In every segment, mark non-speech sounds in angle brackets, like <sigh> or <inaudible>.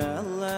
Allah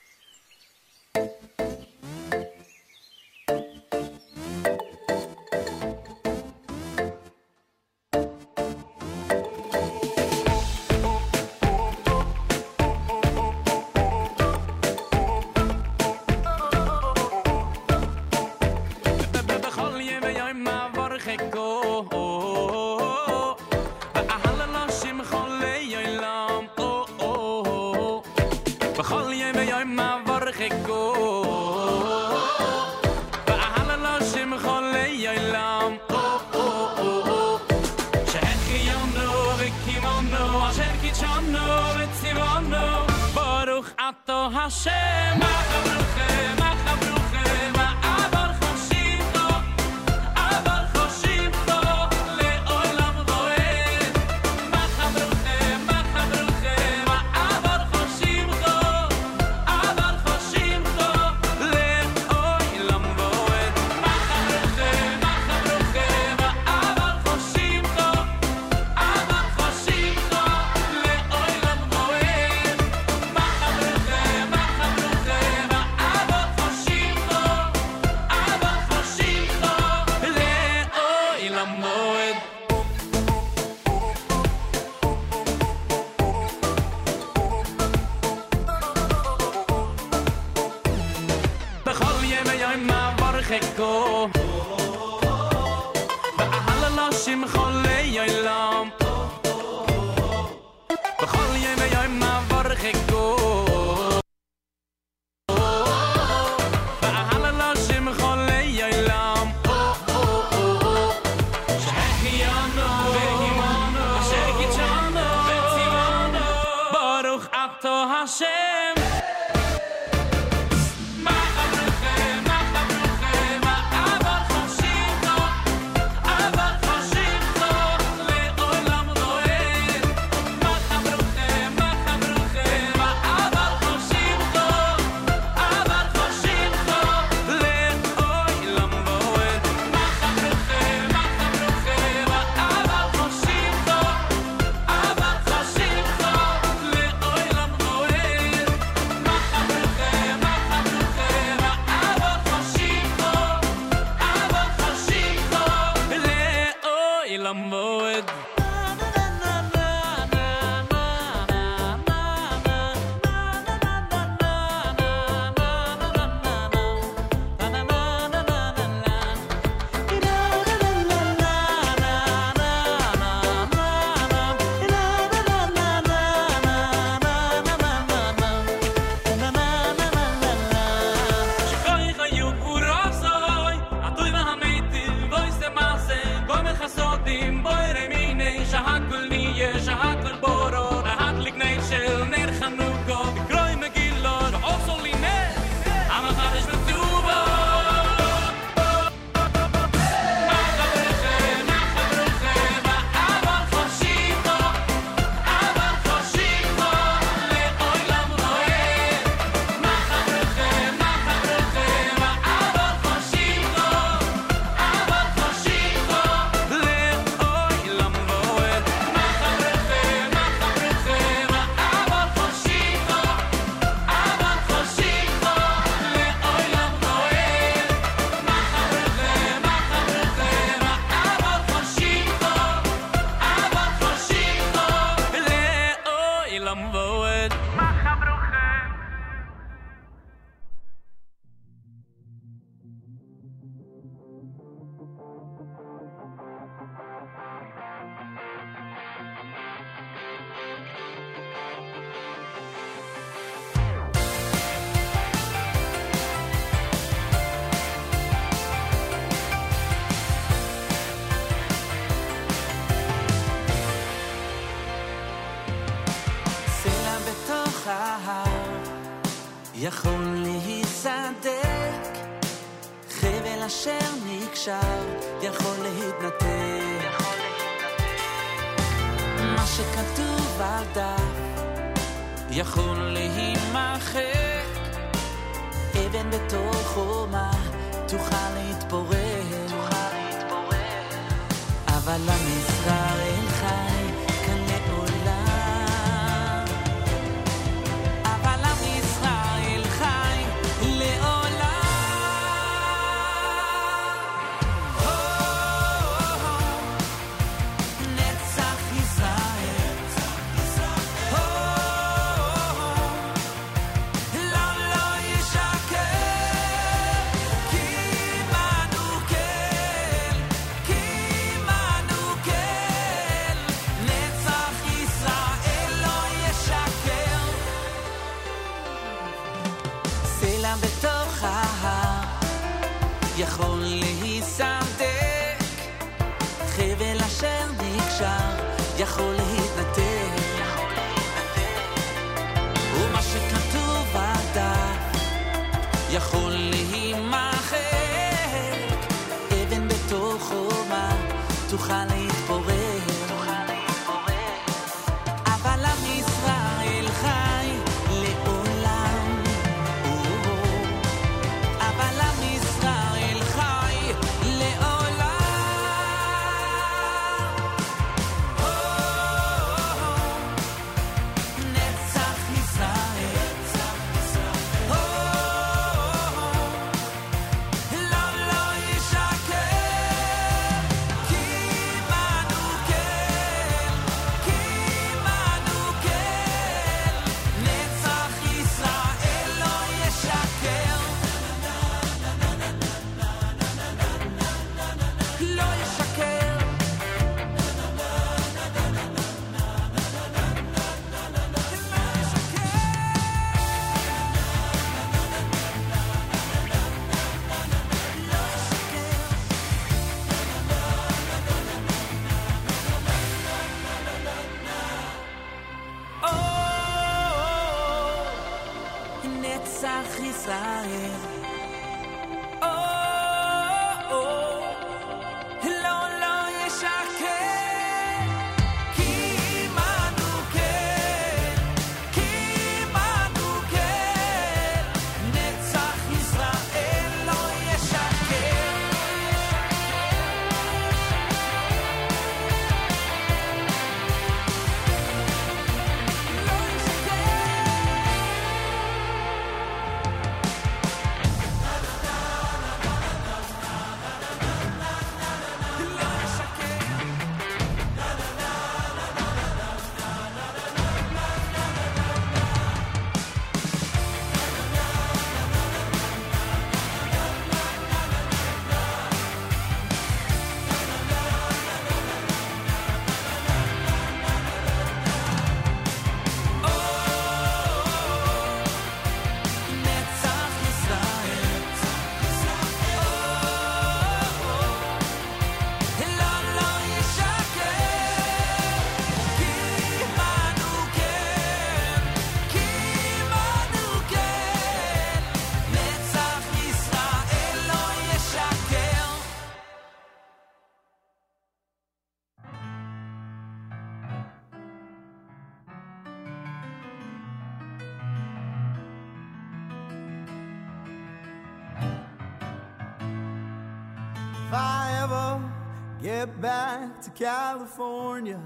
California,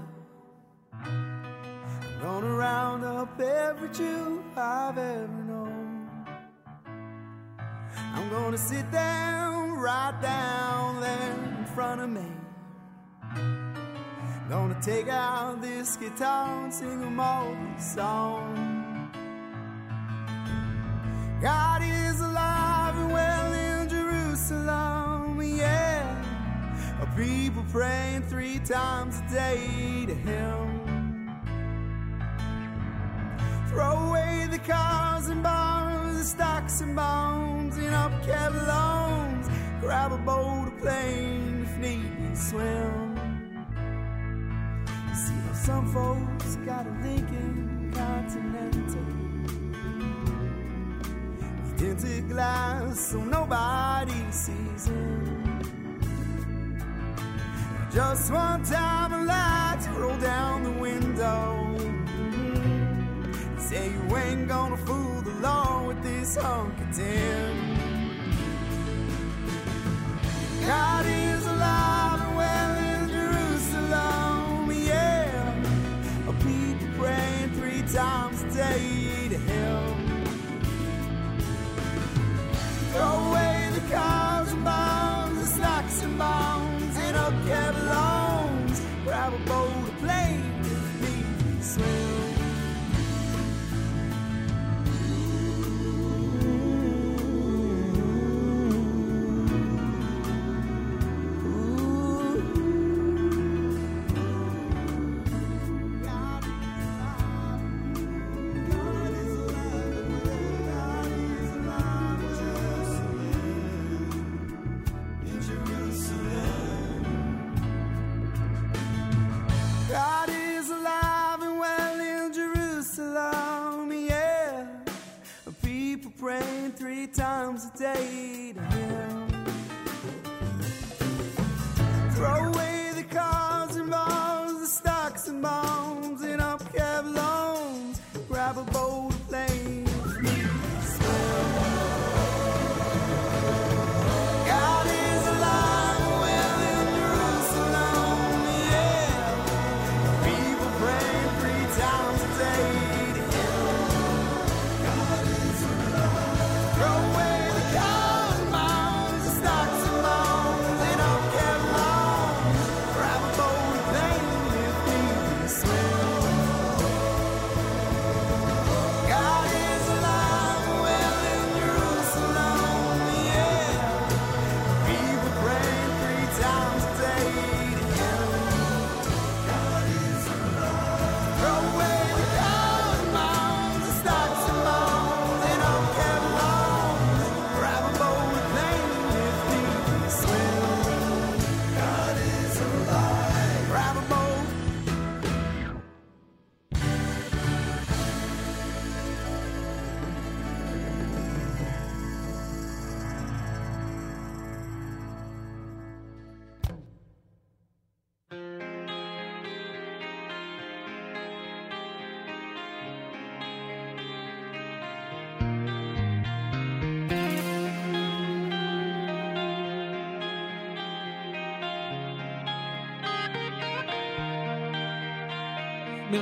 I'm gonna round up every Jew I've ever known. I'm gonna sit down, right down there in front of me. I'm Gonna take out this guitar and sing them all these songs. God is alive and well in Jerusalem, people praying three times a day to Him. Throw away the cars and bars, the stocks and bonds, and up loans. Grab a boat or plane if need be, swim. You see, how some folks got a Lincoln Continental. Tinted glass so nobody sees him. Just one time a light to roll down the window. Say you ain't gonna fool the law with this hunk of tin. God is alive and well in Jerusalem, yeah. A people praying three times a day to Him. Throw away the cars times a day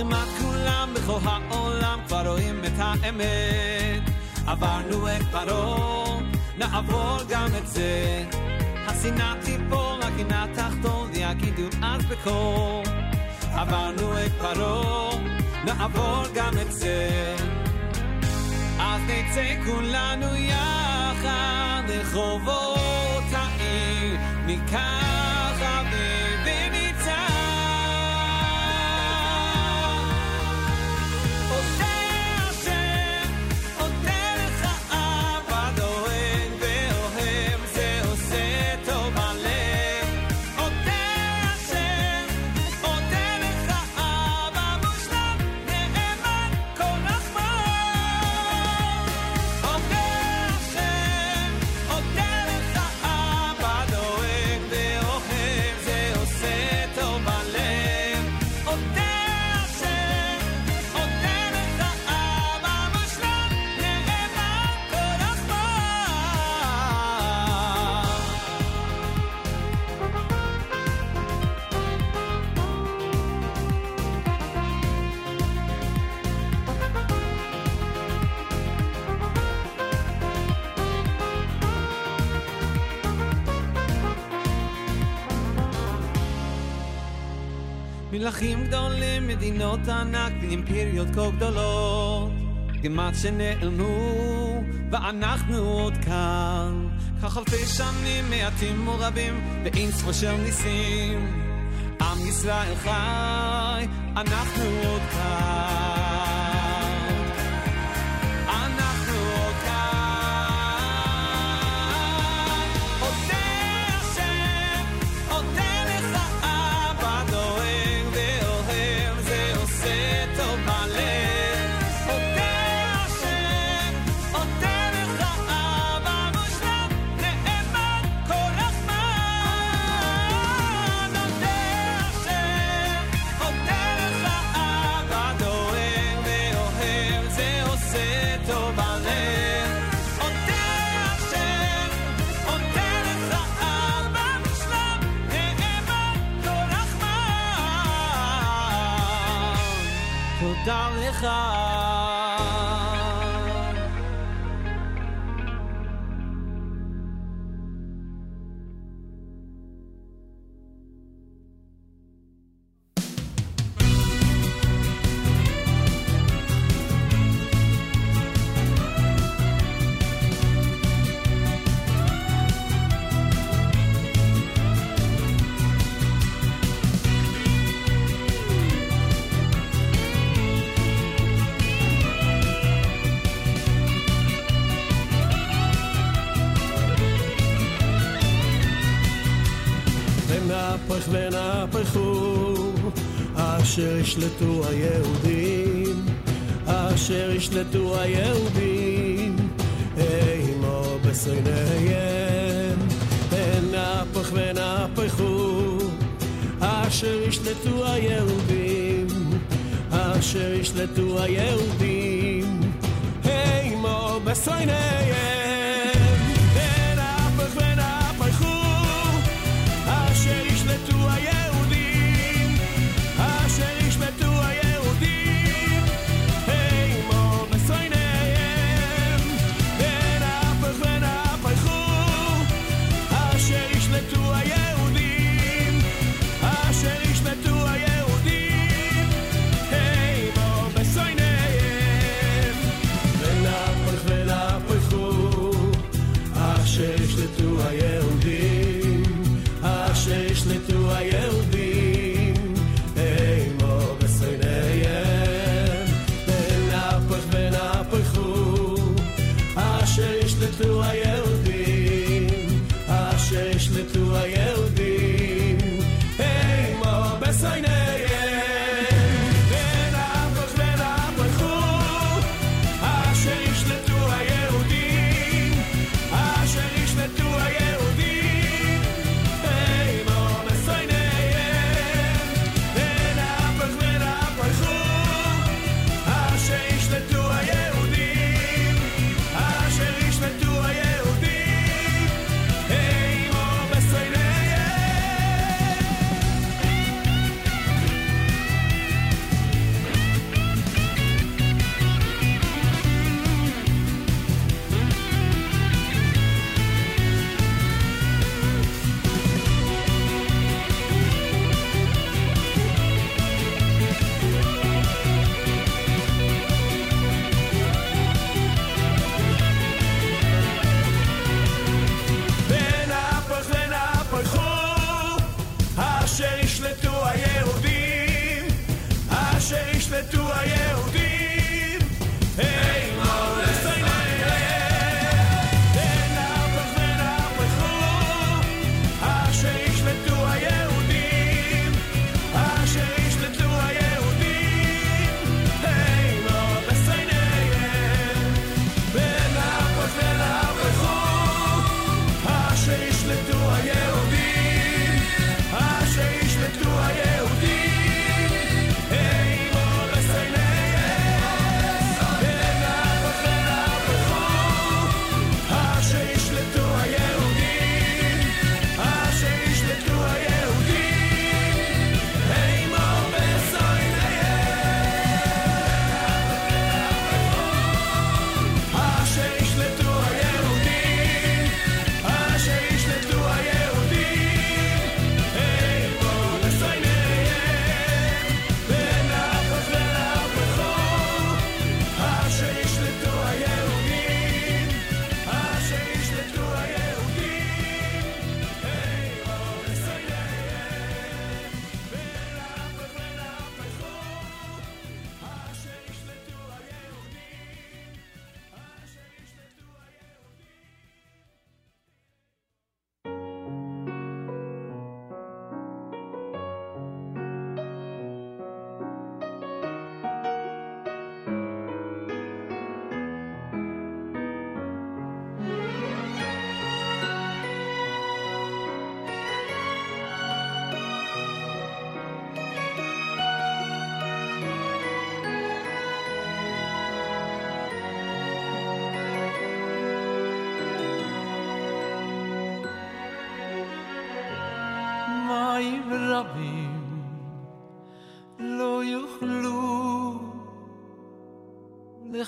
כמעט כולם בכל העולם כבר רואים את האמת. עברנו את פרעה, נעבור גם את זה. השנאה תיפול, הגינה תחתון, יגידו אז בקור. עברנו את פרעה, נעבור גם את זה. אז נצא כולנו יחד לרחובות העיר מכאן. מדינות ענק ואימפריות כה גדולות כמעט שנעלמו ואנחנו עוד כאן. כך אלפי שנים מעטים ורבים ואין ספור של ניסים. עם ישראל חי אנחנו עוד כאן. gaan. ישלטו היהודים, אשר ישלטו היהודים, אימו בשונאיהם, ונפח ונפחו, אשר ישלטו היהודים, אשר ישלטו היהודים, אימו בשונאיהם.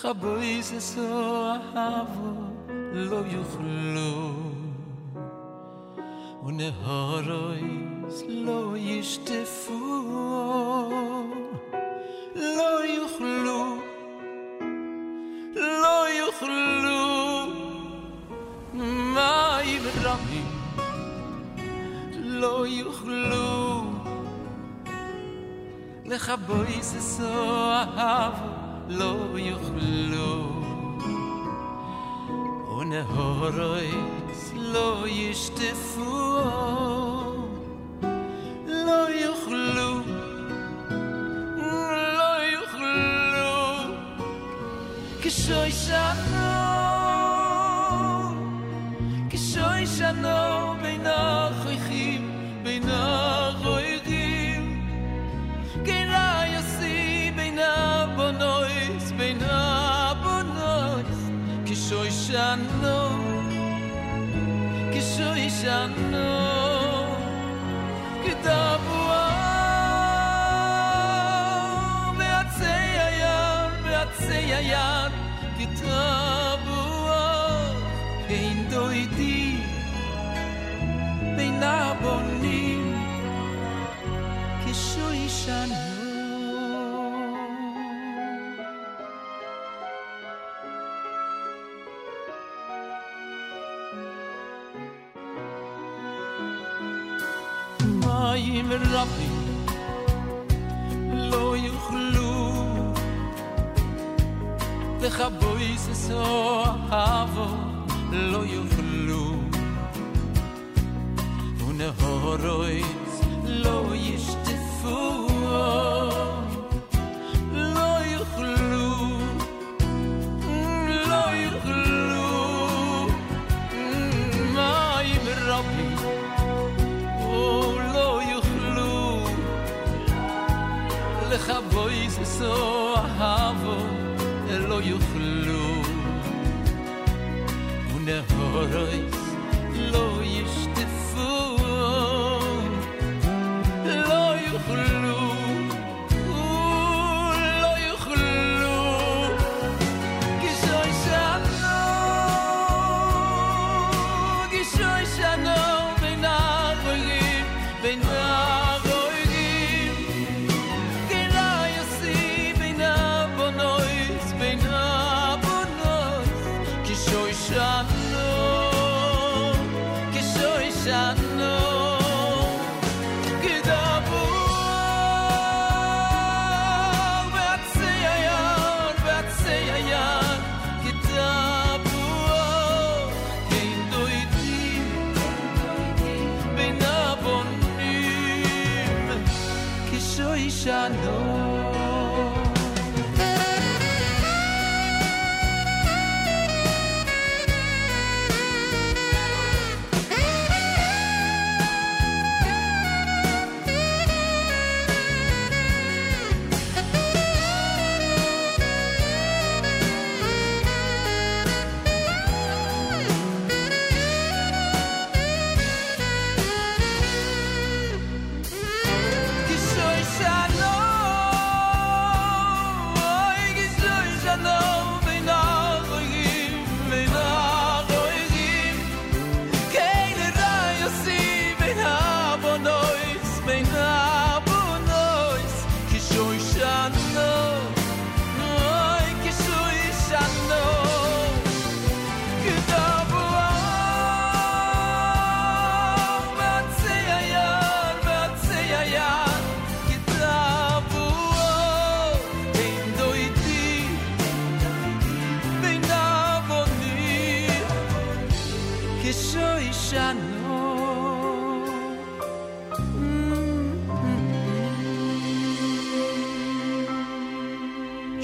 לכבוי ססו אהבו לא יוכלו ונהרויס לא ישטפו. לא יוכלו לא יוכלו מים רבים לא יוכלו לכבוי ססו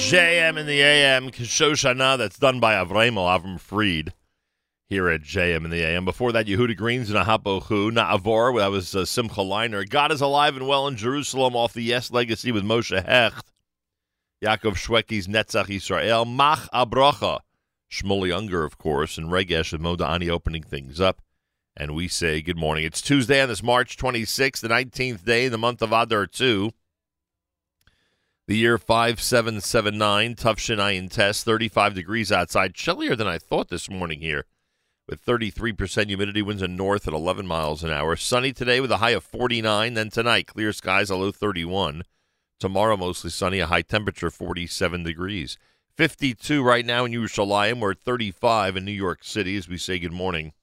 JM in the AM, Shoshana, that's done by Avremel Avram Fried here at JM in the AM. Before that, Yehuda Greens and Ahapohu, Na'avor, that was uh, Simcha Leiner. God is alive and well in Jerusalem off the Yes Legacy with Moshe Hecht. Yaakov Shwekey's Netzach Yisrael, Mach Abracha, Shmueli Ungar, of course, and Regesh and Modani opening things up. And we say good morning. It's Tuesday on this March 26th, the 19th day in the month of Adar 2. The year 5779, tough Shinayan test, 35 degrees outside. Chillier than I thought this morning here with 33% humidity, winds are north at 11 miles an hour. Sunny today with a high of 49. Then tonight, clear skies, a low 31. Tomorrow, mostly sunny, a high temperature 47 degrees. 52 right now in Yerushalayim. We're at 35 in New York City as we say good morning.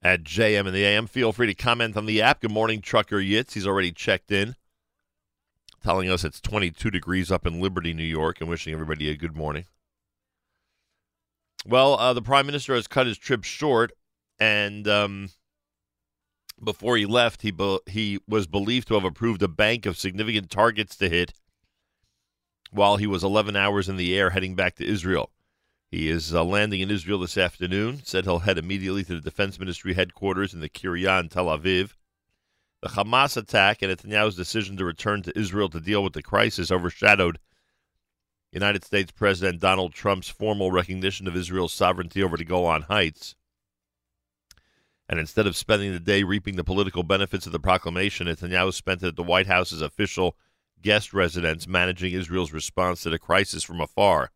At JM and the AM, feel free to comment on the app. Good morning, Trucker Yitz. He's already checked in, telling us it's 22 degrees up in Liberty, New York, and wishing everybody a good morning. Well, uh, the prime minister has cut his trip short, and um, before he left, he be- he was believed to have approved a bank of significant targets to hit while he was 11 hours in the air heading back to Israel. He is uh, landing in Israel this afternoon. Said he'll head immediately to the Defense Ministry headquarters in the Kiryat Tel Aviv. The Hamas attack and Netanyahu's decision to return to Israel to deal with the crisis overshadowed United States President Donald Trump's formal recognition of Israel's sovereignty over the Golan Heights. And instead of spending the day reaping the political benefits of the proclamation, Netanyahu spent it at the White House's official guest residence managing Israel's response to the crisis from afar.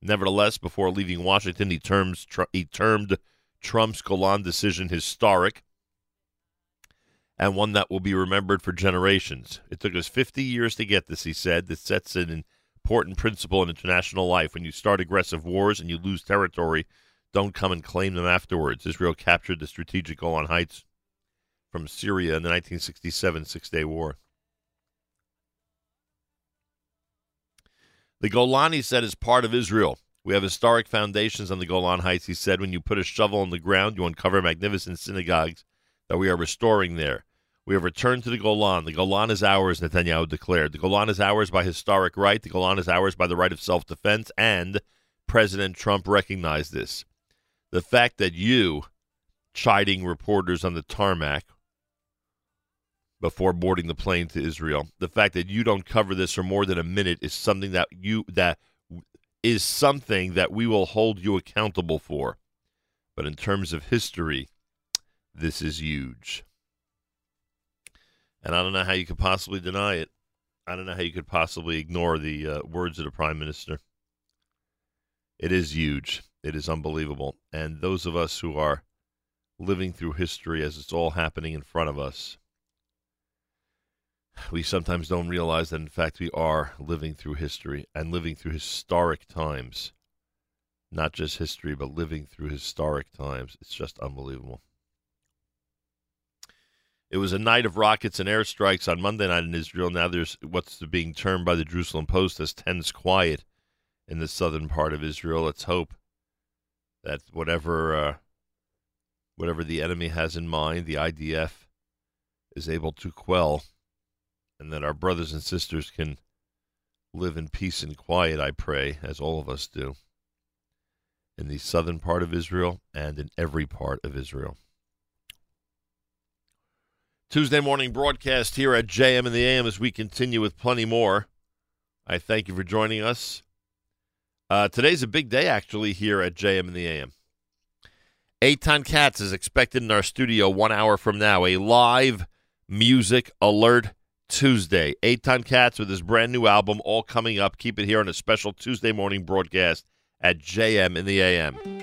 Nevertheless, before leaving Washington, he, terms, he termed Trump's Golan decision historic and one that will be remembered for generations. It took us 50 years to get this, he said. This sets an important principle in international life. When you start aggressive wars and you lose territory, don't come and claim them afterwards. Israel captured the strategic Golan Heights from Syria in the 1967 Six Day War. The Golan, he said, is part of Israel. We have historic foundations on the Golan Heights, he said. When you put a shovel in the ground, you uncover magnificent synagogues that we are restoring there. We have returned to the Golan. The Golan is ours, Netanyahu declared. The Golan is ours by historic right. The Golan is ours by the right of self defense, and President Trump recognized this. The fact that you, chiding reporters on the tarmac before boarding the plane to Israel, the fact that you don't cover this for more than a minute is something that you that is something that we will hold you accountable for. But in terms of history, this is huge. And I don't know how you could possibly deny it. I don't know how you could possibly ignore the uh, words of the prime minister. It is huge. It is unbelievable. And those of us who are living through history as it's all happening in front of us, we sometimes don't realize that, in fact, we are living through history and living through historic times. Not just history, but living through historic times. It's just unbelievable. It was a night of rockets and airstrikes on Monday night in Israel. Now there's what's being termed by the Jerusalem Post as tense quiet in the southern part of Israel. Let's hope that whatever uh, whatever the enemy has in mind, the IDF is able to quell, and that our brothers and sisters can live in peace and quiet. I pray, as all of us do, in the southern part of Israel and in every part of Israel. Tuesday morning broadcast here at JM and the AM as we continue with plenty more. I thank you for joining us. Uh, today's a big day, actually, here at JM and the AM. Eitan Katz is expected in our studio one hour from now. A live music alert Tuesday. Eitan Katz with his brand new album, all coming up. Keep it here on a special Tuesday morning broadcast at JM in the AM.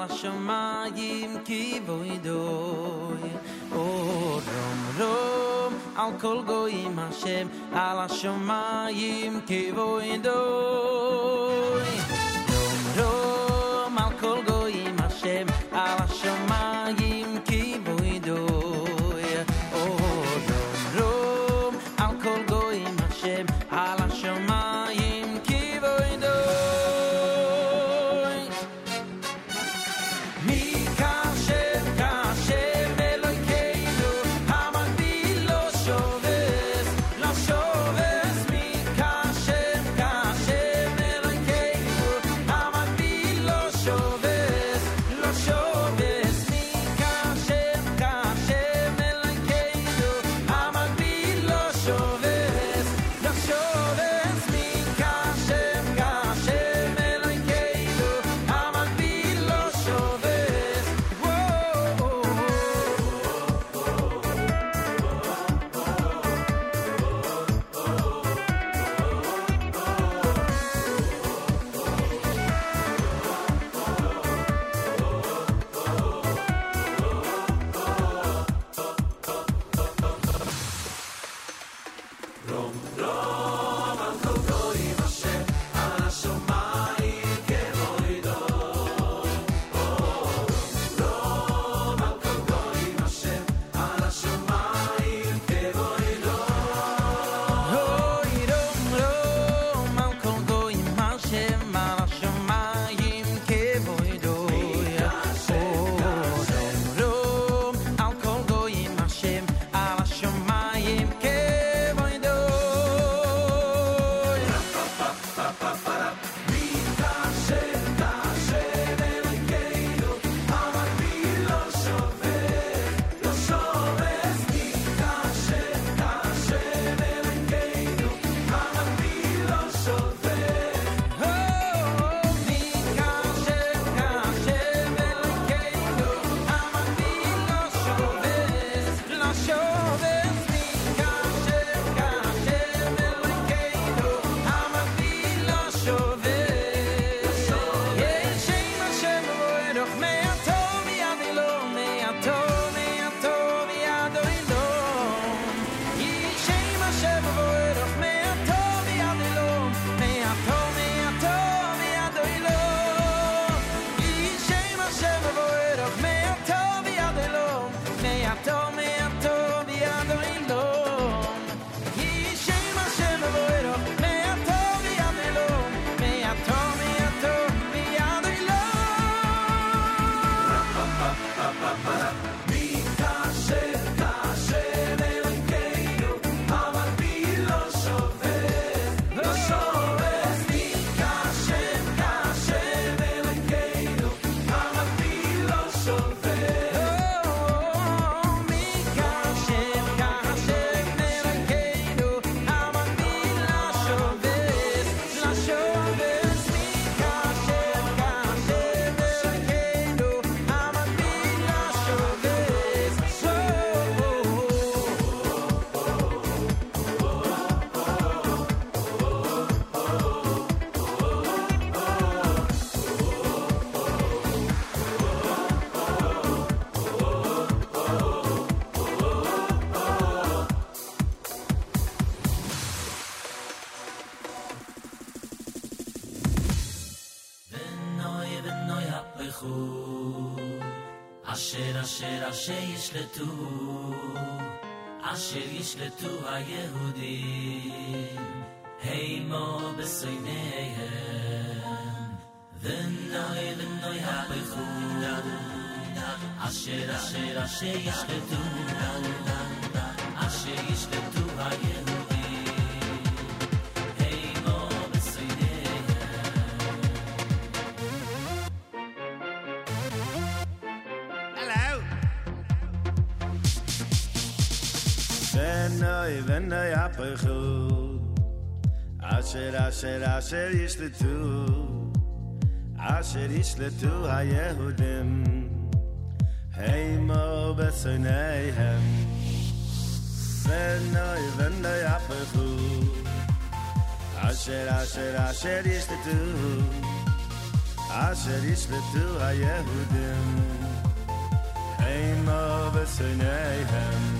a lashom mayim ki voydoy o rom rom alkol goy may shem a lashom ki voydoy ישלטו, אשר ישלטו היהודים, הימו בסויניהם, ונוי ונוי הפכו, אשר אשר אשר ישלטו, noy ven noy a pekhu asher asher asher ish le tu. Asher ish le tu a yehudim hey mo besoy hem. Ven noy ven noy a pekhu asher asher asher ish le tu. Asher ish le tu a yehudim hey mo besoy hem.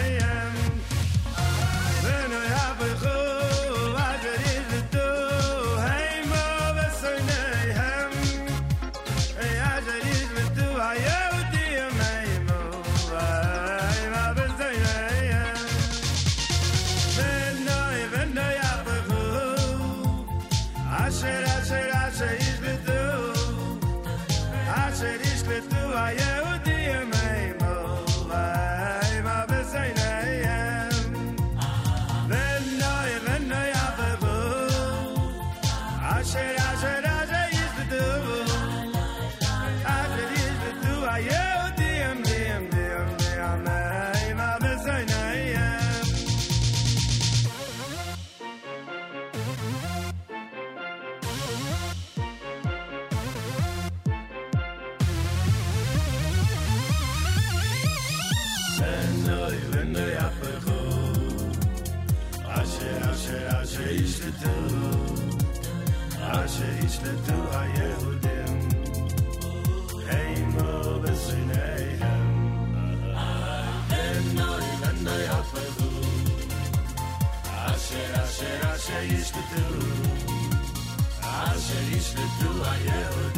yeah. נשלטו היהודים הימו בסיניהם אתם נוי בני הפרו אשר אשר אשר ישלטו אשר ישלטו היהודים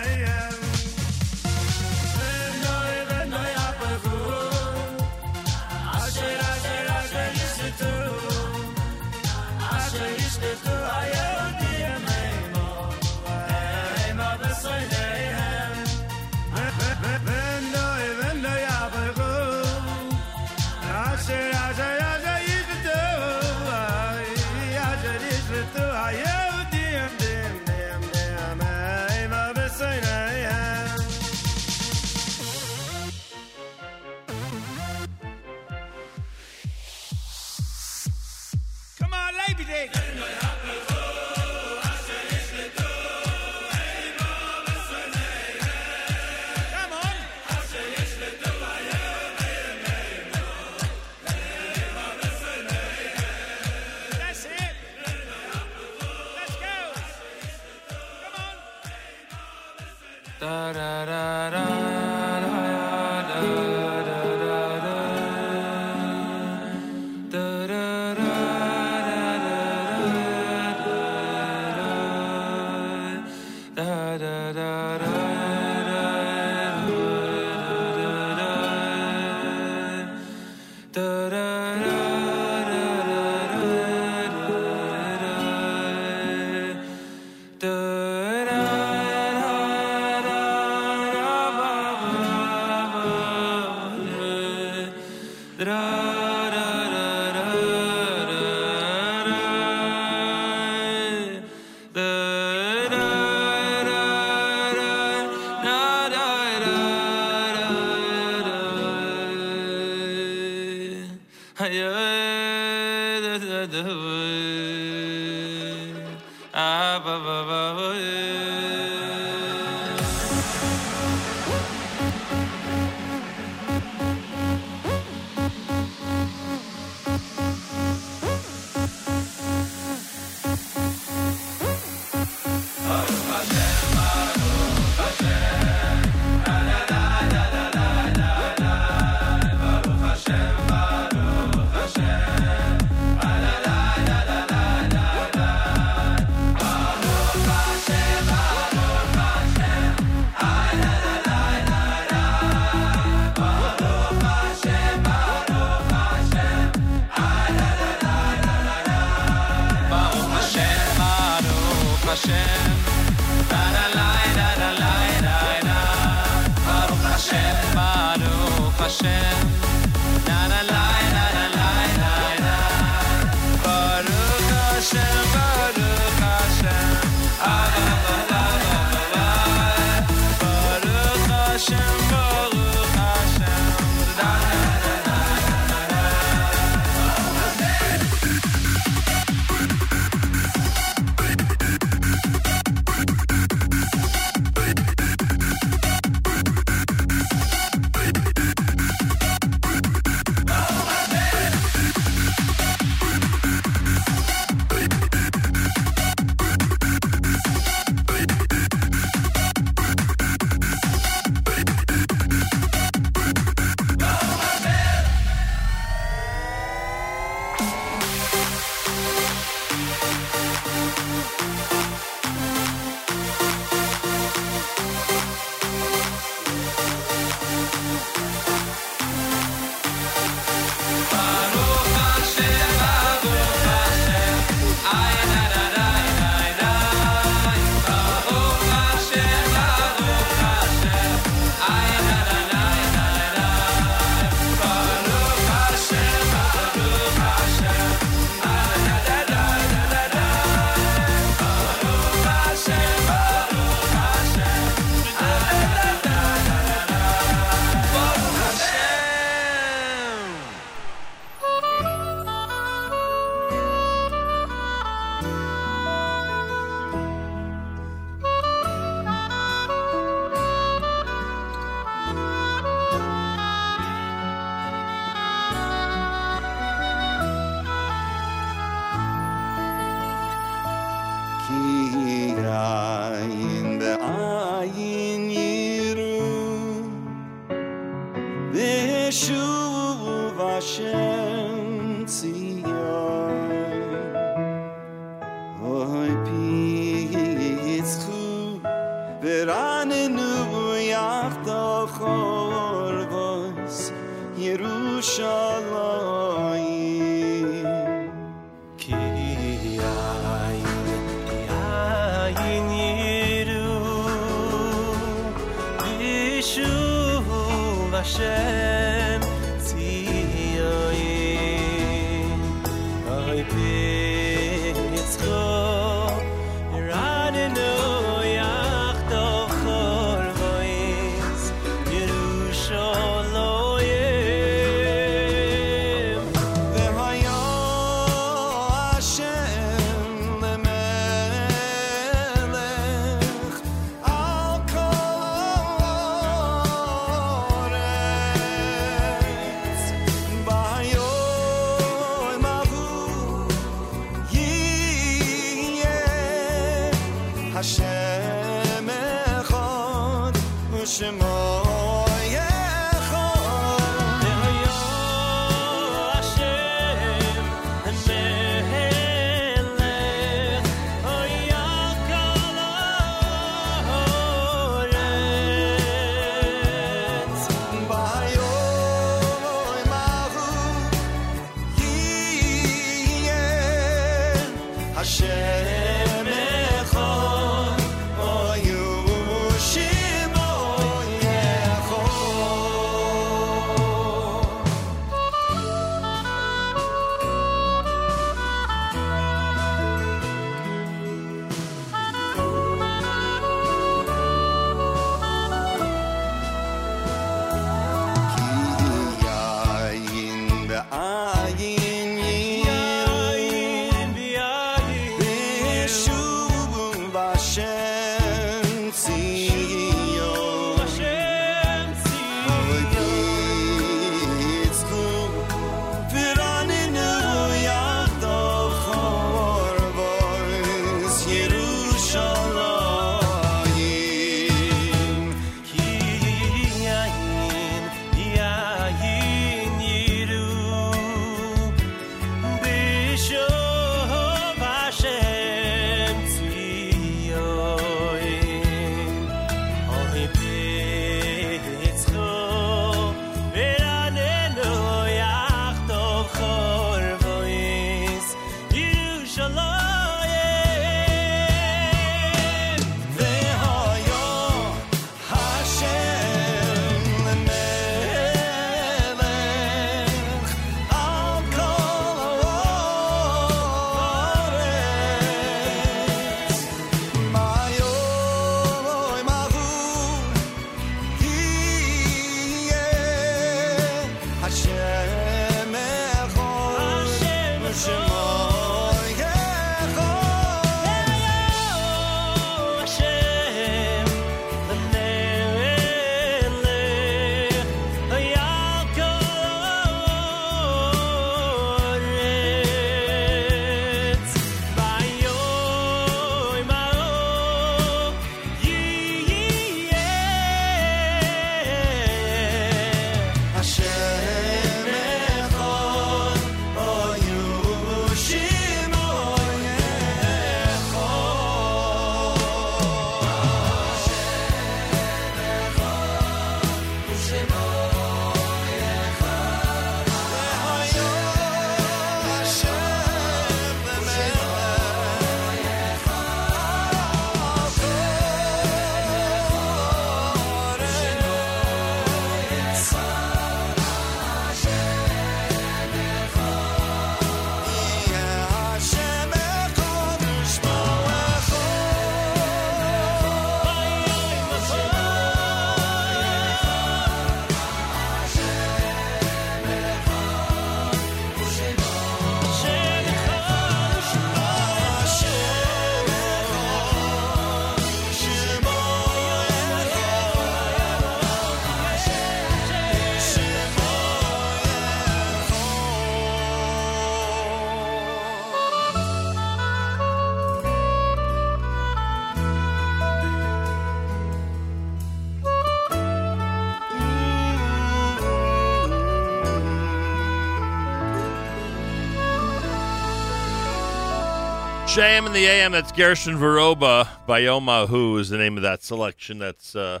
JM in the AM, that's Gershon Veroba. Bayoma Who is the name of that selection. That's uh,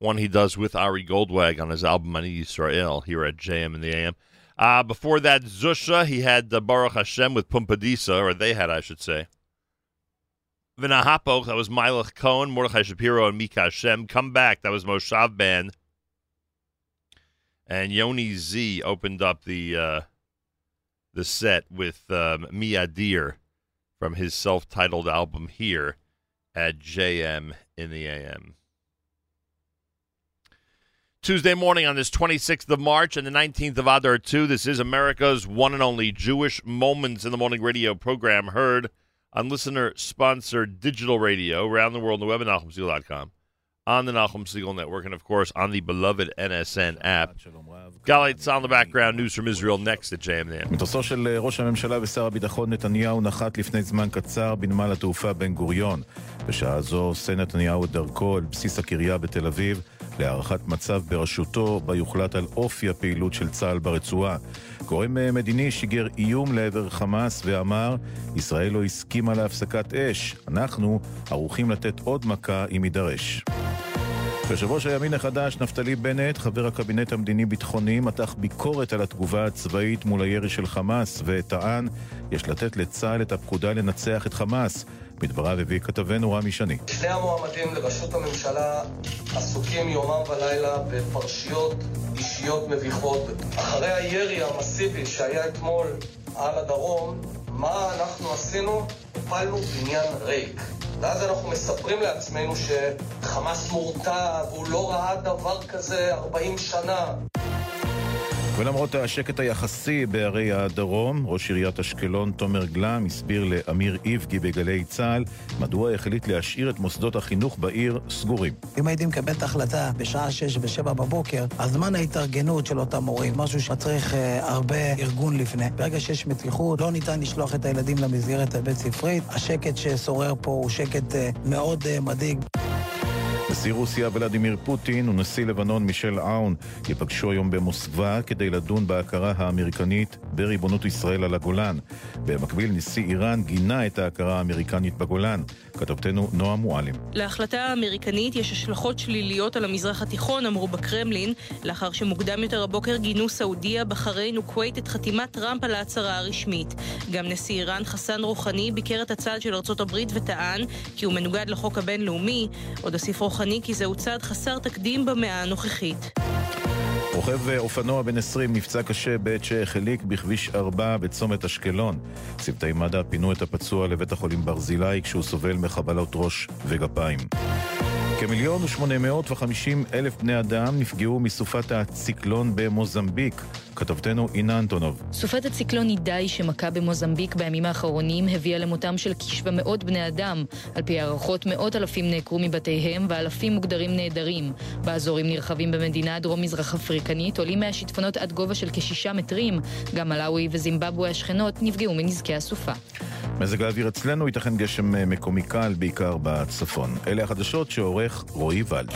one he does with Ari Goldwag on his album Ani Israel here at JM in the AM. Uh, before that, Zusha, he had uh, Baruch Hashem with Pumpadisa, or they had, I should say. Vinahapo, that was Meilech Kohn, Mordechai Shapiro, and Mika Hashem. Come Back, that was Moshav Band. And Yoni Z opened up the uh, the set with um, Mia Deer from his self-titled album here at JM in the AM. Tuesday morning on this 26th of March and the 19th of Adar 2. This is America's one and only Jewish Moments in the Morning radio program heard on listener-sponsored digital radio around the world the web at on the Nachum Segal Network, and, of course, on the beloved NSN app. Galite on the background, news from Israel next at JM in the AM. מטוסו של אה, ראש הממשלה ושר הביטחון נתניהו נחת לפני זמן קצר בנמל התעופה בן גוריון. בשעה זו עושה נתניהו את דרכו אל בסיס הקריה בתל אביב להערכת מצב בראשותו, בה יוחלט על אופי הפעילות של צה"ל ברצועה. גורם אה, מדיני שיגר איום לעבר חמאס ואמר, ישראל לא הסכימה להפסקת אש. אנחנו ערוכים לתת עוד מכה אם יידרש. יושב ראש הימין החדש, נפתלי בנט, חבר הקבינט המדיני-ביטחוני, מתח ביקורת על התגובה הצבאית מול הירי של חמאס, וטען, יש לתת לצה"ל את הפקודה לנצח את חמאס. בדבריו הביא כתבנו רמי שני. שני המועמדים לראשות הממשלה עסוקים יומם ולילה בפרשיות אישיות מביכות. אחרי הירי המסיבי שהיה אתמול על הדרום, מה אנחנו עשינו? הפלנו בניין ריק. ואז אנחנו מספרים לעצמנו שחמאס מורתע והוא לא ראה דבר כזה 40 שנה. ולמרות השקט היחסי בערי הדרום, ראש עיריית אשקלון תומר גלם הסביר לאמיר איבגי בגלי צה"ל מדוע החליט להשאיר את מוסדות החינוך בעיר סגורים. אם הייתי מקבל את ההחלטה בשעה 6 ו-7 בבוקר, אז זמן ההתארגנות של אותם מורים, משהו שמצריך אה, הרבה ארגון לפני. ברגע שיש מתיחות, לא ניתן לשלוח את הילדים למסגרת הבית ספרית. השקט ששורר פה הוא שקט אה, מאוד אה, מדאיג. נשיא רוסיה ולדימיר פוטין ונשיא לבנון מישל עאון ייפגשו היום במוסקבה כדי לדון בהכרה האמריקנית בריבונות ישראל על הגולן. במקביל, נשיא איראן גינה את ההכרה האמריקנית בגולן. כתבתנו נועה מועלם. להחלטה האמריקנית יש השלכות שליליות על המזרח התיכון, אמרו בקרמלין, לאחר שמוקדם יותר הבוקר גינו סעודיה, בחריין וכווית את חתימת טראמפ על ההצהרה הרשמית. גם נשיא איראן חסן רוחני ביקר את הצעד של ארצות הברית וטען כי הוא מנוגד לחוק הבינלאומי. עוד הוסיף רוחני כי זהו צעד חסר תקדים במאה הנוכחית. רוכב אופנוע בן 20 נפצע קשה בעת שהחליק בכביש 4 בצומת אשקלון. צוותי מד"א פינו את הפצוע לבית החולים ברזילי כשהוא סובל מחבלות ראש וגפיים. כמיליון ושמונה מאות וחמישים אלף בני אדם נפגעו מסופת הציקלון במוזמביק. כתבתנו אינה אנטונוב. סופת הציקלון אידאי שמכה במוזמביק בימים האחרונים הביאה למותם של כ-700 בני אדם. על פי הערכות מאות אלפים נעקרו מבתיהם ואלפים מוגדרים נעדרים. באזורים נרחבים במדינה הדרום-מזרח אפריקנית עולים מהשיטפונות עד גובה של כשישה מטרים. גם מלאווי וזימבבואה השכנות נפגעו מנזקי הסופה. מזג האוויר אצלנו ייתכן גשם מקומי קל, בעיקר בצפון. אלה החדשות שעורך רועי ולד.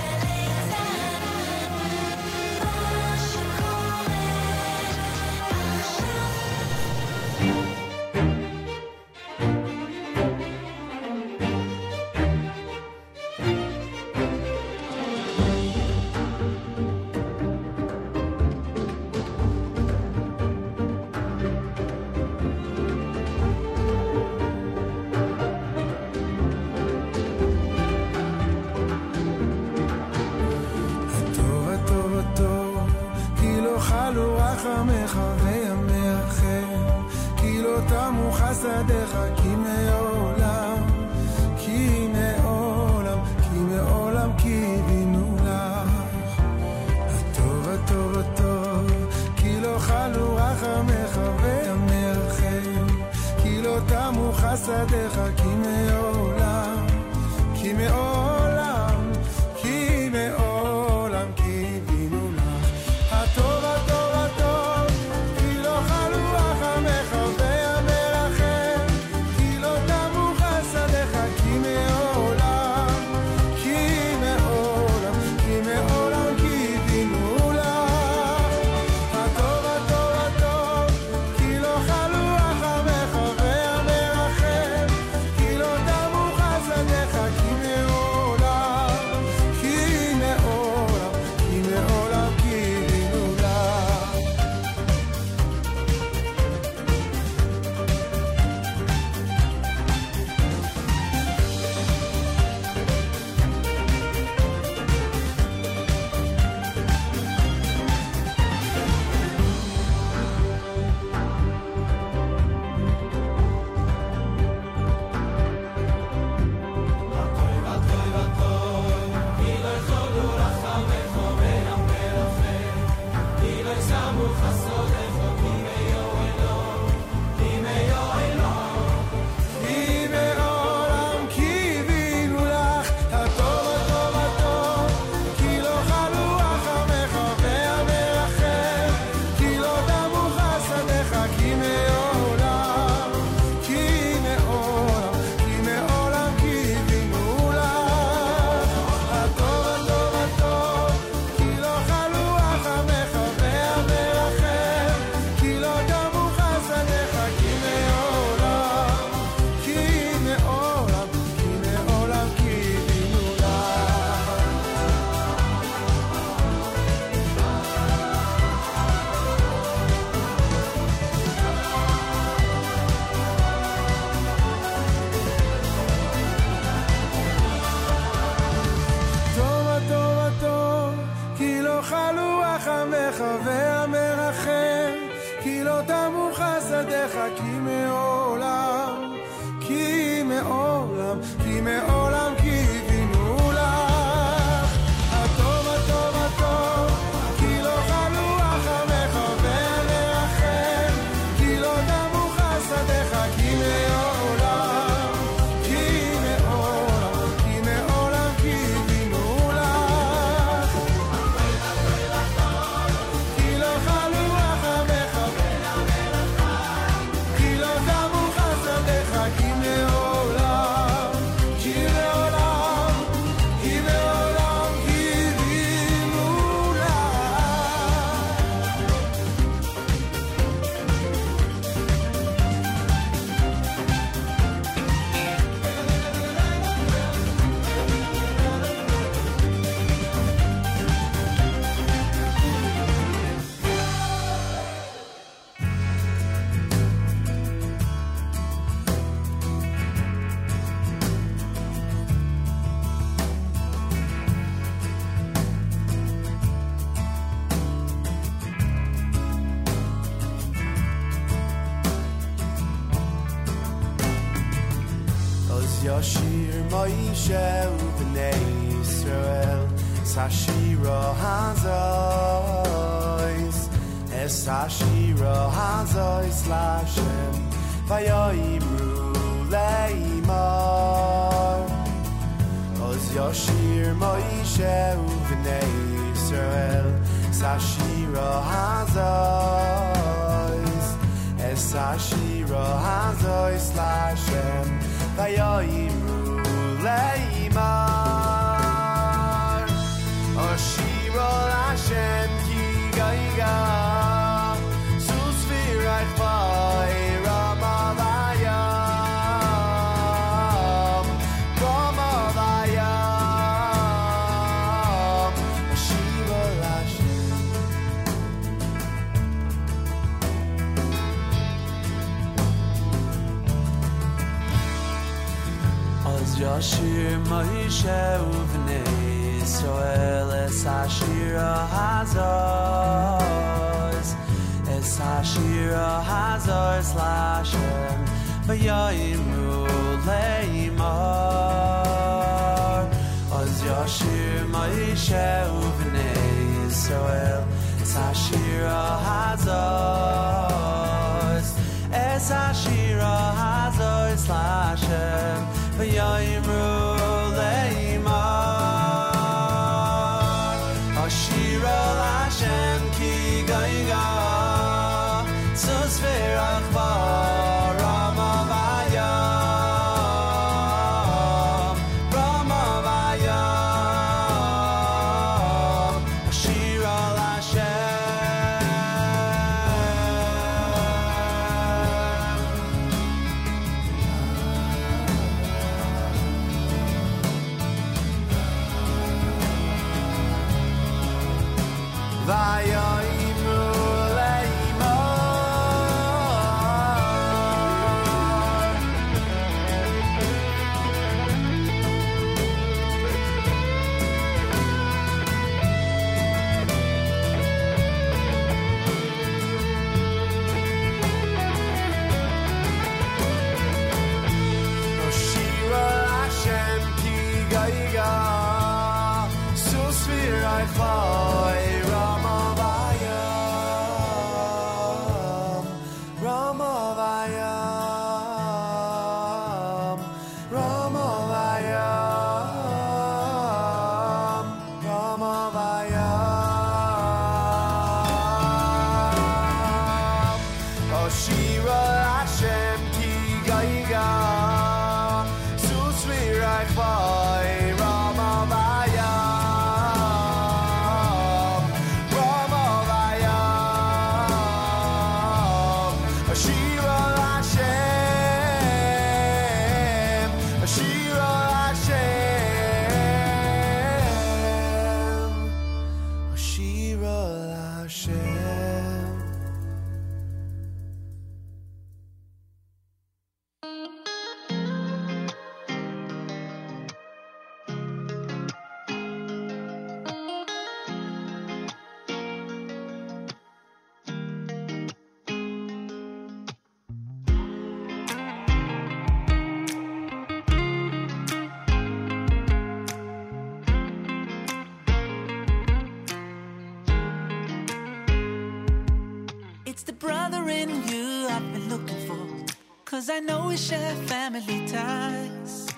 share family ties.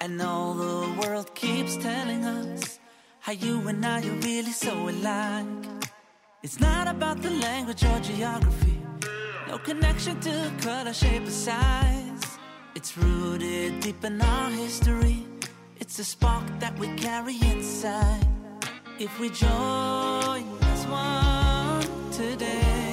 And all the world keeps telling us how you and I are really so alike. It's not about the language or geography, no connection to color, shape, or size. It's rooted deep in our history. It's a spark that we carry inside. If we join as one today.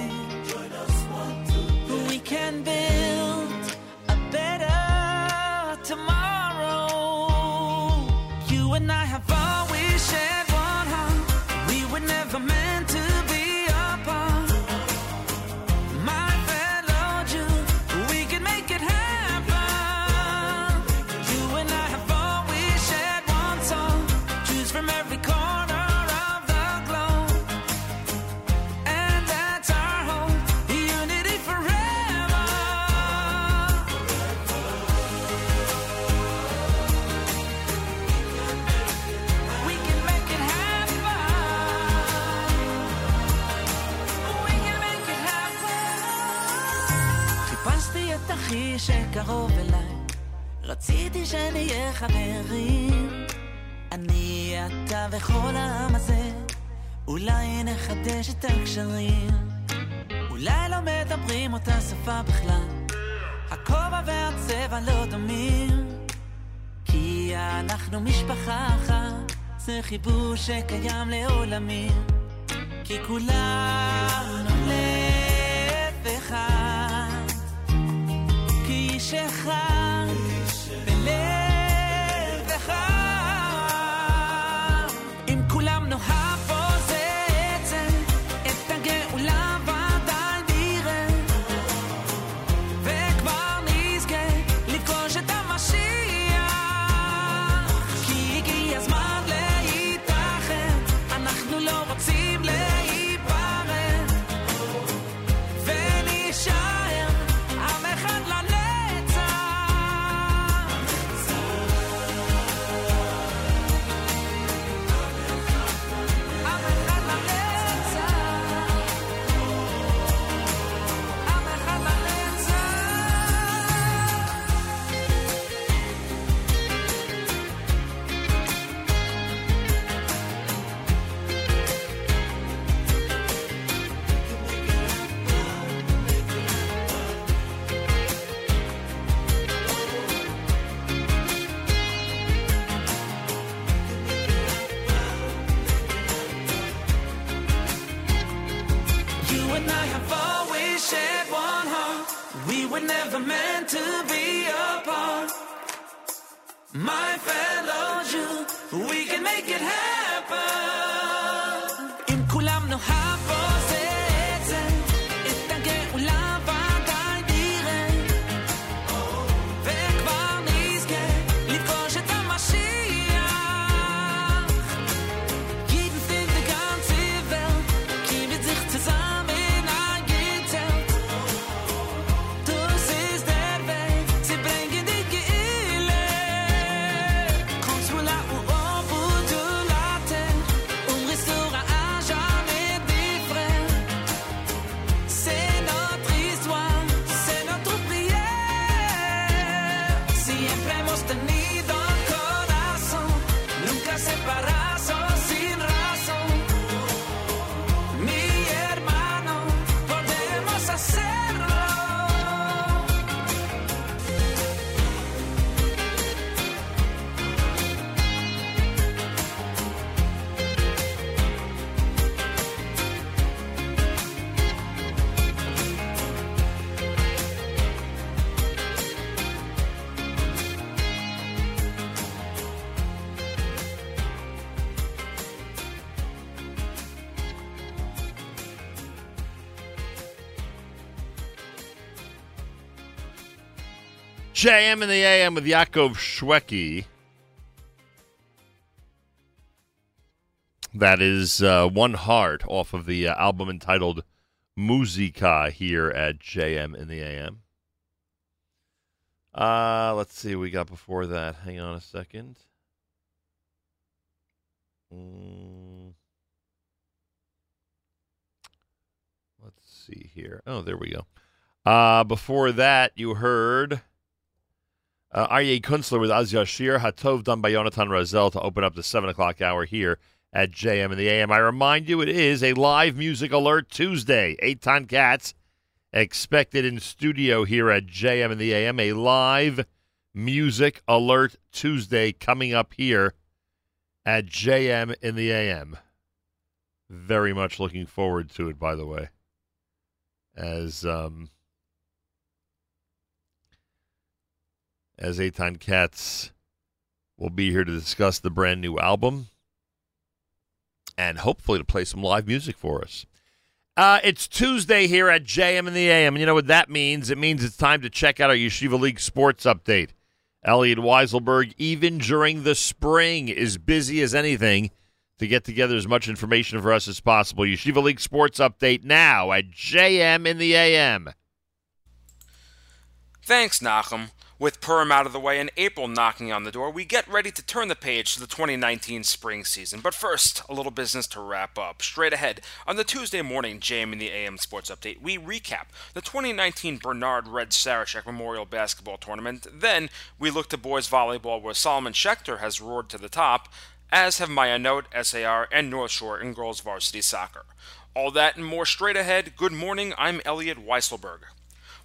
שקיים לעולמים, כי כולם... JM in the AM with Yaakov Shweki. That is uh, One Heart off of the uh, album entitled Musica here at JM in the AM. Uh, let's see we got before that. Hang on a second. Mm. Let's see here. Oh, there we go. Uh, before that, you heard uh, Aryeh Kunstler with Az Yashir Hatov done by Yonatan Razel to open up the 7 o'clock hour here at JM in the AM. I remind you, it is a live music alert Tuesday. Eight Eitan Katz expected in studio here at JM in the AM. A live music alert Tuesday coming up here at JM in the AM. Very much looking forward to it, by the way. As um, as Eitan Katz will be here to discuss the brand new album and hopefully to play some live music for us. Uh, it's Tuesday here at JM in the AM, and you know what that means? It means it's time to check out our Yeshiva League sports update. Elliot Weiselberg, even during the spring, is busy as anything to get together as much information for us as possible. Yeshiva League sports update now at JM in the AM. Thanks, Nachum. With Purim out of the way and April knocking on the door, we get ready to turn the page to the 2019 spring season. But first, a little business to wrap up. Straight ahead, on the Tuesday morning JM in the AM Sports Update, we recap the 2019 Bernard Red Sarachek Memorial Basketball Tournament. Then, we look to boys volleyball where Solomon Schechter has roared to the top, as have Ma'ayanot, SAR, and North Shore in girls varsity soccer. All that and more straight ahead. Good morning, I'm Elliot Weiselberg.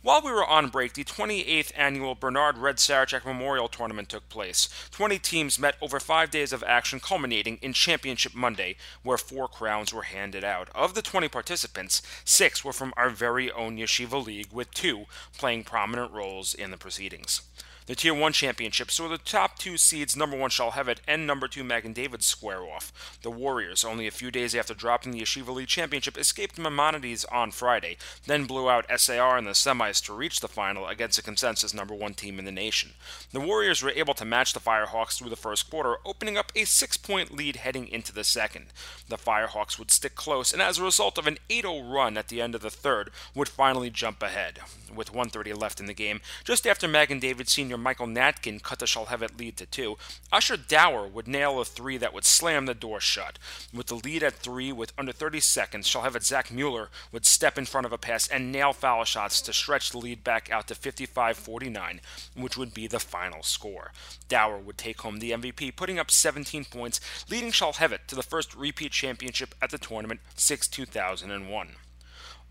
While we were on break, the 28th annual Bernard Red Sarachek Memorial Tournament took place. 20 teams met over five days of action, culminating in Championship Monday, where four crowns were handed out. Of the 20 participants, six were from our very own Yeshiva League, with two playing prominent roles in the proceedings. The Tier 1 championship saw the top two seeds, number 1 Shalhevet and number 2 Magen David, square off. The Warriors, only a few days after dropping the Yeshiva League championship, escaped Maimonides on Friday, then blew out SAR in the semis to reach the final against a consensus number 1 team in the nation. The Warriors were able to match the Firehawks through the first quarter, opening up a six point lead heading into the second. The Firehawks would stick close, and as a result of an 8 0 run at the end of the third, would finally jump ahead. With 130 left in the game, just after Magen David Sr. Michael Natkin cut the Shalhevet lead to two, Usher Dower would nail a three that would slam the door shut. With the lead at three with under 30 seconds, Shalhevet Zach Mueller would step in front of a pass and nail foul shots to stretch the lead back out to 55-49, which would be the final score. Dower would take home the MVP, putting up 17 points, leading Shalhevet to the first repeat championship at the tournament since 2001.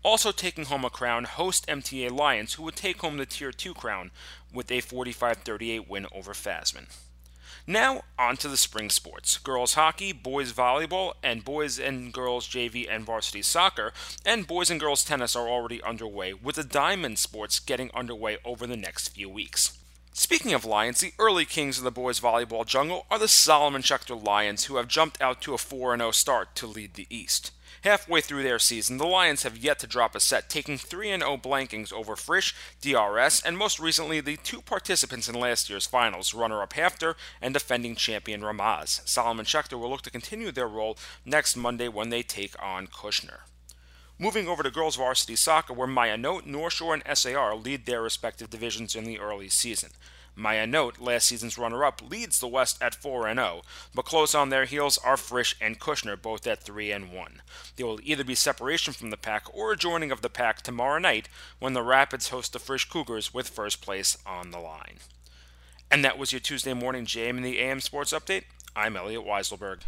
Also taking home a crown, host MTA Lions, who would take home the Tier 2 crown with a 45 38 win over Fasman. Now, on to the spring sports. Girls hockey, boys volleyball, and boys and girls JV and varsity soccer, and boys and girls tennis are already underway, with the diamond sports getting underway over the next few weeks. Speaking of Lions, the early kings of the boys volleyball jungle are the Solomon Schechter Lions, who have jumped out to a 4 0 start to lead the East. Halfway through their season, the Lions have yet to drop a set, taking 3 0 blankings over Frisch, DRS, and most recently the two participants in last year's finals, runner up HAFTR and defending champion Ramaz. Solomon Schechter will look to continue their roll next Monday when they take on Kushner. Moving over to girls varsity soccer, where Ma'ayanot, North Shore, and SAR lead their respective divisions in the early season. Ma'ayanot, last season's runner up, leads the West at 4 0, but close on their heels are Frisch and Kushner, both at 3 1. There will either be separation from the pack or a joining of the pack tomorrow night when the Rapids host the Frisch Cougars with first place on the line. And that was your Tuesday morning JM in the AM Sports Update. I'm Elliot Weiselberg.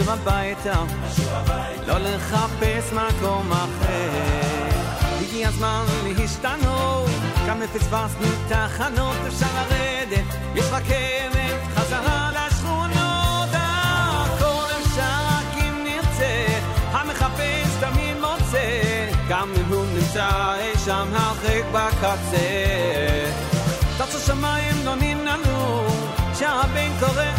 לשוב הביתה, לא לחפש מקום אחר. הגיע הזמן להשתנות, כאן מפספסנו תחנות, אפשר לרדת, יש רכבת חזרה לשכונות. הכל אפשר רק אם נרצה, המחפש תמיד מוצא, גם אם הוא נמצא אי שם הרחק בקצה. תרצו שמיים לא נמנענו, שהבן קורא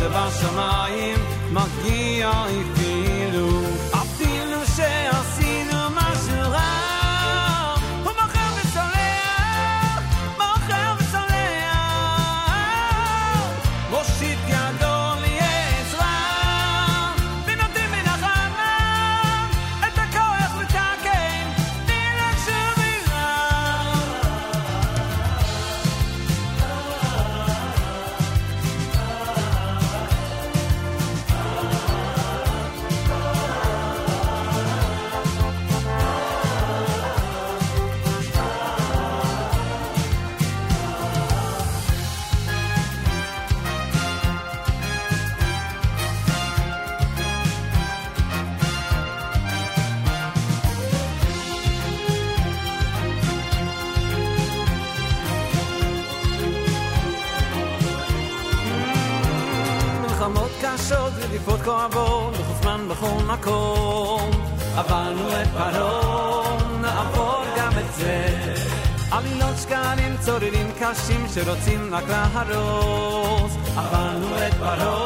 שבשמיים מגיע איפה קשים שרוצים רק להרוס, עברנו את פרעה.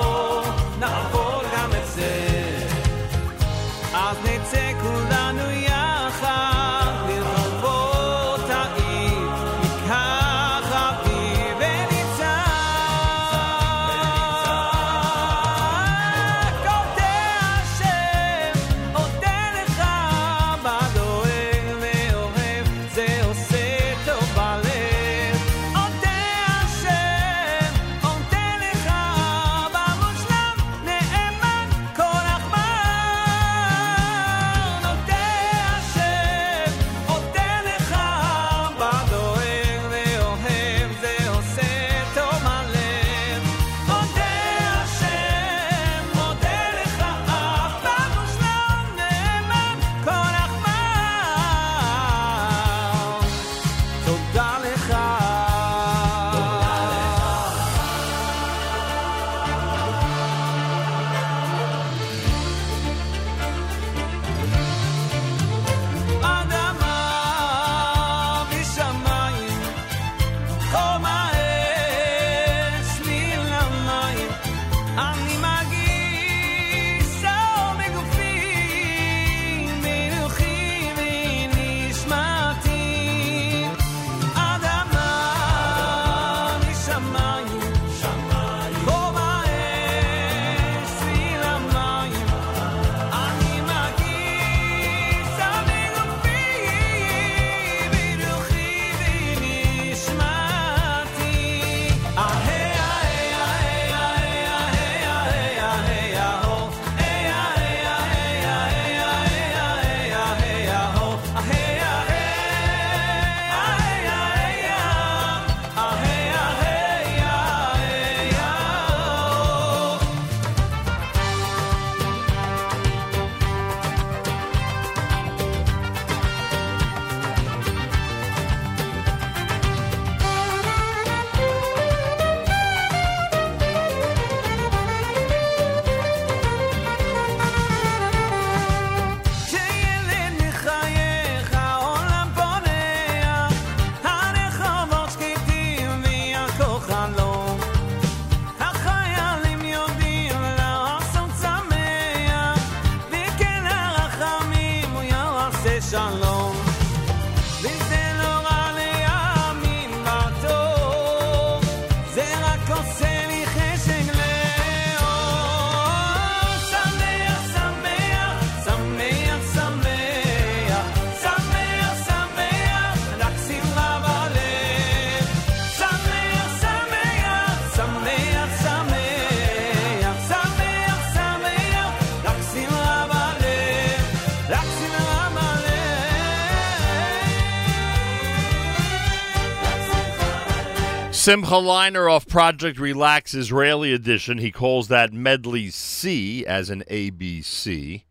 Simcha Leiner off Project Relax Israeli edition. He calls that Medley C as an ABC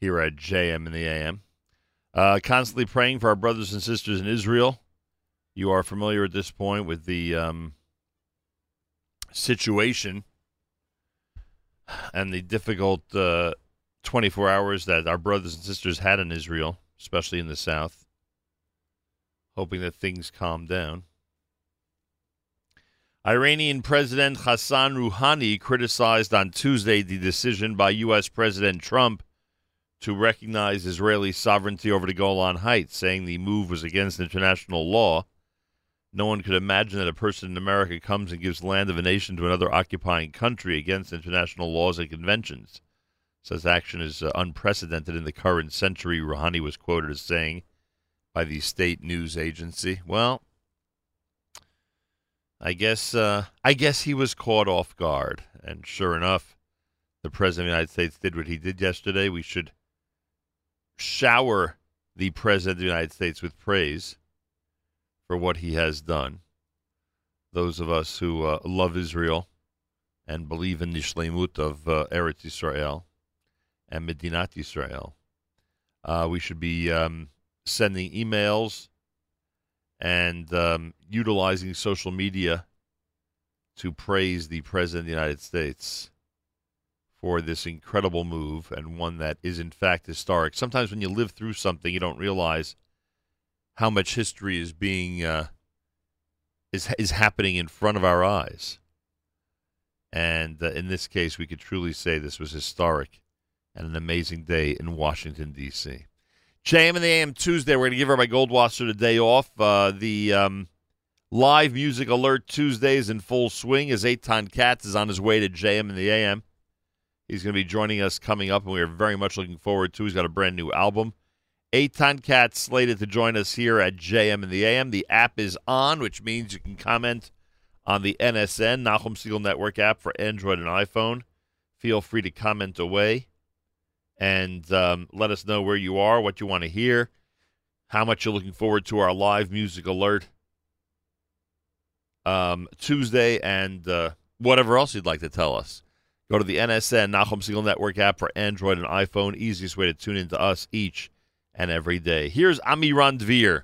here at JM in the AM. Uh, constantly praying for our brothers and sisters in Israel. You are familiar at this point with the um, situation and the difficult uh, 24 hours that our brothers and sisters had in Israel, especially in the south. Hoping that things calm down. Iranian President Hassan Rouhani criticized on Tuesday the decision by U.S. President Trump to recognize Israeli sovereignty over the Golan Heights, saying the move was against international law. No one could imagine that a person in America comes and gives land of a nation to another occupying country against international laws and conventions. Says action is uh, unprecedented in the current century, Rouhani was quoted as saying by the state news agency. Well, I guess uh, I guess he was caught off guard, and sure enough, the president of the United States did what he did yesterday. We should shower the president of the United States with praise for what he has done. Those of us who uh, love Israel and believe in the shleimut of uh, Eretz Israel and Medinat Israel, uh, we should be um, sending emails and um, utilizing social media to praise the President of the United States for this incredible move and one that is, in fact, historic. Sometimes when you live through something, you don't realize how much history is being uh, is is happening in front of our eyes. And uh, in this case, we could truly say this was historic and an amazing day in Washington D.C. JM in the AM Tuesday. We're going to give everybody Goldwasser the day off. Uh, the um, live music alert Tuesday is in full swing as Eitan Katz is on his way to JM in the AM. He's going to be joining us coming up, and we are very much looking forward to. He's got a brand new album. Eitan Katz slated to join us here at JM in the AM. The app is on, which means you can comment on the NSN Nachum Segal Network app for Android and iPhone. Feel free to comment away and um, let us know where you are, what you want to hear, how much you're looking forward to our live music alert um, Tuesday, and uh, whatever else you'd like to tell us. Go to the NSN Nachum Segal Network app for Android and iPhone. Easiest way to tune into us each and every day. Here's Amiran Dvir.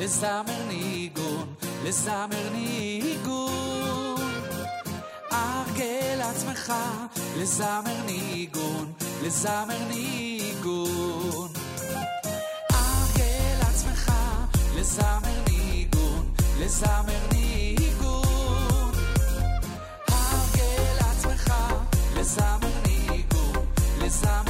לזמר ניגון, לזמר ניגון. ארגל עצמך לזמר ניגון, לזמר ניגון. לזמר ניגון, לזמר ניגון. ארגל עצמך לזמר ניגון, לזמר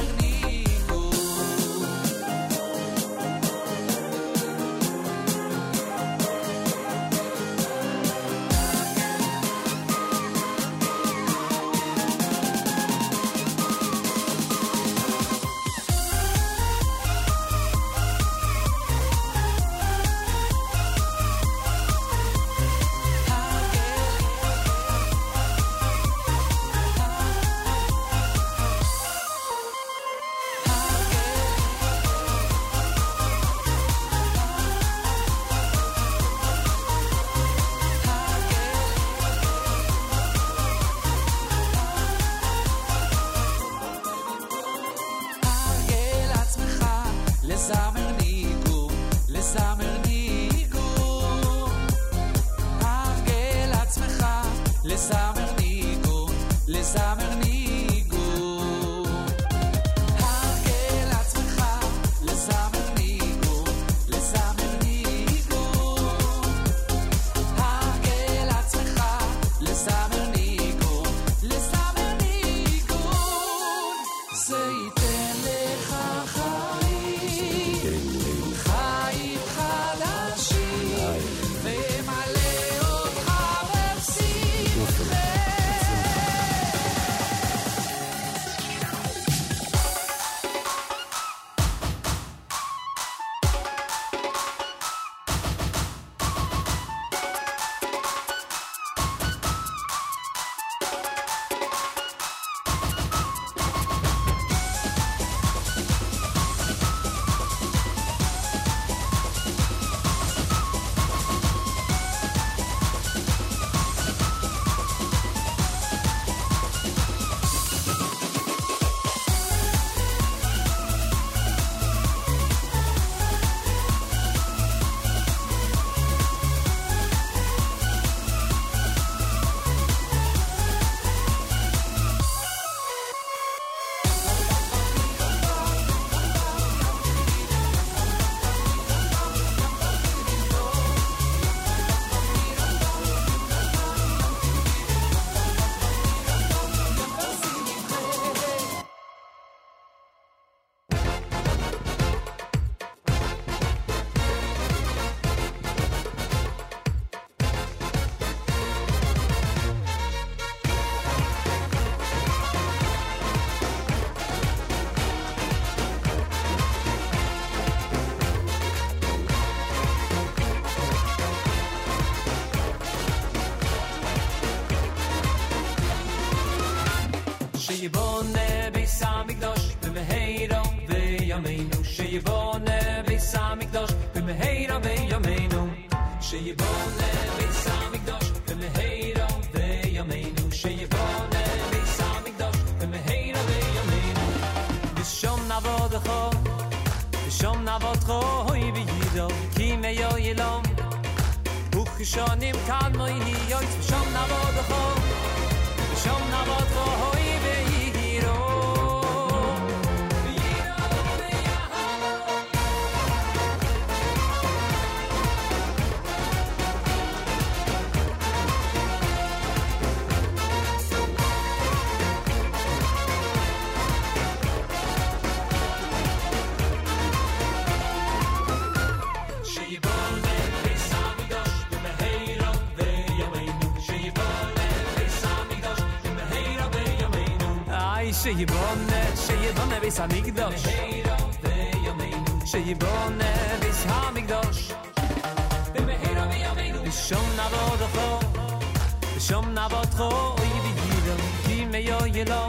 וכשונים כאן מויני יויץ המקדוש שיבונה ביס המקדוש ha migdosh bim hero mi amenu bis shom na vot kho bis shom na vot kho oy bi gidam ki me yo yelo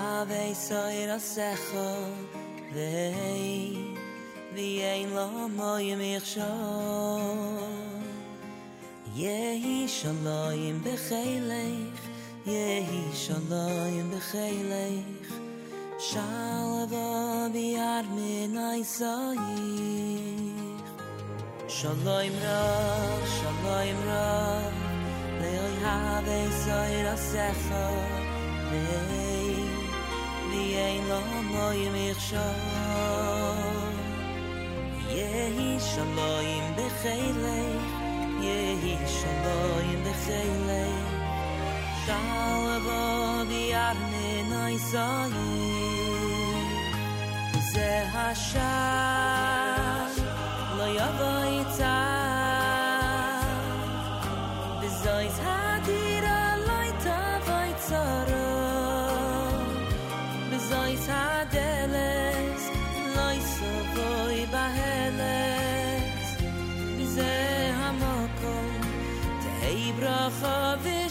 Avei soira secho Vei Vi ein lo moi im ich Yehi shalayim bechelech Yehi shalayim bechelech Shalva vi ar minay soich Shalayim ra, shalayim ra leoy havei soira secho Vei ye goy mir shoy ye hi shoy im be khayle ye hi shoy im be khayle khale vol di arne noy soy ze hasha moya baytsa bracha vishalom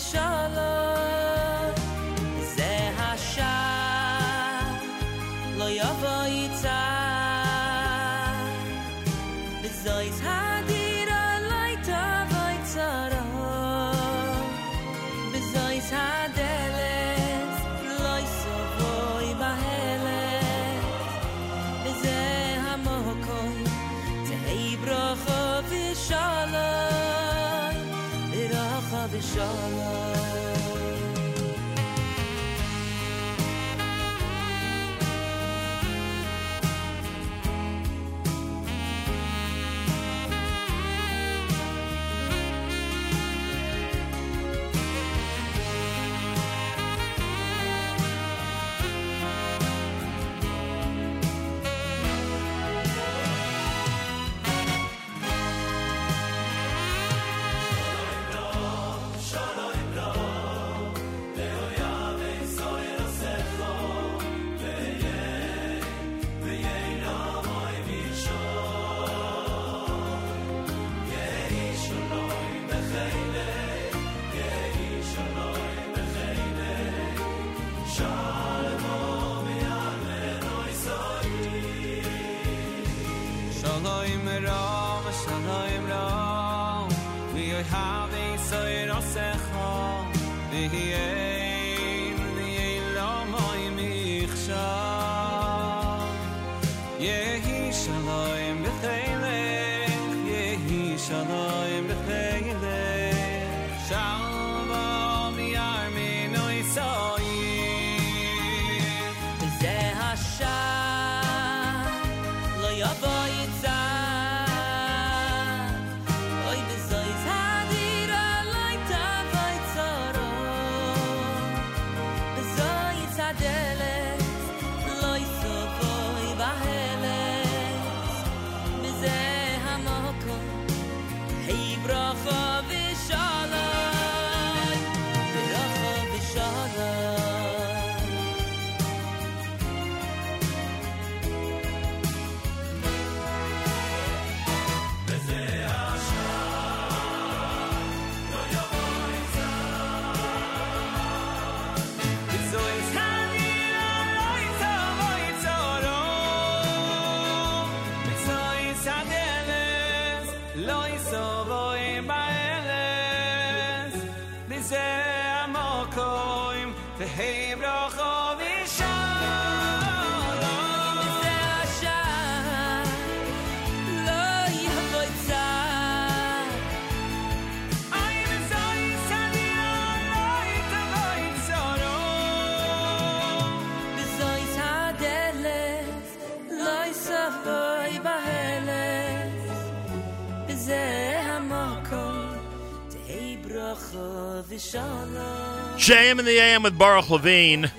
JM in the AM with Baruch Levine.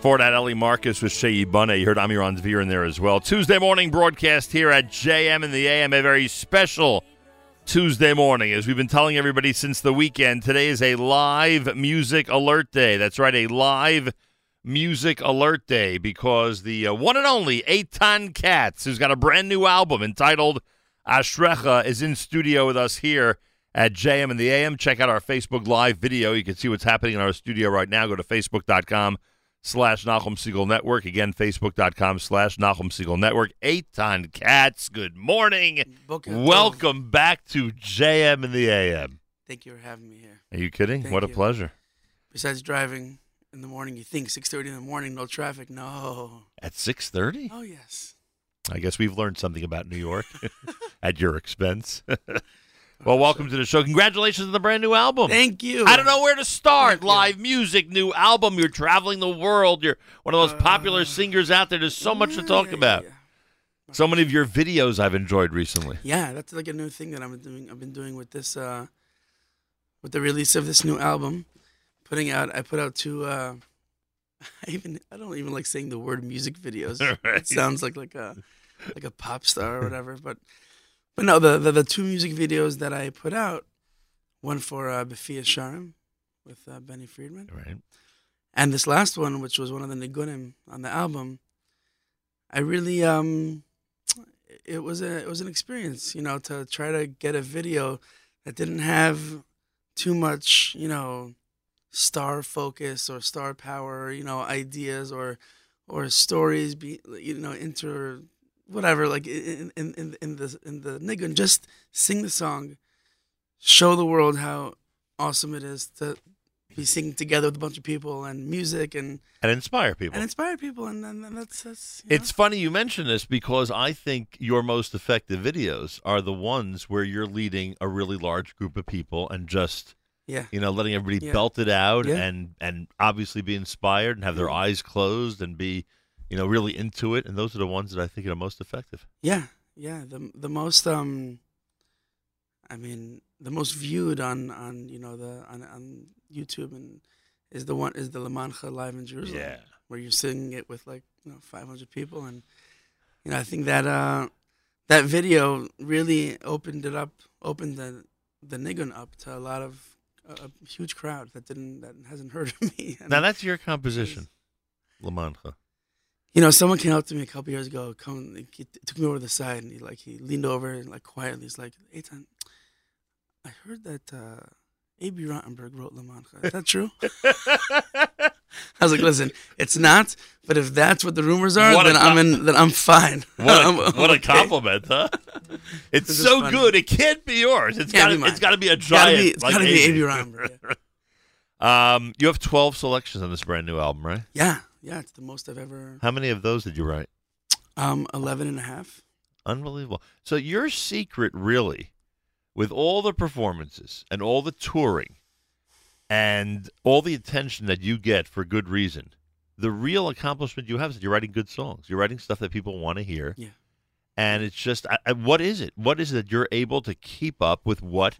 For that, Ellie Marcus with Shea Bunny. You heard Amiran Dvir in there as well. Tuesday morning broadcast here at JM in the AM, a very special Tuesday morning. As we've been telling everybody since the weekend, today is a live music alert day. That's right, a live music alert day because the uh, one and only Eitan Katz, who's got a brand new album entitled Ashrecha, is in studio with us here at JM and the AM. Check out our Facebook Live video. You can see what's happening in our studio right now. Go to facebook.com slash Nachum Segal Network. Again, facebook.com slash Nachum Segal Network. Eitan Katz, good morning. Welcome back to JM and the AM. Thank you for having me here. Are you kidding? Thank what a pleasure. Besides driving in the morning, you think 6:30 in the morning, no traffic. No. At 6.30? Oh yes. I guess we've learned something about New York <laughs> <laughs> at your expense. <laughs> well, welcome to the show. Congratulations on the brand new album. Thank you. I don't know where to start. Live music, new album. You're traveling the world. You're one of the most Uh, popular singers out there. There's so much to talk about. So many of your videos I've enjoyed recently. Yeah, that's like a new thing that I'm doing. I've been doing with this, uh, with the release of this new album, putting out. I put out two. Uh, <laughs> I even I don't even like saying the word music videos. <laughs> Right. It sounds like like a like a pop star or whatever. But but no, the, the the two music videos that I put out, one for uh, Befia Sharim with uh, Benny Friedman, right, and this last one, which was one of the nigunim on the album, I really um, it was a it was an experience, you know, to try to get a video that didn't have too much, you know, star focus or star power, you know, ideas or or stories be you know inter whatever like in in in, in the in the nigun just sing the song show the world how awesome it is to be singing together with a bunch of people and music and and inspire people. and inspire people and, and that's that's you know. It's funny you mention this because I think your most effective videos are the ones where you're leading a really large group of people and just Yeah. you know letting everybody Yeah. belt it out Yeah. and and obviously be inspired and have their mm-hmm. eyes closed and be you know really into it and those are the ones that I think are most effective. Yeah, yeah. The the most um, I mean, the most viewed on on you know the on on YouTube and is the one is the Lamancha live in Jerusalem. Yeah. where you're singing it with like you know 500 people and you know I think that uh that video really opened it up, opened the the nigun up to a lot of a, a huge crowd that didn't that hasn't heard of me. And <laughs> Now that's your composition, Lamancha. You know, someone came up to me a couple years ago. Come, like, he took me over to the side, and he like he leaned over and like quietly, he's like, "Eitan, I heard that uh, Abie Rotenberg wrote La Mancha. Is that true?" <laughs> I was like, "Listen, it's not. But if that's what the rumors are, What then I'm in. Then I'm fine. What a, <laughs> I'm- I'm what a compliment, huh? <laughs> It's so good. It can't be yours. It's got. It's got to be a giant. It's gotta be- it's like gotta be Abie Rotenberg, um, you have twelve selections on this brand new album, right? Yeah, yeah, it's the most I've ever. How many of those did you write? Um, 11 and a half. Unbelievable. So your secret, really, with all the performances and all the touring, and all the attention that you get for good reason, the real accomplishment you have is that you're writing good songs. You're writing stuff that people want to hear. Yeah. And it's just, I, I, what is it? What is it that you're able to keep up with what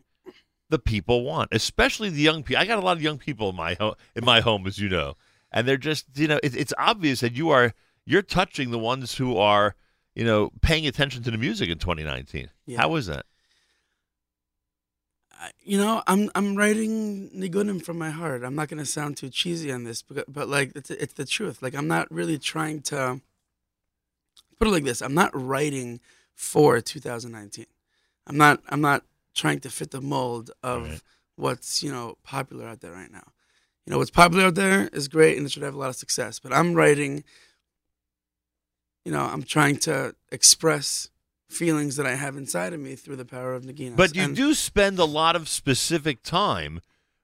the people want, especially the young people? I got a lot of young people in my home, in my home, as you know, and they're just, you know, it, it's obvious that you are you're touching the ones who are, you know, paying attention to the music in 2019. Yeah. How is that? you know, I'm I'm writing nigunim from my heart. I'm not gonna sound too cheesy on this, but but like it's it's the truth. Like I'm not really trying to put it like this. I'm not writing for 2019. I'm not I'm not trying to fit the mold of what's you know popular out there right now. You know what's popular out there is great and it should have a lot of success. But I'm writing. You know, I'm trying to express feelings that I have inside of me through the power of Naginas. But you And- do spend a lot of specific time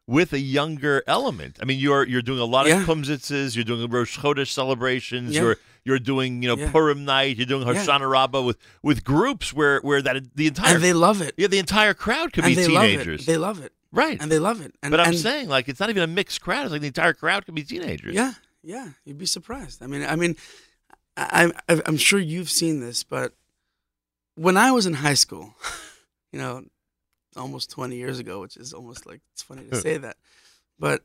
with a younger element. I mean, you're you're doing a lot Yeah. of kumsitzes, you're doing Rosh Chodesh celebrations, Yeah. you're you're doing you know Yeah. Purim night, you're doing. Hoshana Rabbah with with groups where where that the entire and they love it. yeah the entire crowd could and be they teenagers. Love it. They love it. Right. And they love it. And, but I'm and- saying like it's not even a mixed crowd. It's like the entire crowd could be teenagers. Yeah, yeah. You'd be surprised. I mean, I mean, I, I, I'm sure you've seen this, but when I was in high school, <laughs> you know, almost 20 years ago, which is almost like it's funny to say that, but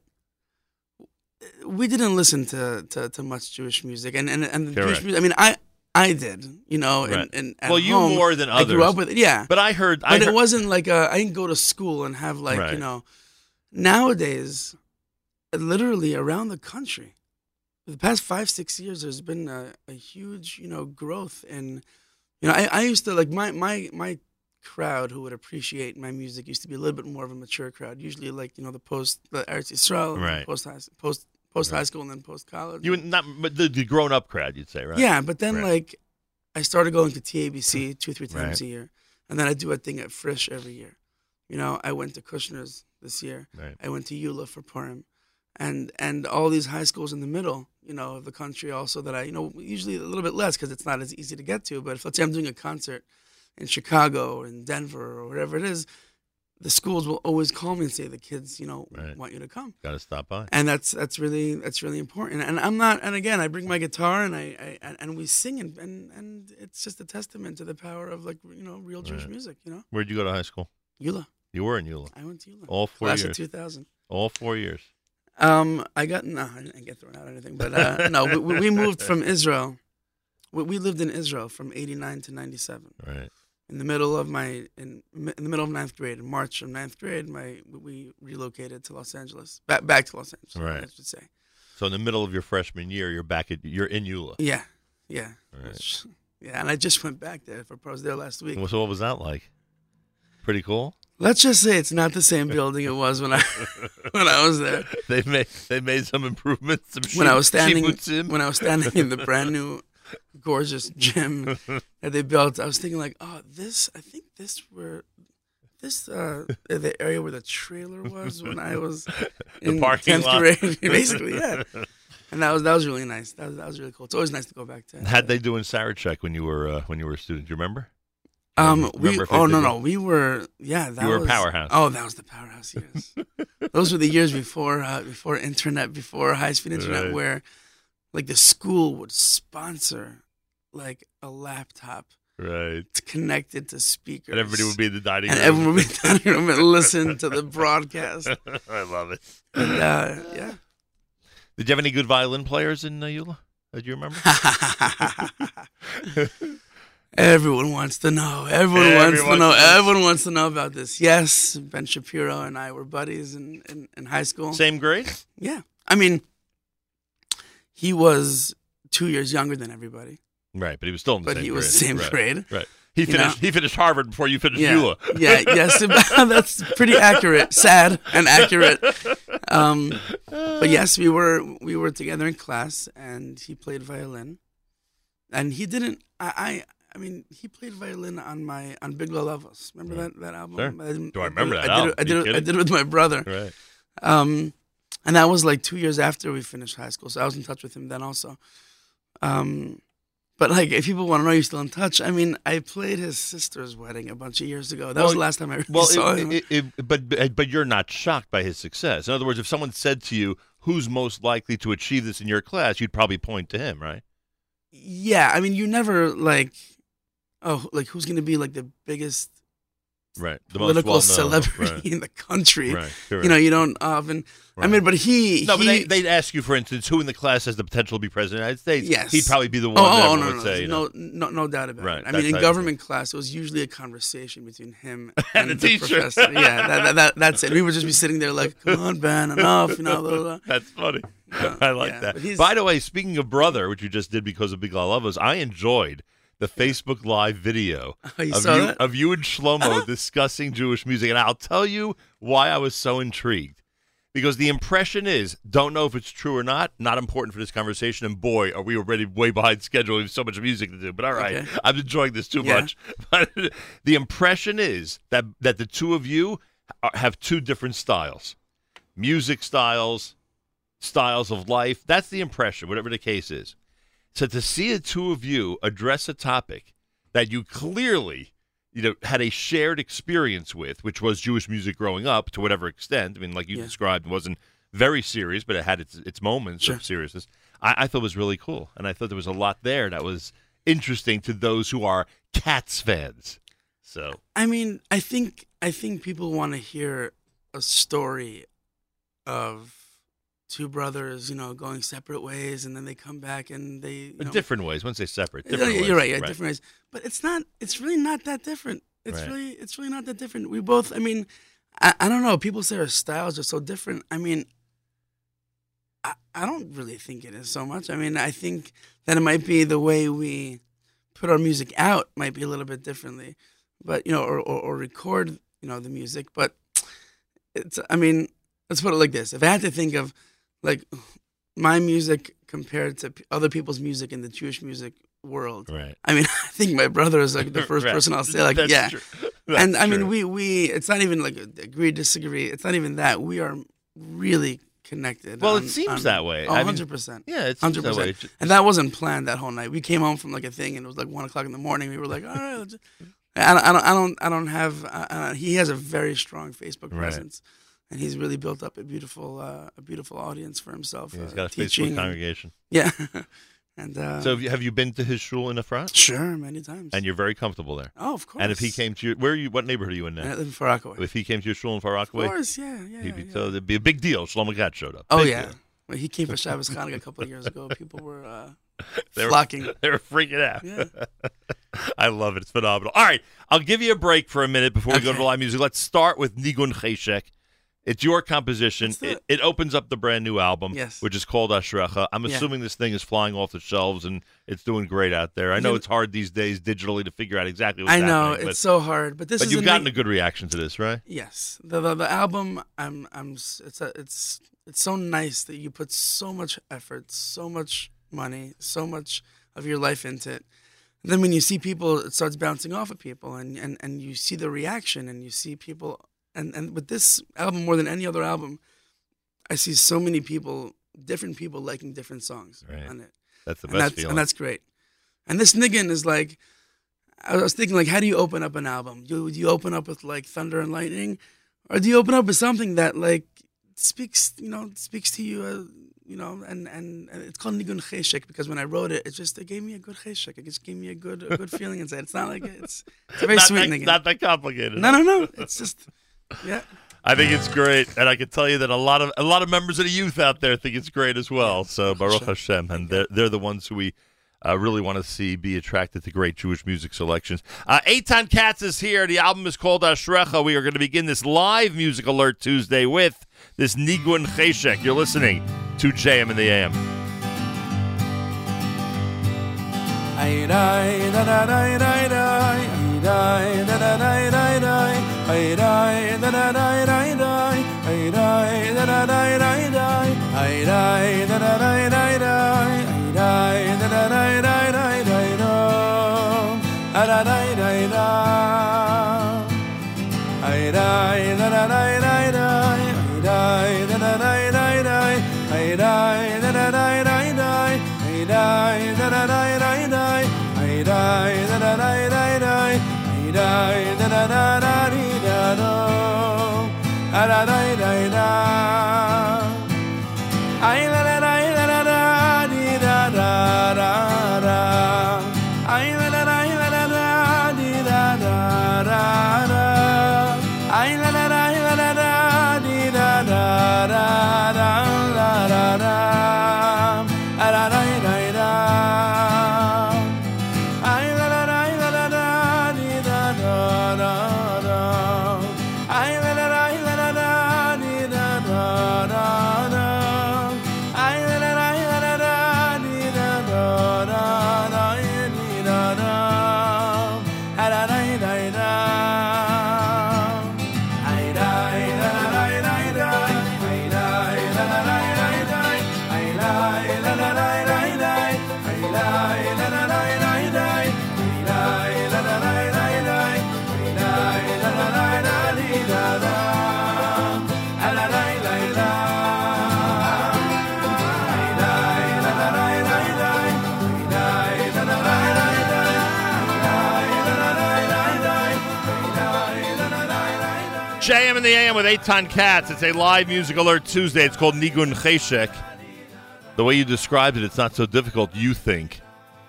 we didn't listen to, to, to much Jewish music, and and and the Jewish music. I mean, I I did, you know, Right. and, and at well, you home, more than I grew up with it, yeah. But I heard, I But heard it wasn't like a, I didn't go to school and have like Right. you know. Nowadays, literally around the country, for the past five six years, there's been a, a huge you know growth in, you know, I, I used to like my my my crowd who would appreciate my music used to be a little bit more of a mature crowd. Usually like you know the post the Eretz Yisrael, Right. post post post high school and then post college. you not but the, the grown up crowd, you'd say, right? Yeah, but then Right. like I started going to TABC mm-hmm. two, or three times a year. And then I do a thing at Frisch every year. You know, I went to Kushner's this year. Right. I went to YULA for Purim. And and all these high schools in the middle, you know, of the country also that I, you know, usually a little bit less because it's not as easy to get to. But if let's say I'm doing a concert in Chicago or in Denver or whatever it is, the schools will always call me and say the kids, you know, Right. want you to come Got to stop by. and that's that's really that's really important and i'm not and again i bring my guitar and i, I and, we sing and, and and it's just a testament to the power of like you know real jewish Right. music you know Where'd you go to high school? YULA. You were in YULA. i went to YULA. All four Class years. of 2000 All four years. um i got no i didn't get thrown out or anything but uh no we, we we moved from israel we, we lived in israel from 89 to 97 Right. In the middle of my in, in the middle of ninth grade in march of ninth grade my we relocated to los angeles back back to los angeles Right. i should say So in the middle of your freshman year, you're back at you're in YULA. Yeah, yeah, Right. Yeah. And I just went back there for I was there last week. So what was that like? Pretty cool. Let's just say it's not the same building it was when I <laughs> when I was there. They made they made some improvements. Some when I was standing when I was standing in the brand new gorgeous <laughs> gym that they built, I was thinking like, oh, this I think this where this uh the area where the trailer was when I was <laughs> The in parking 10th lot. grade, <laughs> basically, yeah. And that was that was really nice. That was that was really cool. It's always nice to go back to. How'd they do in Sarachek when you were uh, when you were a student? Do you remember? Um, Remember- we oh no no we were yeah that You were was, powerhouse. Oh, that was the powerhouse years. Those were the years before uh, before internet, before high speed internet, Right. where like the school would sponsor like a laptop Right. connected to speakers, And everybody would be in the dining and room. And everyone would be in the dining room and listen to the <laughs> broadcast. I love it. And uh, yeah, Did you have any good violin players in uh, YULA? Do you remember? <laughs> <laughs> Everyone wants to know. Everyone, wants to know. wants- Everyone wants to know about this. Yes, Ben Shapiro and I were buddies in, in, in high school. Same grade? Yeah. I mean, he was two years younger than everybody. Right, but he was still in the But same he grade. was the same right. grade. Right. He You finished know? he finished Harvard before you finished Yeah. YULA. yeah, <laughs> yes. <laughs> That's pretty accurate. Sad and accurate. Um, but <laughs> yes, we were we were together in class, and he played violin, and he didn't. I I, I mean, he played violin on my on Big Levels. Remember that that album? Sure. didn't- Do I remember it- that I album? did, it, I, did it, I did it with my brother. Right. Um, and that was like two years after we finished high school, so I was in touch with him then also. Um, but like, if people want to know you're still in touch, I mean, I played his sister's wedding a bunch of years ago. That was the last time I really well, saw it- him. it- it- but but you're not shocked by his success. In other words, if someone said to you, "Who's most likely to achieve this in your class?" you'd probably point to him, right? yeah, I mean, you never like, oh, like who's going to be like the biggest Right. The political celebrity Right. in the country? Right. You know, you don't often. I mean, but he, No, but he they, they'd ask you, for instance, who in the class has the potential to be president of the United States. Yes. He'd probably be the oh, one Oh, that oh, no, would no, say. no, no, no doubt about Right, it. I mean, in government class, it was usually a conversation between him <laughs> And and, the teacher. professor. Yeah, that, that, that, that's it. We would just be sitting there like, "Come on, Ben, enough," you know. Blah, blah. <laughs> That's funny. <laughs> I like yeah, that. By the way, speaking of brother, which you just did because of Big La Lovers, I enjoyed the Facebook Live video <laughs> Oh, you of you of you and Shlomo uh-huh. discussing Jewish music, and I'll tell you why I was so intrigued. Because the impression is, don't know if it's true or not, not important for this conversation. And boy, are we already way behind <laughs> schedule. We have so much music to do. But all right, Okay. I'm enjoying this too Yeah. much. <laughs> But the impression is that that the two of you are, have two different styles, music styles, styles of life. That's the impression, whatever the case is. So to see the two of you address a topic that you clearly, you know, had a shared experience with, which was Jewish music growing up to whatever extent. I mean, like you Yeah. described, it wasn't very serious, but it had its its moments Sure. of seriousness. I, I thought was really cool, and I thought there was a lot there that was interesting to those who are Katz fans. So I mean, I think I think people want to hear a story of two brothers, you know, going separate ways, and then they come back and they you know, different ways. Once they separate, different yeah, ways. You're right. Yeah, different ways. But it's not. It's really not that different. It's Right. really. It's really not that different. We both. I mean, I, I don't know. People say our styles are so different. I mean, I, I don't really think it is so much. I mean, I think that it might be the way we put our music out might be a little bit differently, but you know, or or, or record you know the music. But it's. I mean, let's put it like this: if I had to think of like my music compared to other people's music in the Jewish music world. Right. I mean, <laughs> I think my brother is like the <laughs> first Right. person I'll say like, That's yeah. <laughs> And I mean, true. we we it's not even like agree disagree. It's not even that. We are really connected. Well, on- it seems on- that way. Oh, 100%. yeah, it seems that way. 100%. And that wasn't planned that whole night. We came home from like a thing and it was like one o'clock in the morning. We were like, all right. I don't, I don't, I don't, I don't have. He has a very strong Facebook Right. And he's really built up a beautiful, uh, a beautiful audience for himself. Yeah, he's uh, got a teaching and- congregation. Yeah, <laughs> and uh, So have you, have you been to his shul in Efrat? Sure, many times. And you're very comfortable there. Oh, of course. And if he came to your, where are you? What neighborhood are you in now? I live in Far Rockaway. If he came to your shul in Far Rockaway, Of course, yeah, yeah. he'd be, yeah. so it'd be a big deal. Shlomo Katz showed up. Oh Big yeah, deal. when he came for <laughs> Shabbos Hanukkah a couple of years ago, people were uh, <laughs> They were- flocking. They were freaking out. Yeah. I love it. It's phenomenal. All right, I'll give you a break for a minute before we go to live music. Let's start with Nigun Cheshek. It's your composition. Let's do It, it opens up the brand new album, Yes. which is called Ashrecha. I'm Yeah. assuming this thing is flying off the shelves and it's doing great out there. I know it's hard these days digitally to figure out exactly what's I know it's so hard, but this but is you've gotten a good reaction to this, right? Yes, the the, the album. I'm I'm. It's a, it's it's so nice that you put so much effort, so much money, so much of your life into it. And then when you see people, it starts bouncing off of people, and and and you see the reaction, and you see people, and and with this album more than any other album, I see so many people, different people liking different songs Right. on it. That's the and best that's, feeling. And that's great. And this niggin is like, I was thinking like, how do you open up an album? Do, do you open up with like thunder and lightning, or do you open up with something that like speaks, you know, speaks to you, uh, you know, and, and and it's called nigun cheshek because when I wrote it, it just it gave me a good cheshek. It just gave me a good a good feeling inside. It's not like it's it's a very not sweet that. Not that complicated. No, no, no. It's just yeah. I think it's great, and I can tell you that a lot of a lot of members of the youth out there think it's great as well. So Baruch Hashem, and they're they're the ones who we uh, really want to see be attracted to great Jewish music selections. Uh, Eitan Katz is here. The album is called Ashrecha. We are going to begin this live music alert Tuesday with this Nigun Cheshek. You're listening to JM in the AM. Ay da da da da do a da a with Eitan Katz. It's a live music alert Tuesday. It's called Nigun Cheshek. The way you described it, it's not so difficult, you think,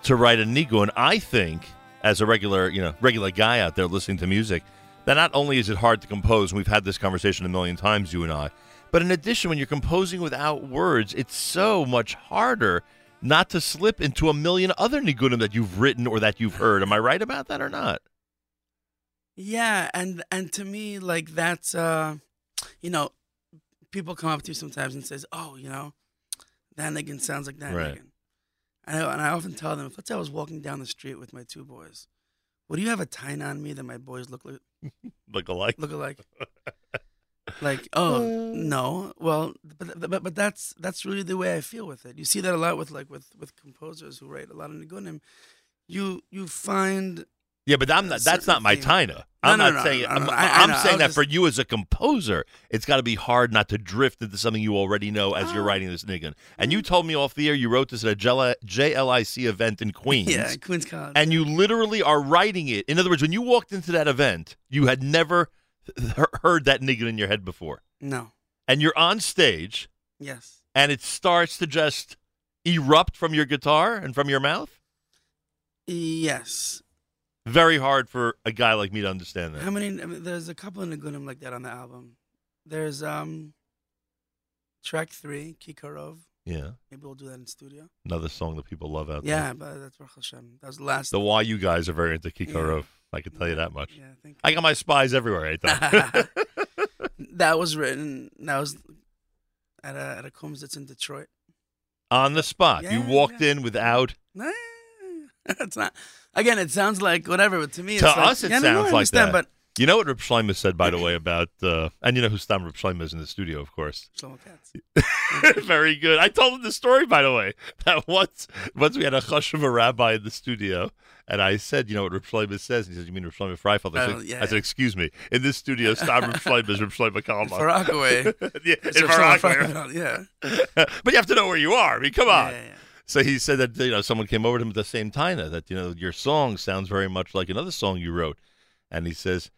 to write a Nigun. I think, as a regular, you know, regular guy out there listening to music, that not only is it hard to compose, and we've had this conversation a million times, you and I, but in addition, when you're composing without words, it's so much harder not to slip into a million other Nigunim that you've written or that you've heard. Am I right about that or not? Yeah, and and to me, like that's uh, you know, people come up to you sometimes and says, "Oh, you know, that niggun sounds like that Right. niggun." And I, and I often tell them, if let's say I was walking down the street with my two boys, would you have a tie on me that my boys look like <laughs> Look alike. look alike? <laughs> like, oh no, well, but, but but that's that's really the way I feel with it. You see that a lot with like with with composers who write a lot of nigunim. You you find Yeah, but I'm not. That's not my Tina. No, I'm no, not no, saying. I'm, I- I I'm saying that just- for you as a composer, it's got to be hard not to drift into something you already know as Ah. you're writing this niggun. And you told me off the air you wrote this at a JLIC event in Queens. yeah, Queens College. And you literally are writing it. In other words, when you walked into that event, you had never heard that niggun in your head before. no, And you're on stage, yes. and it starts to just erupt from your guitar and from your mouth. Yes. Very hard for a guy like me to understand that. How many? I mean, there's a couple of nigunim like that on the album. There's um track three, Kikarov. Yeah. Maybe we'll do that in studio. Another song that people love out there. Yeah, but that's Baruch Hashem. That was the last. The why you guys are very into Kikarov. I can tell you that much. Yeah, thank I got my spies everywhere. I thought. <laughs> That was written. That was at a at a Kumsitz in Detroit. On the spot. you Yeah, walked in without. Nah, <laughs> it's not. Again, it sounds like whatever, but to me, to it's like, us, it yeah, sounds I like that. But you know what Reb Shlomo said, by the way, about uh, and you know who Stam Reb is in the studio, of course. Shlomo Katz. <laughs> Very good. I told him the story, by the way, that once once we had a chush of a rabbi in the studio, and I said, you know what Reb says? And he said, you mean Reb Shlomo Freifeld? I, Oh, said, yeah. I said, excuse me. In this studio, Stam Reb Shlomo is Reb Shlomo Kalman. For Rockaway. <laughs> yeah, It's in Rockaway. Yeah. <laughs> but you have to know where you are. I mean, come on. Yeah, yeah. So he said that you know someone came over to him at the same time that you know your song sounds very much like another song you wrote, and he says,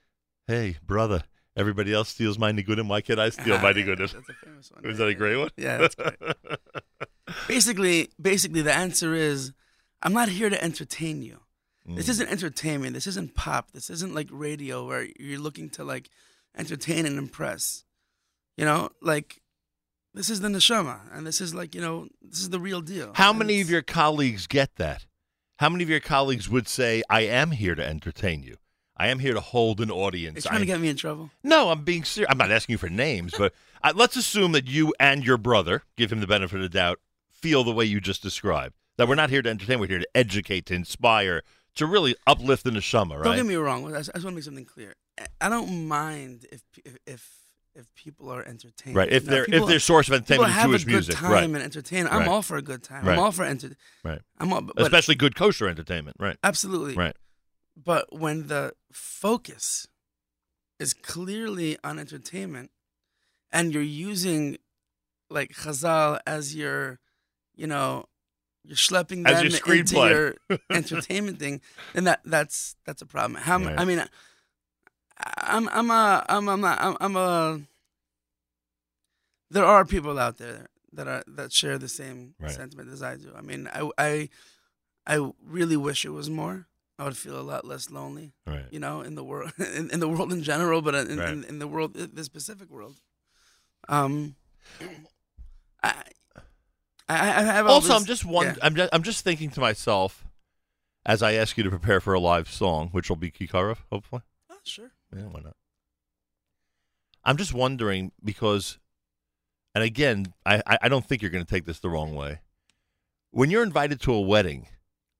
"Hey brother, everybody else steals my nigunim. Why can't I steal Ah, my yeah, nigunim?" That's a <laughs> famous one. Was that a great one? Yeah, that's great. <laughs> basically, basically, the answer is, I'm not here to entertain you. This Mm. isn't entertainment. This isn't pop. This isn't like radio where you're looking to like entertain and impress. You know, like this is the neshama, and this is like you know, this is the real deal. How And many it's- of your colleagues get that? How many of your colleagues would say, "I am here to entertain you. I am here to hold an audience." Are audience." you trying to get me in trouble? No, I'm being serious. I'm not asking you for names, but uh, let's assume that you and your brother, give him the benefit of the doubt, feel the way you just described. That we're not here to entertain, we're here to educate, to inspire, to really uplift the neshama, right? Don't get me wrong. I just, I just want to make something clear. I- I don't mind if if if, if people are entertained. Right, if You know, they're- if people- their source of entertainment is Jewish music, time right. and entertain. I'm Right. all for a good time. Right. I'm all for entertainment. right. I'm all, but Especially good kosher entertainment, right? absolutely Right. But when the focus is clearly on entertainment, and you're using like Chazal as your, you know, you're schlepping them your into your <laughs> entertainment thing, then that that's that's a problem. How Right. I mean, I'm I'm a I'm I'm not I'm, I'm a. There are people out there that are that share the same Right. sentiment as I do. I mean, I I I really wish it was more. I would feel a lot less lonely. Right. You know, in the world, <laughs> in, in the world in general, but in, Right. in, in the world, the specific world. Um, I, I, I have Also, I'm just one. yeah. I'm just, I'm just thinking to myself, as I ask you to prepare for a live song, which will be Kikarov, hopefully. Oh, sure. Yeah, why not? I'm just wondering because, and again, I, I I don't think you're going to take this the wrong way. When you're invited to a wedding,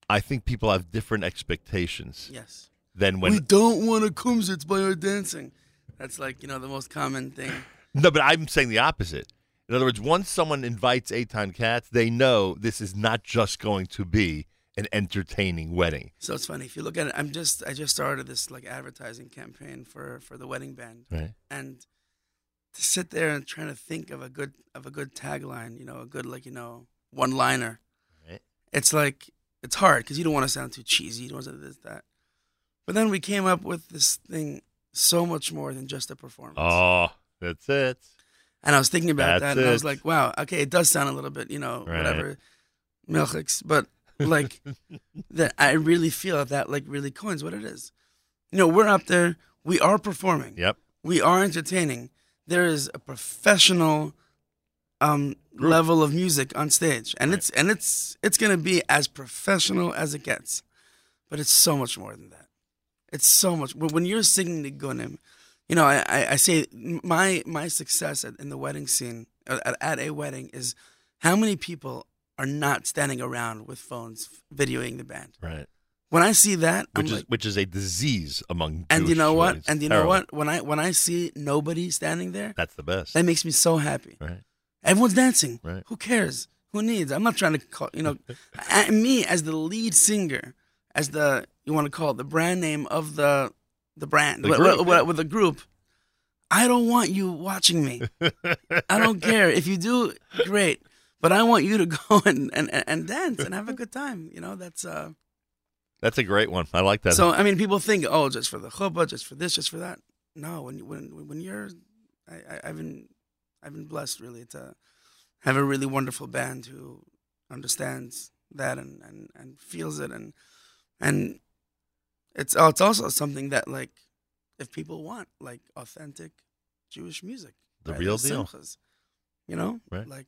I think people have different expectations Yes. than when. we don't want to kumsitz by our dancing. That's like you know the most common thing. <laughs> no, but I'm saying the opposite. In other words, once someone invites Eitan Katz, they know this is not just going to be an entertaining wedding. So it's funny if you look at it. I'm just I just started this like advertising campaign for for the wedding band, Right. and to sit there and trying to think of a good of a good tagline, you know, a good like you know one liner. Right. It's like it's hard because you don't want to sound too cheesy. You don't want to this that. But then we came up with this thing so much more than just a performance. Oh, that's it. And I was thinking about That's that, and I was like, wow, okay, it does sound a little bit, you know, Right. whatever, milchiks, but like that, I really feel that like really coins what it is. You know, we're up there, we are performing, Yep. we are entertaining. There is a professional um level of music on stage, and it's and it's it's gonna be as professional as it gets, but it's so much more than that. It's so much. When you're singing the gunim, you know, I, I, say my my success at, in the wedding scene uh, at, at a wedding is how many people are not standing around with phones videoing the band. Right. When I see that, I'm Which is like, which is a disease among. and you know what? And you know what? When I when I see nobody standing there, That's the best. that makes me so happy. Right. Everyone's dancing. Right. Who cares? Who needs? I'm not trying to call, you know, <laughs> me as the lead singer, as the you want to call it the brand name of the the brand The with, group, with- yeah. with the group. I don't want you watching me. <laughs> I don't care if you do great, but I want you to <laughs> go and, and, and dance and have a good time. You know, that's uh. That's a great one. I like that. So I mean, people think, oh, just for the chuppah, just for this, just for that. No, when you- when when you're, I, I, I've been, I've been blessed really to have a really wonderful band who understands that and and, and feels it and and it's oh, it's also something that like if people want like authentic Jewish music, The right? real The deal. you know, Right. like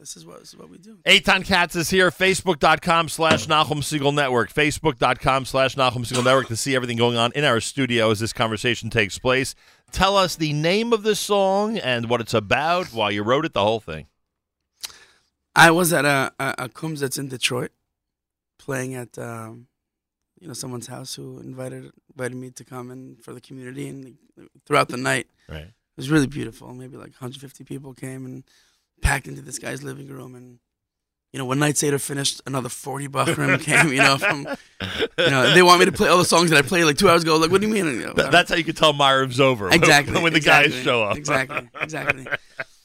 this is what this is what we do. Eitan Katz is here. Facebook.com slash Nachum Segal Network. Facebook.com slash Nachum Segal Network to see everything going on in our studio as this conversation takes place. tell us the name of the song and what it's about, why you wrote it, the whole thing. I was at a a, a Kumsitz in Detroit, playing at um, you know someone's house who invited invited me to come in for the community and throughout the night. Right. It was really beautiful. Maybe like 150 people came and packed into this guy's living room and. You know, one Night Seder finished, another 40 bochurim came, you know, from, you know, they want me to play all the songs that I played like two hours ago. Like, what do you mean? You know, Th- that's how you can tell Myram's over. Exactly. When, the exactly, guys show up. Exactly. Exactly.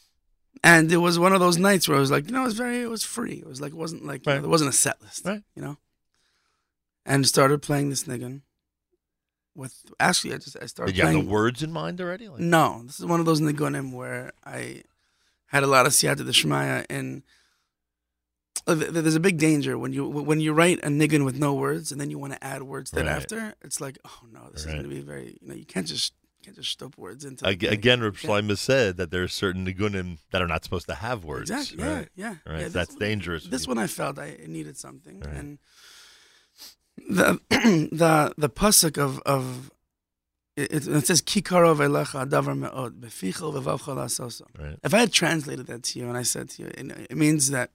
<laughs> and it was one of those nights where I was like, you know, it was very, it was free. It was like, it wasn't like, you know, there wasn't a set list, Right. you know. And started playing this niggun. With actually, I just I started Did you have the words in mind already? Like, No, this is one of those nigunim where I had a lot of siyata d'shmaya and uh, th- th- there's a big danger when you when you write a niggun with no words and then you want to add words Right. after. It's like, oh no, this Right. is going to be very. You know, you can't just you can't just stuff words into. Ag- again, Reb Shlomo said that there's certain nigunim that are not supposed to have words. Exactly. Yeah. Right. Yeah. Right. yeah this That's one- dangerous. This one I felt I needed something, and the <clears throat> the the pasuk of of it, it says kikarov elecha davar meod befichel vevavcha lasoso. If I had translated that to you and I said to you, it, means that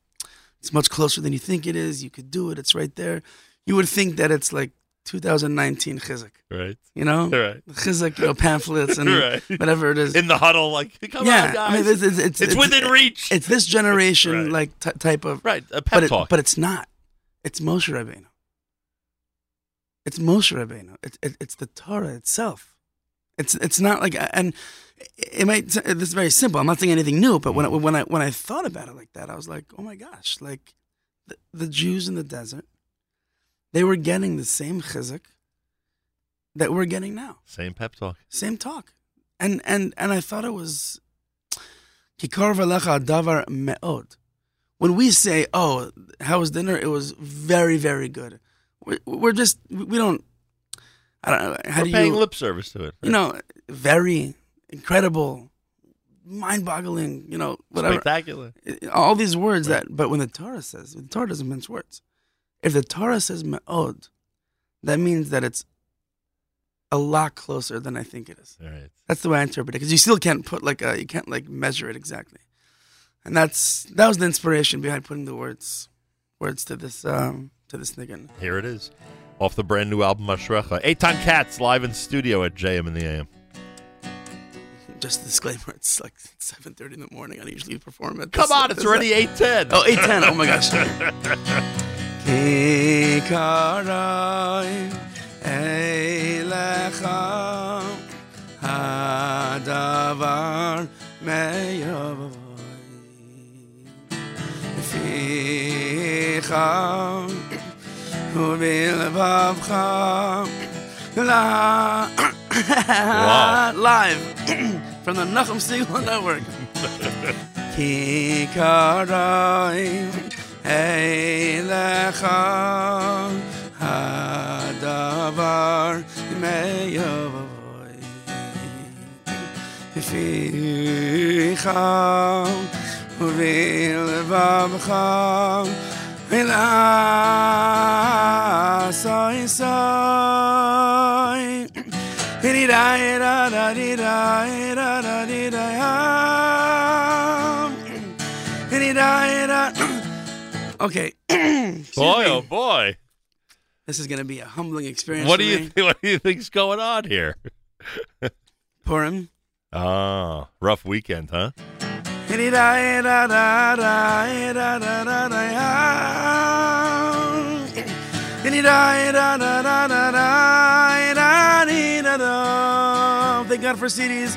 it's much closer than you think it is. You could do it. It's right there. You would think that it's like 2019 chizuk. Right. You know, <laughs> Right. chizuk, you know, pamphlets and <laughs> Right. whatever it is In the huddle, like, come yeah, on, guys. I mean, it's, it's, it's, It's within reach. It's this generation, Right. like t- type of right, a pep but it, but it's not. It's Moshe Rabbeinu. It's Moshe Rabbeinu. It's it, it's the Torah itself. It's it's not like and it might this is very simple. I'm not saying anything new, but when I, Mm-hmm. when I when I thought about it like that, I was like, oh my gosh, like the, the Jews in the desert, they were getting the same chizuk that we're getting now. Same pep talk. Same talk. And and and I thought it was Kikar v'lecha davar me'od. When we say, "Oh, how was dinner?" It was very, very good. We're, we're just we don't. I don't know. How We're do paying you? lip service to it. You know, very incredible, mind-boggling. You know, whatever. Spectacular. All these words that, but when the Torah says, the Torah doesn't mince words. If the Torah says me'od, that means that it's a lot closer than I think it is. Right. That's the way I interpret it because you still can't put like a you can't like measure it exactly, and that's that was the inspiration behind putting the words words to this um to this niggun. Here it is. Off the brand new album, Ashrecha. Eitan Katz live in studio at JM in the AM. Just a disclaimer: it's like seven thirty in the morning. I usually perform at. Come this- on, it's already 8:10. Oh, 8:10. Oh my gosh. <laughs> Kikarai eilecha hadavar meyavoy ficha ubilvavcha la Wow. live <coughs> from the Nachum Segal Network. Kikarai eilecha hadavar meyavoy ficha uvilvavcha ila soy soy da da da di da da da di da da da Okay. <clears throat> Boy, oh boy. This is going to be a humbling experience. What do you think, <laughs> what do you think's going on here? <laughs> Purim. Ah, rough weekend, huh? Thank God for CDs.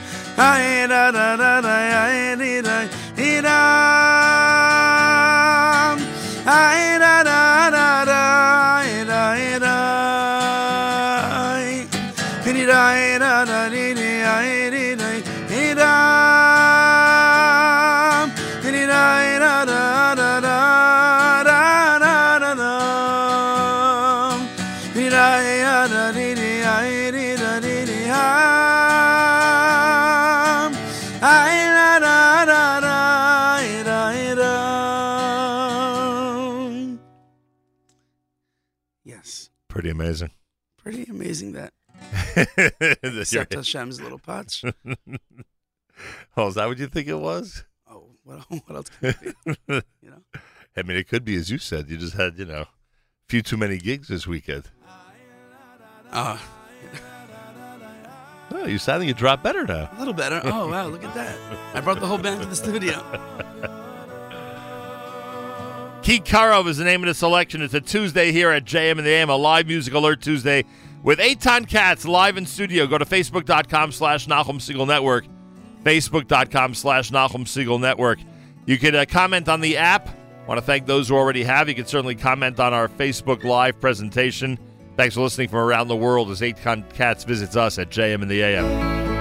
Pretty amazing. pretty amazing that <laughs> Except Hashem's little patch. <laughs> oh, is that what you think it was? Oh, what, <laughs> what else can it be? You know? I mean, it could be as you said. You just had, you know, a few too many gigs this weekend. Uh, Oh, you sounding you drop better now. a little better. Oh, wow, look at that. I brought the whole band to the studio. Kikarov is the name of the selection. It's a Tuesday here at JM in the AM, a live music alert Tuesday with Eitan Katz live in studio. Go to facebook.com slash Nachum Segal Network. Facebook.com slash Nachum Segal Network. You can uh, comment on the app. want to thank those who already have. You can certainly comment on our Facebook Live presentation. Thanks for listening from around the world as Eitan Katz visits us at JM in the AM.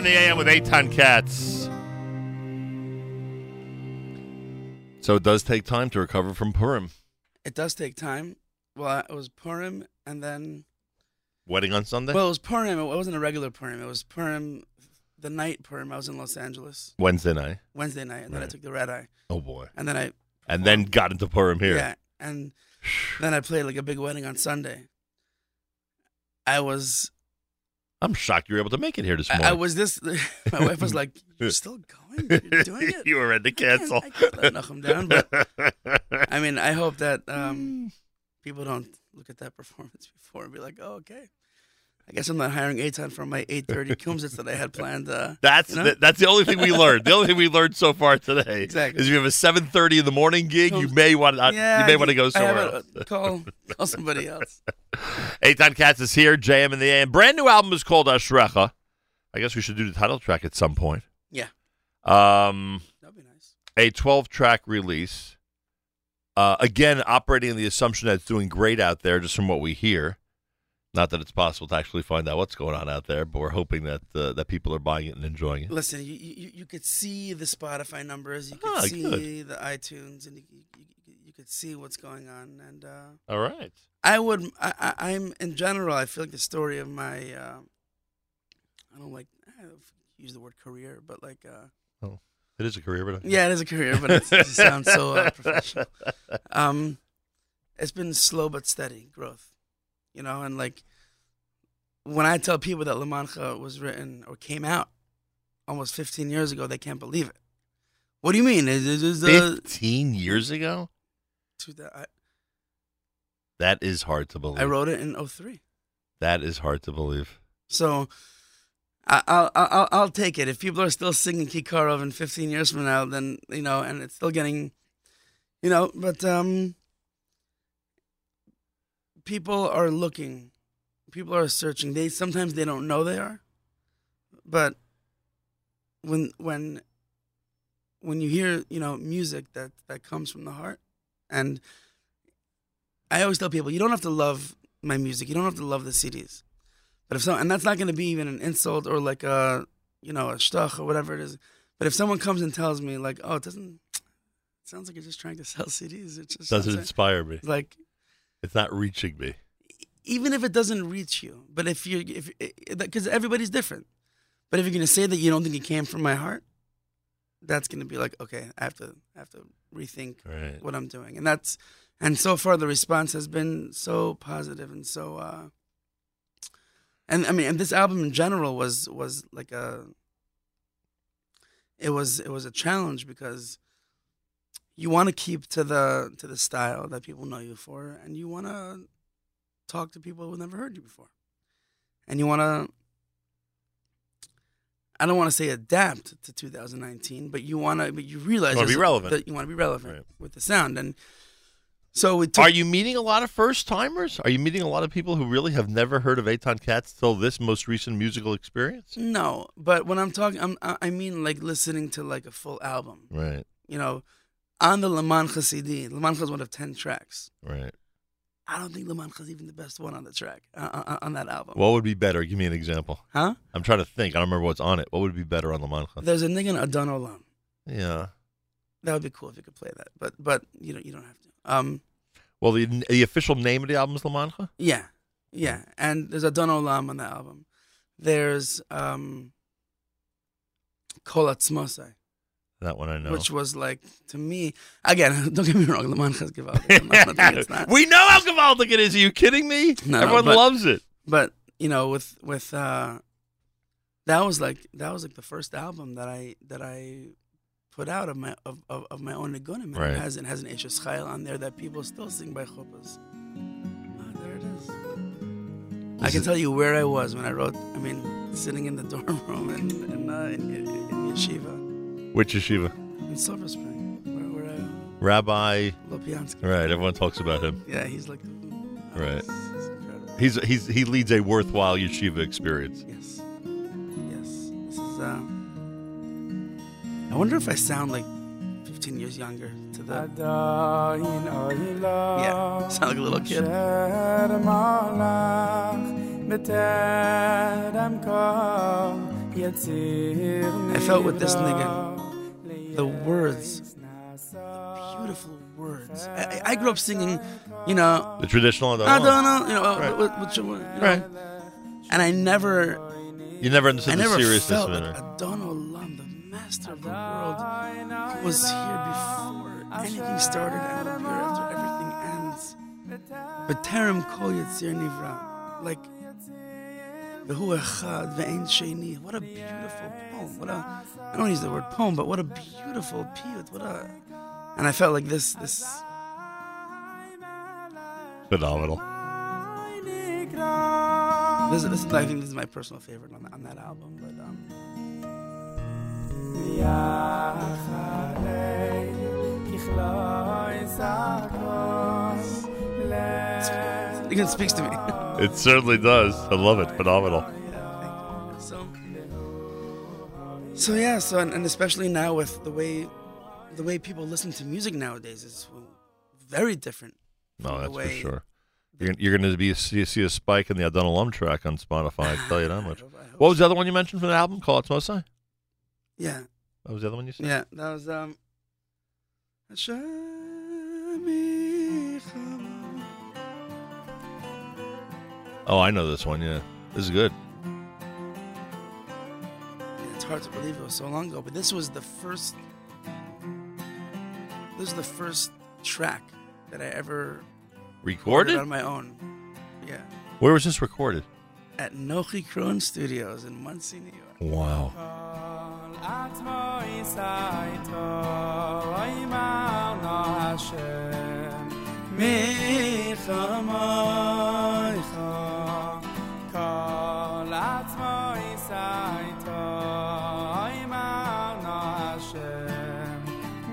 In the AM with Eitan Katz. So it does take time to recover from Purim. It does take time. Well, it was Purim, and then Wedding on Sunday? well, it was Purim. It wasn't a regular Purim. It was Purim, the night Purim. I was in Los Angeles Wednesday night. Wednesday night, and then I took the red eye, Oh boy. and then I And then got into Purim here. yeah, and then I played like a big wedding on Sunday. I was I'm shocked you were able to make it here this morning. I, I was this. <laughs> My wife was like, "You're <laughs> still going? You're doing <laughs> it?" you were ready to cancel. I can't let Nachum down, but I mean, I hope that um, people don't look at that performance before and be like, "Oh, okay." I guess I'm not hiring Eitan for my 8:30 Kumsitz that I had planned. Uh, <laughs> That's you know? the, that's the only thing we learned. The only thing we learned so far today Exactly. is if you have a 7:30 in the morning gig, you may want to yeah, you may want to go I somewhere have else. a- <laughs> Call call somebody else. <laughs> Eitan Katz is here, JM in the AM. Brand new album is called Ashrecha. I guess we should do the title track at some point. Yeah. Um, That'd be nice. A 12 track release. Uh, again, operating on the assumption that it's doing great out there, just from what we hear. Not that it's possible to actually find out what's going on out there, but we're hoping that uh, that people are buying it and enjoying it. Listen, you, you you could see the Spotify numbers, you could Ah, see good. the iTunes, and you, you, you, you could see what's going on. And uh, All right. I would, I, I, I'm in general, I feel like the story of my, uh, I don't like I don't use the word career, but like, uh, Oh, It is a career, but Yeah, it is a career, but it's, it sounds so uh, professional. <laughs> Um, it's been slow but steady growth, you know. And like when I tell people that La Mancha was written or came out almost 15 years ago, they can't believe it. What do you mean? Is is- is, uh, Fifteen years ago. I, That is hard to believe. I wrote it in 03. That is hard to believe. So I, I'll, I'll I'll take it. If people are still singing Kikarov in 15 years from now, then you know, and it's still getting, you know, but um, people are looking, people are searching. They sometimes they don't know they are, but when when when you hear you know music that that comes from the heart, and I always tell people you don't have to love my music, you don't have to love the CDs. But if so, and that's not going to be even an insult or like a, you know, a stuch or whatever it is. But if someone comes and tells me like, oh, it doesn't, it sounds like you're just trying to sell <laughs> CDs. It just Doesn't inspire me. Like It's not reaching me. even if it doesn't reach you, but if you, if because everybody's different. But if you're going to say that you don't think it came from my heart, that's going to be like, okay, I have to, I have to rethink Right. what I'm doing, and that's, and so far the response has been so positive and so. uh and I mean, and this album in general was was like a. It was it was a challenge because you want to keep to the to the style that people know you for, and you want to talk to people who have never heard you before, and you want to. I don't want to say adapt to 2019, but you want to, but you realize You wanna be relevant. That you want to be relevant with the sound, and so took Are you meeting a lot of first timers? Are you meeting a lot of people who really have never heard of Eitan Katz till this most recent musical experience? No, but when I'm talking, I'm, I mean like listening to like a full album. Right. You know, on the Le Mancha CD, Le is one of ten tracks. Right. I don't think Le Mancha is even the best one on the track uh, uh, on that album. What would be better? Give me an example. Huh? I'm trying to think. I don't remember what's on it. What would be better on Mancha? There's a niggun in Adon Olam. Yeah. That would be cool if you could play that, but but you don't you don't have to. Um, Well, the the official name of the album is La Mancha. yeah, yeah, and there's Adon Olam on the album. There's um, Kol Atzmosai. That one I know. Which was like to me again. <laughs> Don't get me wrong, Le Mancha's Gewalt. I'm not saying it's <laughs> we know how gewaltig it is. Are you kidding me? No, no, Everyone but- loves it. But you know, with with uh, that was like that was like the first album that I that I put out of my of, of, of my own nigunim. And Right. It has it has an Eshes Chayil on there that people still sing by chuppahs. Ah, there it is. I can tell you where I was when I wrote. I mean, sitting in the <laughs> dorm room in in, uh, in, in yeshiva Which yeshiva? in Silver Spring, where, where I Rabbi. Lopiansky. Right. Everyone talks about him. Yeah, he's like Right. He's he's he leads a worthwhile yeshiva experience. Yes. Yes. This is. Uh, I wonder if I sound like 15 years younger to the. Yeah, sound like a little kid. I felt with this niggun, the words, the beautiful words. I, I- grew up singing, you know, The traditional. I don't know, you know, Right. what, what, you know, Right. and I never, You never understood I the never seriousness felt of like it. Adon Olam, the master of the world, was here before anything started and will be here after everything ends. But Terem Kol Yetzir Nivra, like V'hu Echad Ve'en Sheni. What a beautiful poem. What a I don't use the word poem, but what a beautiful piyut. What a and I felt like this this Phenomenal. this, this is I think this is my personal favorite on, on that album. But um it even speaks to me. <laughs> It certainly does. I love it. Phenomenal. So, so yeah, so and, and especially now with the way, the way people listen to music nowadays is very different. No, that's for sure. You're, you're going to be see, see a spike in the Adon Olam track on Spotify. I tell you that <sighs> much. What was the other one you mentioned from the album? Kol Atzmosai. Yeah, What was the other one you said? yeah, that was um. Oh, I know this one. Yeah, this is good. It's hard to believe it was so long ago, but this was the first. This is the first track that I ever recorded on my own. Yeah. Where was this recorded? At Nochi Kron Studios in Monsey, New York. Wow. wow. מלחמייך. כל עצמו יסייתו, אוי מענו השם,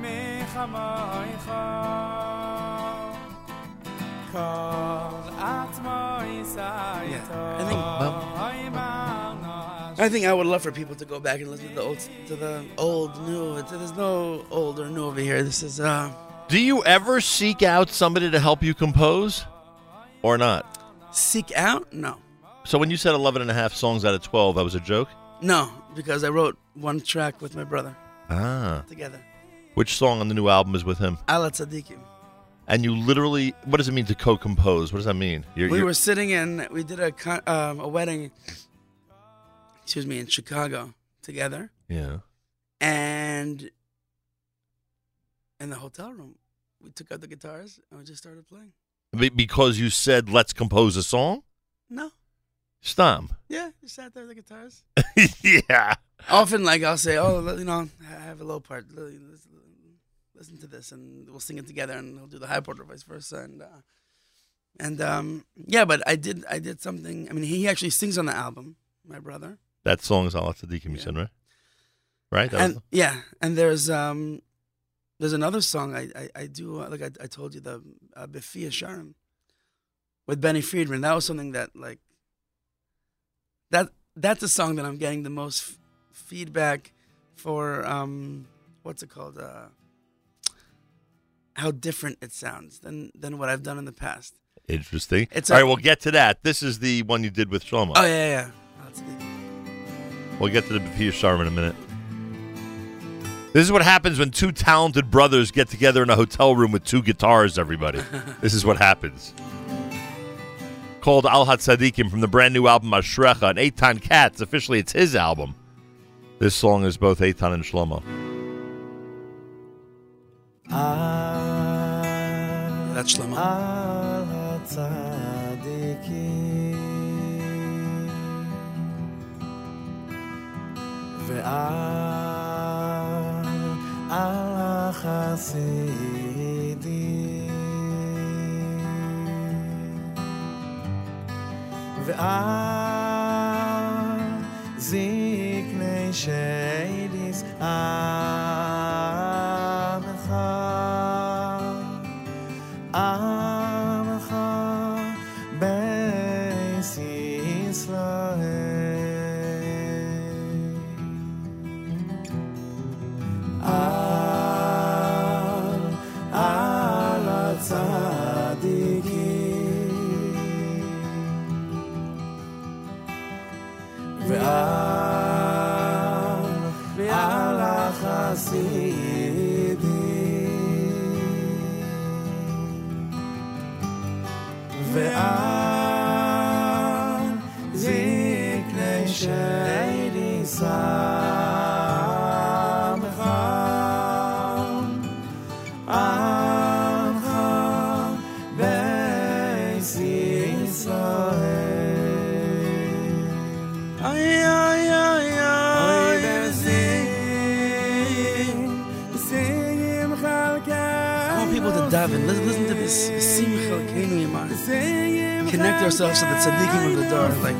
מלחמייך. כל עצמו יסייתו, אוי מענו I think I would love for people to go back and listen to the old, to the old, new. It's, there's no old or new over here. This is uh, do you ever seek out somebody to help you compose or not? seek out. No, So when you said 11 and a half songs out of 12, that was a joke? no, because I wrote one track with my brother Ah. together. Which song on the new album is with him? Al Hatzadikim. And you literally, what does it mean to co-compose? What does that mean? You're, we you're- were sitting in. We did a con- um, a wedding. Excuse me, in Chicago together, yeah. and in the hotel room, we took out the guitars and we just started playing. Be- because you said, let's compose a song? No, Stom. yeah, just sat there with the guitars. <laughs> yeah. Often, like I'll say, "Oh, you know, I have a low part. Li- Listen, listen to this, and we'll sing it together, and he'll do the high part or vice versa." And uh, and um, yeah, but I did I did something. I mean, he actually sings on the album. My brother. That song is Allah you said, right? Right? That was and yeah, and there's um, there's another song I I, I do uh, like I, I told you the uh, Befia Sharim with Benny Friedman. That was something that like that that's a song that I'm getting the most f- feedback for. Um, what's it called? Uh, how different it sounds than than what I've done in the past. interesting. It's All a- right, we'll get to that. This is the one you did with Shlomo. Oh yeah, yeah. That's We'll get to the Bafia Sharm in a minute. This is what happens when two talented brothers get together in a hotel room with two guitars, everybody. <laughs> this is what happens. Called Al Hatzadikim from the brand new album Ashrecha and Eitan Katz. Officially, it's his album. This song is both Eitan and Shlomo. That's Shlomo. על הצדיקים ועל חסידי ואז זקני שיידיס אה I want people to daven. Listen, listen to this. Connect ourselves to the tzaddikim of the door. Like,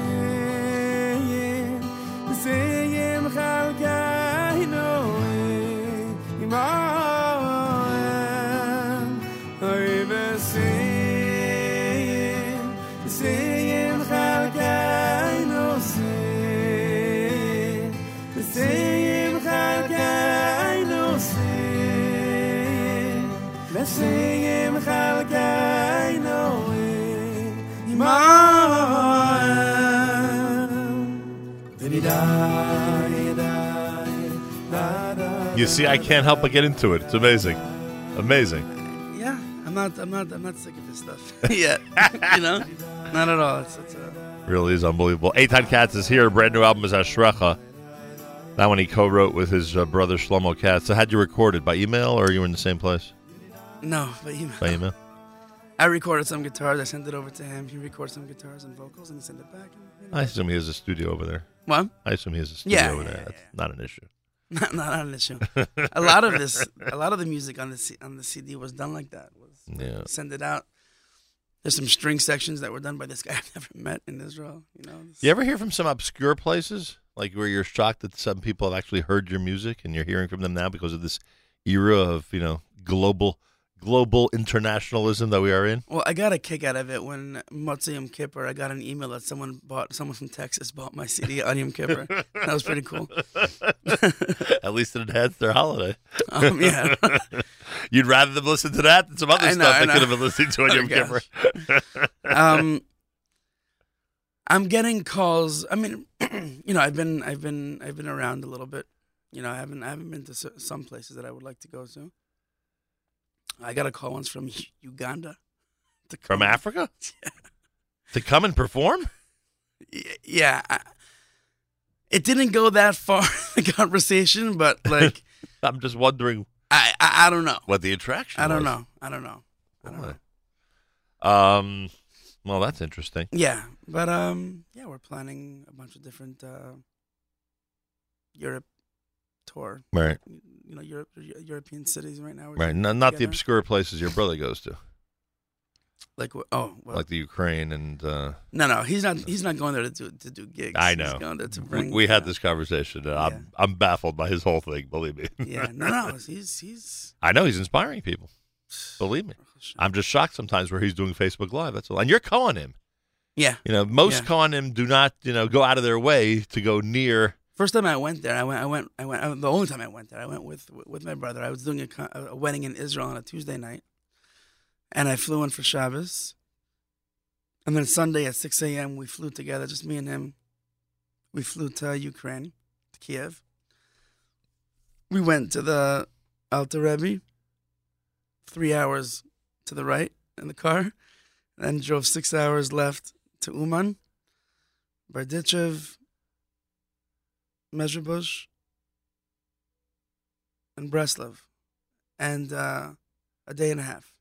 You see, I can't help but get into it. It's amazing. Amazing. yeah, I'm not, I'm not, I'm not sick of this stuff <laughs> yet. you know, not at all. It's, it's uh, Really is unbelievable. Eitan Katz is here. Brand new album is Ashrecha. That one he co-wrote with his uh, brother Shlomo Katz. So how'd you record it? By email or you were in the same place? No, by email. By email. I recorded some guitars. I sent it over to him. He recorded some guitars and vocals, and he sent it back. And, I assume he has a studio over there. What? I assume he has a studio Yeah, over yeah, there. That's not an issue. <laughs> not, not an show. a lot of this, a lot of the music on the C, on the CD was done like that. Was Yeah. send it out. There's some string sections that were done by this guy <laughs> I've never met in Israel. You know, You ever hear from some obscure places, like where you're shocked that some people have actually heard your music and you're hearing from them now because of this era of you know global global internationalism that we are in? Well, I got a kick out of it when Yom Kippur. I got an email that someone bought, someone from Texas bought my CD on <laughs> Yom Kippur. that was pretty cool. <laughs> At least it enhanced their holiday. <laughs> Um, yeah. You'd rather them listen to that than some other I stuff I they could have been listening to on Oh, Yom Kippur. um, I'm getting calls. I mean, <clears throat> you know, I've been, I've been, I've been around a little bit. You know, I haven't, I haven't been to some places that I would like to go to. I got a call once from <laughs> Uganda. to From come- Africa? <laughs> To come and perform? Yeah, it didn't go that far <laughs> in the conversation, but like, I'm just wondering I, I, I don't know. what the attraction I don't was. know. I don't know. I don't know. Um, well, that's interesting. Yeah, but um, yeah, we're planning a bunch of different uh, Europe tour. Right. You know, Europe, European cities right now. Right. No, not the obscure places your brother goes to, Like, oh, well, like the Ukraine and. Uh, no, no, he's not. He's not going there to do to do gigs. I He's know. going there to We- bring. we had this conversation. And I'm I'm baffled by his whole thing. Believe me. Yeah, no, no, <laughs> he's he's. I know he's inspiring people. <sighs> Believe me. I'm just shocked sometimes where he's doing Facebook Live. That's all. And you're calling him. Yeah. You know, most Yeah. calling him do not, you know, go out of their way to go near. First time I went there, I went, I went, I went. I, the only time I went there, I went with with my brother. I was doing a, a wedding in Israel on a Tuesday night, and I flew in for Shabbos. And then Sunday at six a.m. we flew together, just me and him. We flew to Ukraine, to Kiev. We went to the Alter Rebbe. Three hours to the right in the car, and drove six hours left to Uman, Berdichev, Mezhebush, and Breslov, and uh, a day and a half.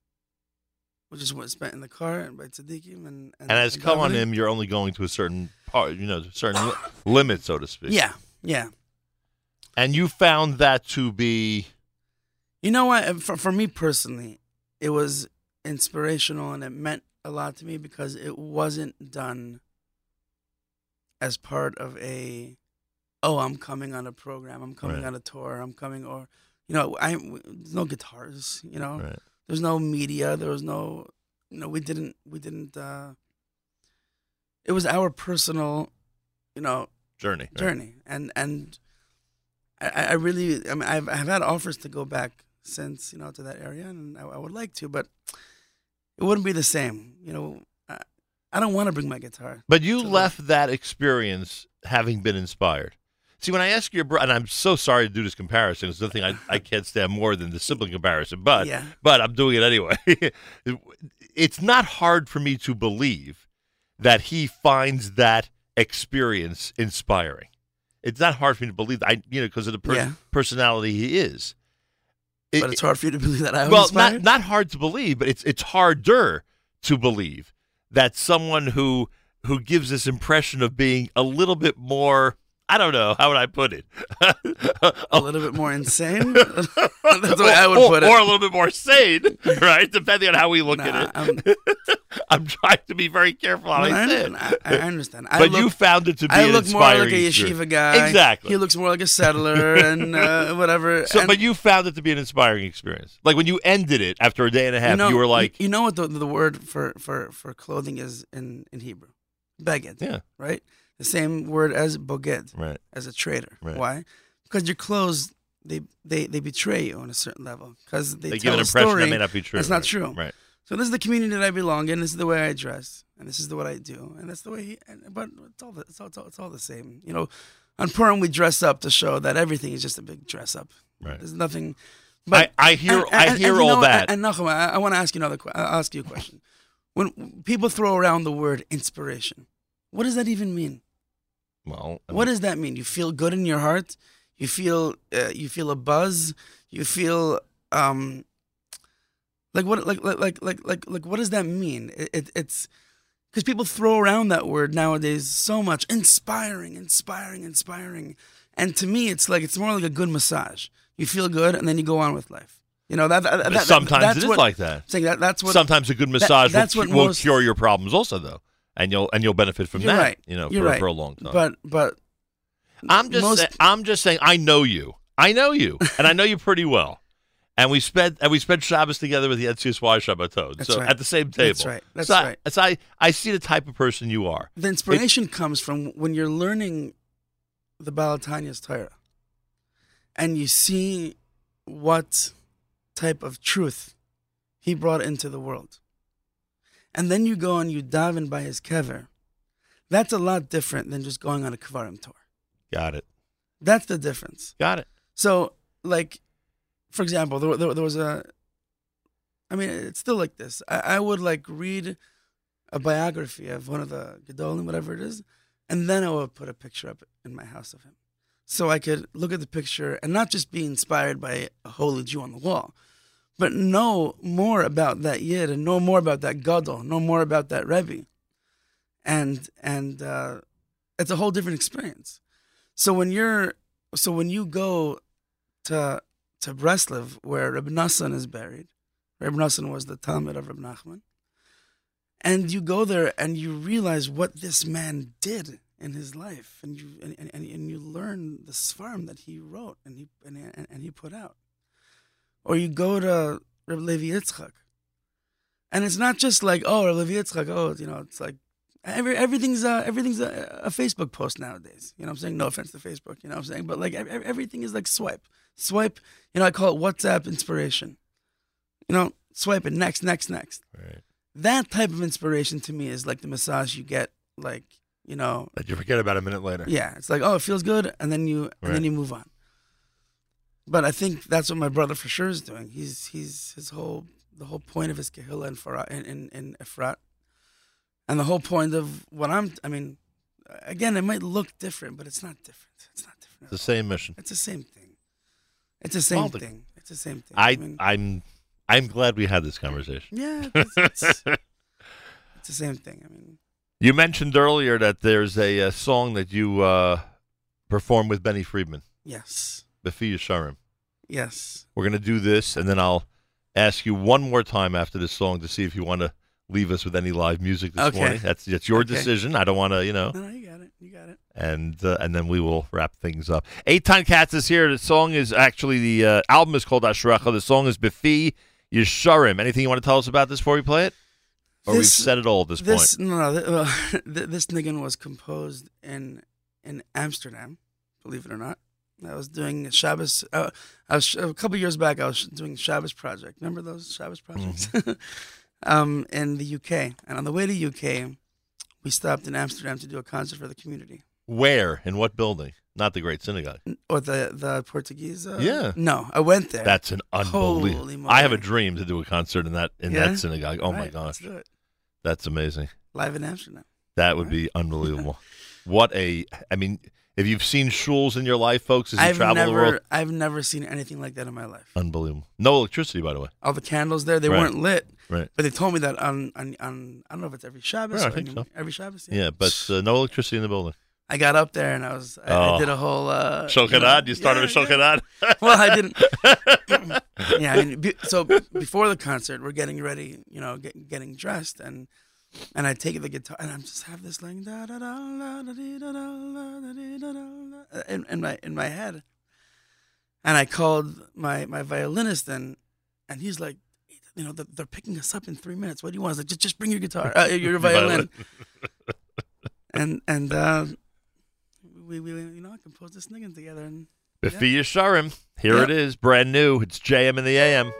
We just went spent in the car and by Tzaddikim and And, as and calling davening. him, you're only going to a certain part, you know, certain li- limit, so to speak. Yeah, yeah. And you found that to be You know what? For, for me personally, it was inspirational and it meant a lot to me because it wasn't done as part of a, oh, I'm coming on a program, I'm coming Right. on a tour, I'm coming, or, you know, I there's no guitars, you know, Right. there's no media, there was no, you know, we didn't, we didn't, uh, it was our personal, you know, journey. right? journey and and I, I really I mean I've I've had offers to go back since you know to that area and I, I would like to but it wouldn't be the same you know I, I don't want to bring my guitar But you left that experience having been inspired. See, when I ask your brother, and I'm so sorry to do this comparison, it's nothing I, I can't stand more than the sibling comparison, but Yeah. but I'm doing it anyway. <laughs> it's not hard for me to believe that he finds that experience inspiring. It's not hard for me to believe. that, I you know because of the per- Yeah. personality he is. It- but it's hard for you to believe that I was well, inspired not not hard to believe, but it's it's harder to believe that someone who who gives this impression of being a little bit more I don't know how would I put it <laughs> a little bit more insane <laughs> that's the way I would or, put it or a little bit more sane, <laughs> right? Depending on how we look Nah, at it. I'm- I'm, trying to be very careful how I I say it. understand. I, I understand. I But look, you found it to be I look more like a yeshiva guy. Exactly. He looks more like a settler and uh, whatever. So, and- but you found it to be an inspiring experience. Like when you ended it after a day and a half, you, know, were like, you know what the, the word for, for, for clothing is in, in Hebrew? Beged. Yeah. Right? The same word as boged. Right. As a traitor. Right. Why? Because your clothes, they, they, they betray you on a certain level. Because they, They tell give an a impression that may not be true, That's not right, true. right. So this is the community that I belong in. This is the way I dress, and this is the what I do, and that's the way. He, and, but it's all, the, it's all it's all it's all the same. You know, on Purim we dress up to show that everything is just a big dress up. Right. There's nothing. I- I hear- I hear all know- that. And, Nachum, I, I want to ask you another. I'll ask you a question. When people throw around the word inspiration, what does that even mean? Well, I What mean, does that mean? You feel good in your heart. You feel uh, you feel a buzz. You feel um, Like what? Like like like like like, what does that mean? It, it, it's because people throw around that word nowadays so much. Inspiring, inspiring, inspiring. And to me, it's like it's more like a good massage. You feel good, and then you go on with life. You know that. that, that- that- Sometimes that's it is what- like that. Saying that that's what. Sometimes a good that- massage that's will, what cu- will cure your problems also, though, and you'll and you'll benefit from You're that. right. You know, You're for, right. for a long time. But but I'm just most- say- I'm just saying I know you. I know you, <laughs> and I know you pretty well. And we spent and we spent Shabbos together with the NCSY Shabbatot. That's so right. at the same table. That's right. That's so I- right. so I, I see the type of person you are. the inspiration comes from when you're learning the Baal HaTanya's Torah, and you see what type of truth he brought into the world, and then you go and you daven by his kever. That's a lot different than just going on a Kvarim tour. Got it. That's the difference. Got it. So, like, for example, there, there, there was a. I mean, it's still like this. I, I would like read a biography of one of the Gedolim, whatever it is, and then I would put a picture up in my house of him, so I could look at the picture and not just be inspired by a holy Jew on the wall, but know more about that yid and know more about that gadol, know more about that rebbe, and and uh, it's a whole different experience. So when you're so when you go to to Breslov, where Reb Nassan is buried, Reb Nassan was the Talmud of Reb Nachman, and you go there and you realize what this man did in his life, and you and, and, and you learn the sfarim that he wrote and he and, and, and he put out, or you go to Reb Levi Yitzchak, and it's not just like oh Reb Levi Yitzchak, oh you know it's like Every, everything's a, everything's a, a Facebook post nowadays. You know what I'm saying? No offense to Facebook, you know what I'm saying? But like ev- ev- everything is like swipe. Swipe, you know, I call it WhatsApp inspiration. You know, swipe it next, next, next. Right. That type of inspiration to me is like the massage you get like, you know, That you forget about a minute later. yeah, it's like, oh, it feels good and then you and then you move on. But I think that's what my brother for sure is doing. He's he's his whole the whole point of his kahila in Farah in, in, in Efrat. And the whole point of what I'm I mean, again, it might look different, but it's not different. It's not different. It's the same mission. It's the same thing. It's the same thing. It's the same thing. I, mean, I'm I'm glad we had this conversation. yeah, it's, it's, <laughs> it's the same thing. I mean, You mentioned earlier that there's a, uh song that you uh, perform with Benny Friedman, yes, Befi Yesharim. yes. We're going to do this, and then I'll ask you one more time after this song to see if you want to leave us with any live music this Okay. morning. That's that's your Okay. decision. I don't want to, you know. No, no, you got it. You got it. And uh, and then we will wrap things up. Eitan Katz is here. The song is actually the uh, album is called Ashrecha. The song is Befi Yesharim. Anything you want to tell us about this before we play it? Or we've said it all at this, This point. no, no <laughs> th- this niggun was composed in in Amsterdam, believe it or not. I was doing Shabbos. Uh, I was a couple years back. I was doing Shabbos project. Remember those Shabbos projects? Mm-hmm. <laughs> um, in the UK, and on the way to UK, we stopped in Amsterdam to do a concert for the community. Where? In what building? Not the Great Synagogue. Or the the Portuguese? Uh, Yeah. No, I went there. That's an unbelievable. I have a dream to do a concert in that in Yeah? that synagogue. Oh my Right, let's gosh, do it. that's amazing. live in Amsterdam. That would be <laughs> unbelievable. what a! I mean, if you've seen shuls in your life, folks, as you I've travel never, the world, I've never seen anything like that in my life. unbelievable. No electricity, by the way. All the candles there, they Right. weren't lit, Right. but they told me that on, on, on I don't know if it's every Shabbos. Yeah, I or think any- so. Every Shabbos. Yeah, but uh, no electricity in the building. I got up there and I was, I, Oh. I did a whole. Uh, Shokanad? You started yeah, with yeah. Well, I didn't. <laughs> yeah, I mean, be, so before the concert, we're getting ready, you know, get, getting dressed, and and I take the guitar and I just have this like da da da da da da da da da in, in my in my head, and I called my my violinist and and he's like. You know they're, they're picking us up in three minutes. What do you want? I was like, just just bring your guitar, uh, your <laughs> violin, and and uh, we we you know I composed this niggun together and Befi Yesharim. Here Yep. it is, brand new. It's JM in the AM.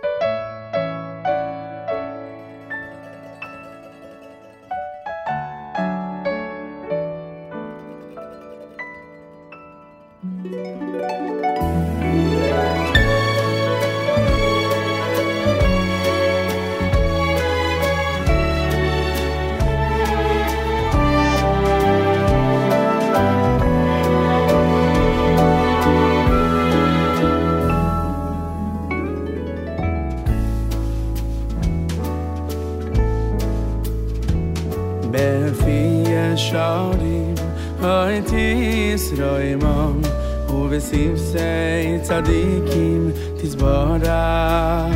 Shalom u vesim sei tzadikim tisbora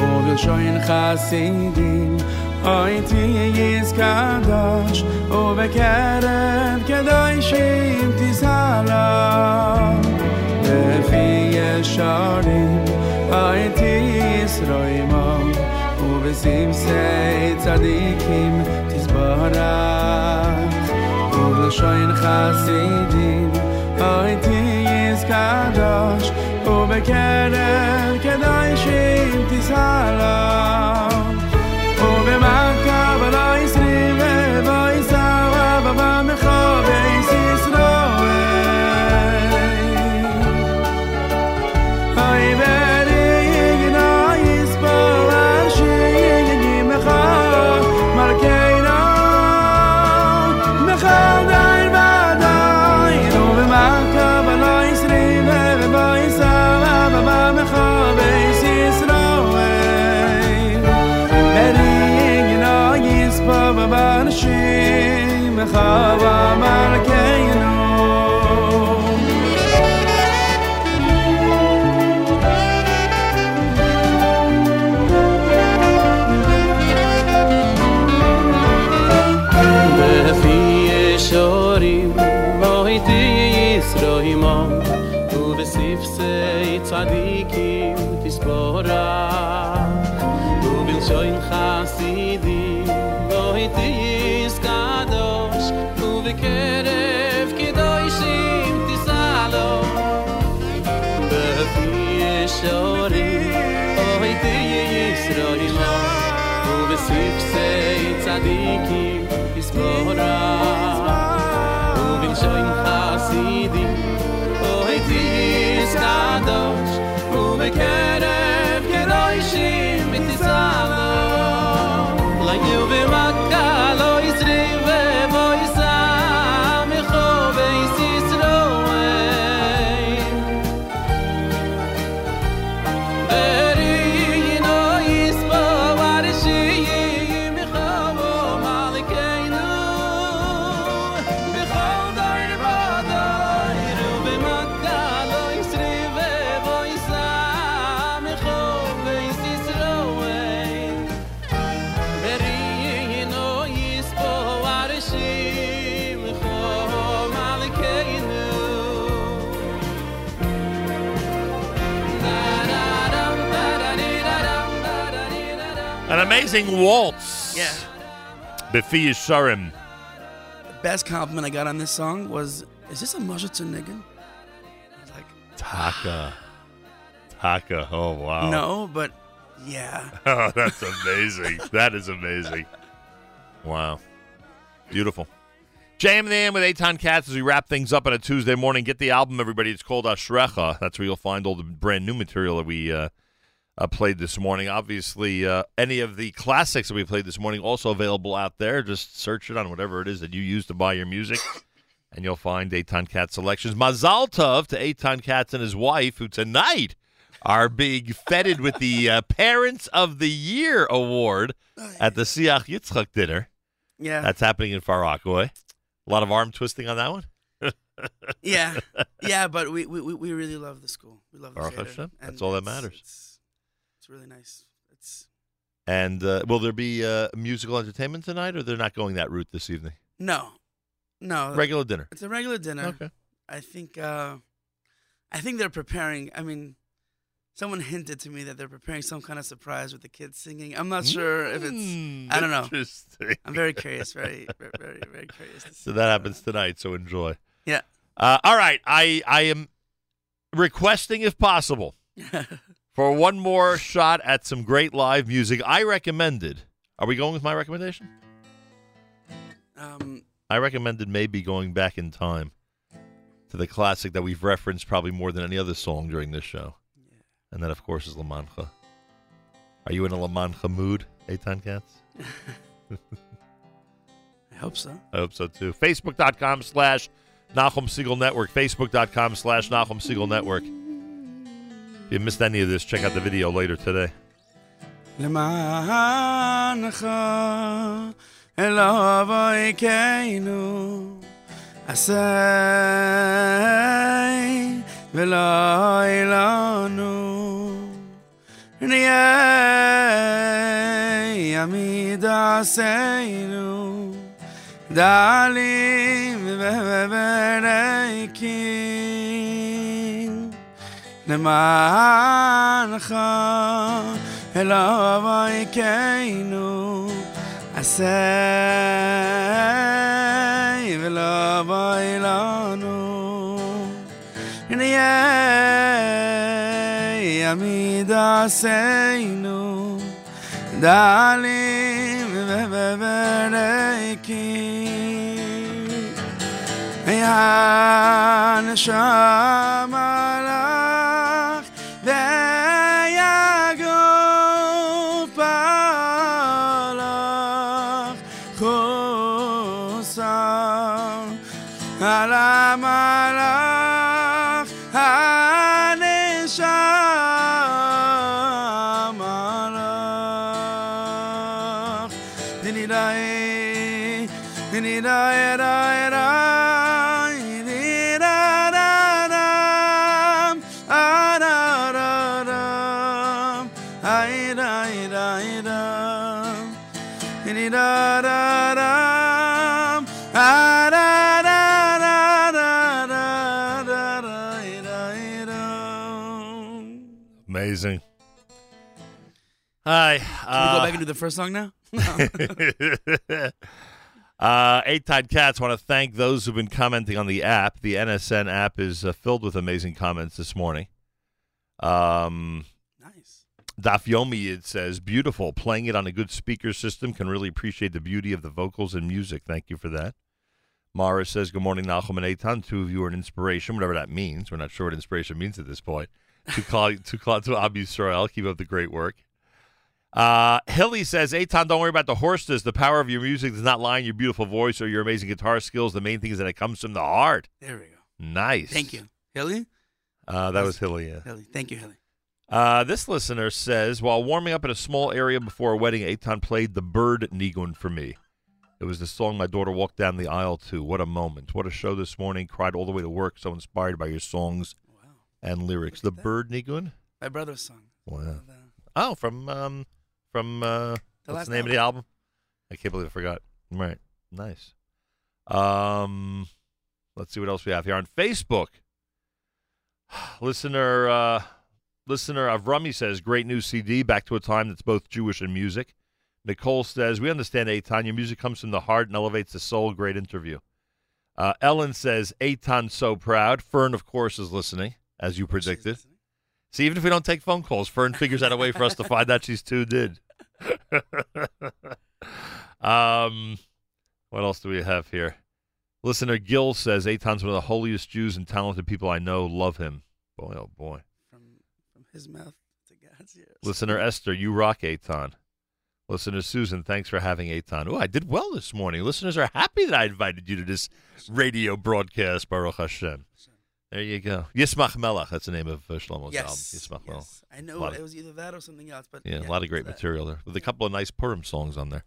u vil shoyn khasidim ay ti yes kadosh u bekeren kedoy shim tisala de fi yeshari ay ti israim u vesim sei tzadikim tisbora Shoyn khasidin אוי תהי יזכה דוש, ובקרב כדאי שאם תסעלה. Amazing waltz. Yeah. Befi The best compliment I got on this song was, "Is this a Moshe like, Taka. <sighs> Taka. Oh, wow. No, but yeah. <laughs> Oh, that's amazing. <laughs> that is amazing. Wow. Beautiful. JM in the AM with Eitan Katz as we wrap things up on a Tuesday morning. Get the album, everybody. It's called Ashrecha. That's where you'll find all the brand new material that we uh, uh, played this morning. Obviously, uh, any of the classics that we played this morning also available out there. Just search it on whatever it is that you use to buy your music, <coughs> and you'll find Eitan Katz selections. Mazal Tov to Eitan Katz and his wife, who tonight are being feted with the uh, Parents of the Year award at the Siach Yitzchak dinner. Yeah. That's happening in Far Rockaway. A lot of arm twisting on that one. yeah, <laughs> yeah, but we, we, we- really love the school. We love the Baruch Hashem. and That's all that matters. It's, really nice. It's And uh, will there be uh, musical entertainment tonight, or they're not going that route this evening? no, no Regular dinner. It's a regular dinner. Okay. I think uh, I think they're preparing. I mean, someone hinted to me that they're preparing some kind of surprise with the kids singing. I'm not sure if it's. I don't know. Hmm, Interesting. I'm very curious. Very, very, very, very curious. <laughs> So that happens tonight. So enjoy. Yeah. Uh, all right. I I am requesting, if possible, <laughs> for one more shot at some great live music. I recommended. Are we going with my recommendation? Um, I recommended maybe going back in time to the classic that we've referenced probably more than any other song during this show. And that, of course, is La Mancha. Are you in a La Mancha mood, Eitan Katz? <laughs> I hope so. I hope so too. Facebook.com slash Nachum Segal Network. Facebook.com slash Nachum Segal Network. If you missed any of this, check out the video later today. למענך אלוהינו עשי ולא אילנו נהיה עמיד עשינו דלים ובריקים למענך אלוהי כינו עשה ולא בואי לנו. נהיה ימיד עשינו דלים ובריקים היה נשאר the first song now? <laughs> <laughs> uh, Eitan Katz want to thank those who've been commenting on the app. The NSN app is uh, filled with amazing comments this morning. Um, nice. Dafyomi, it says, beautiful. Playing it on a good speaker system can really appreciate the beauty of the vocals and music. Thank you for that. Mara says, Good morning, Nachum and Eitan. Two of you are an inspiration, whatever that means. We're not sure what inspiration means at this point. To call to call to Abu Israel. Keep up the great work. Uh, Hilly says, Eitan, don't worry about the horses. The power of your music does not lie in your beautiful voice or your amazing guitar skills. The main thing is that it comes from the heart. There we go. Nice. Thank you. Hilly? Uh, that was Hilly, yeah. Hilly. Thank you, Hilly. Uh, this listener says, while warming up in a small area before a wedding, Eitan played the Bird Nigun for me. It was the song my daughter walked down the aisle to. What a moment. What a show this morning. Cried all the way to work. So inspired by your songs and lyrics. The Bird Nigun? My brother's song. Wow. Oh, from um, from uh, The what's last the name of the album? I can't believe I forgot. Right, nice. Um, let's see what else we have here on Facebook. <sighs> Listener, uh, listener Avrami says, "Great new CD. Back to a time that's both Jewish and music." Nicole says, "We understand, Eitan. Your music comes from the heart and elevates the soul. Great interview." Uh, Ellen says, "Eitan, so proud." Fern, of course, is listening as you predicted. See, even if we don't take phone calls, Fern figures out a way for us to find out she's tuned in. <laughs> um, what else do we have here? Listener Gil says, Eitan's one of the holiest Jews and talented people I know. Love him. Boy, oh boy. From his mouth to God's ears. Listener Esther, you rock Eitan. Listener Susan, thanks for having Eitan. Oh, I did well this morning. Listeners are happy that I invited you to this radio broadcast, Baruch Hashem. There you go. Yismach Melech, that's the name of uh, Shlomo's Yes. album. Yismach yes. I know it was either that or something else, but Yeah, a lot of great material there, with a couple of nice Purim songs on there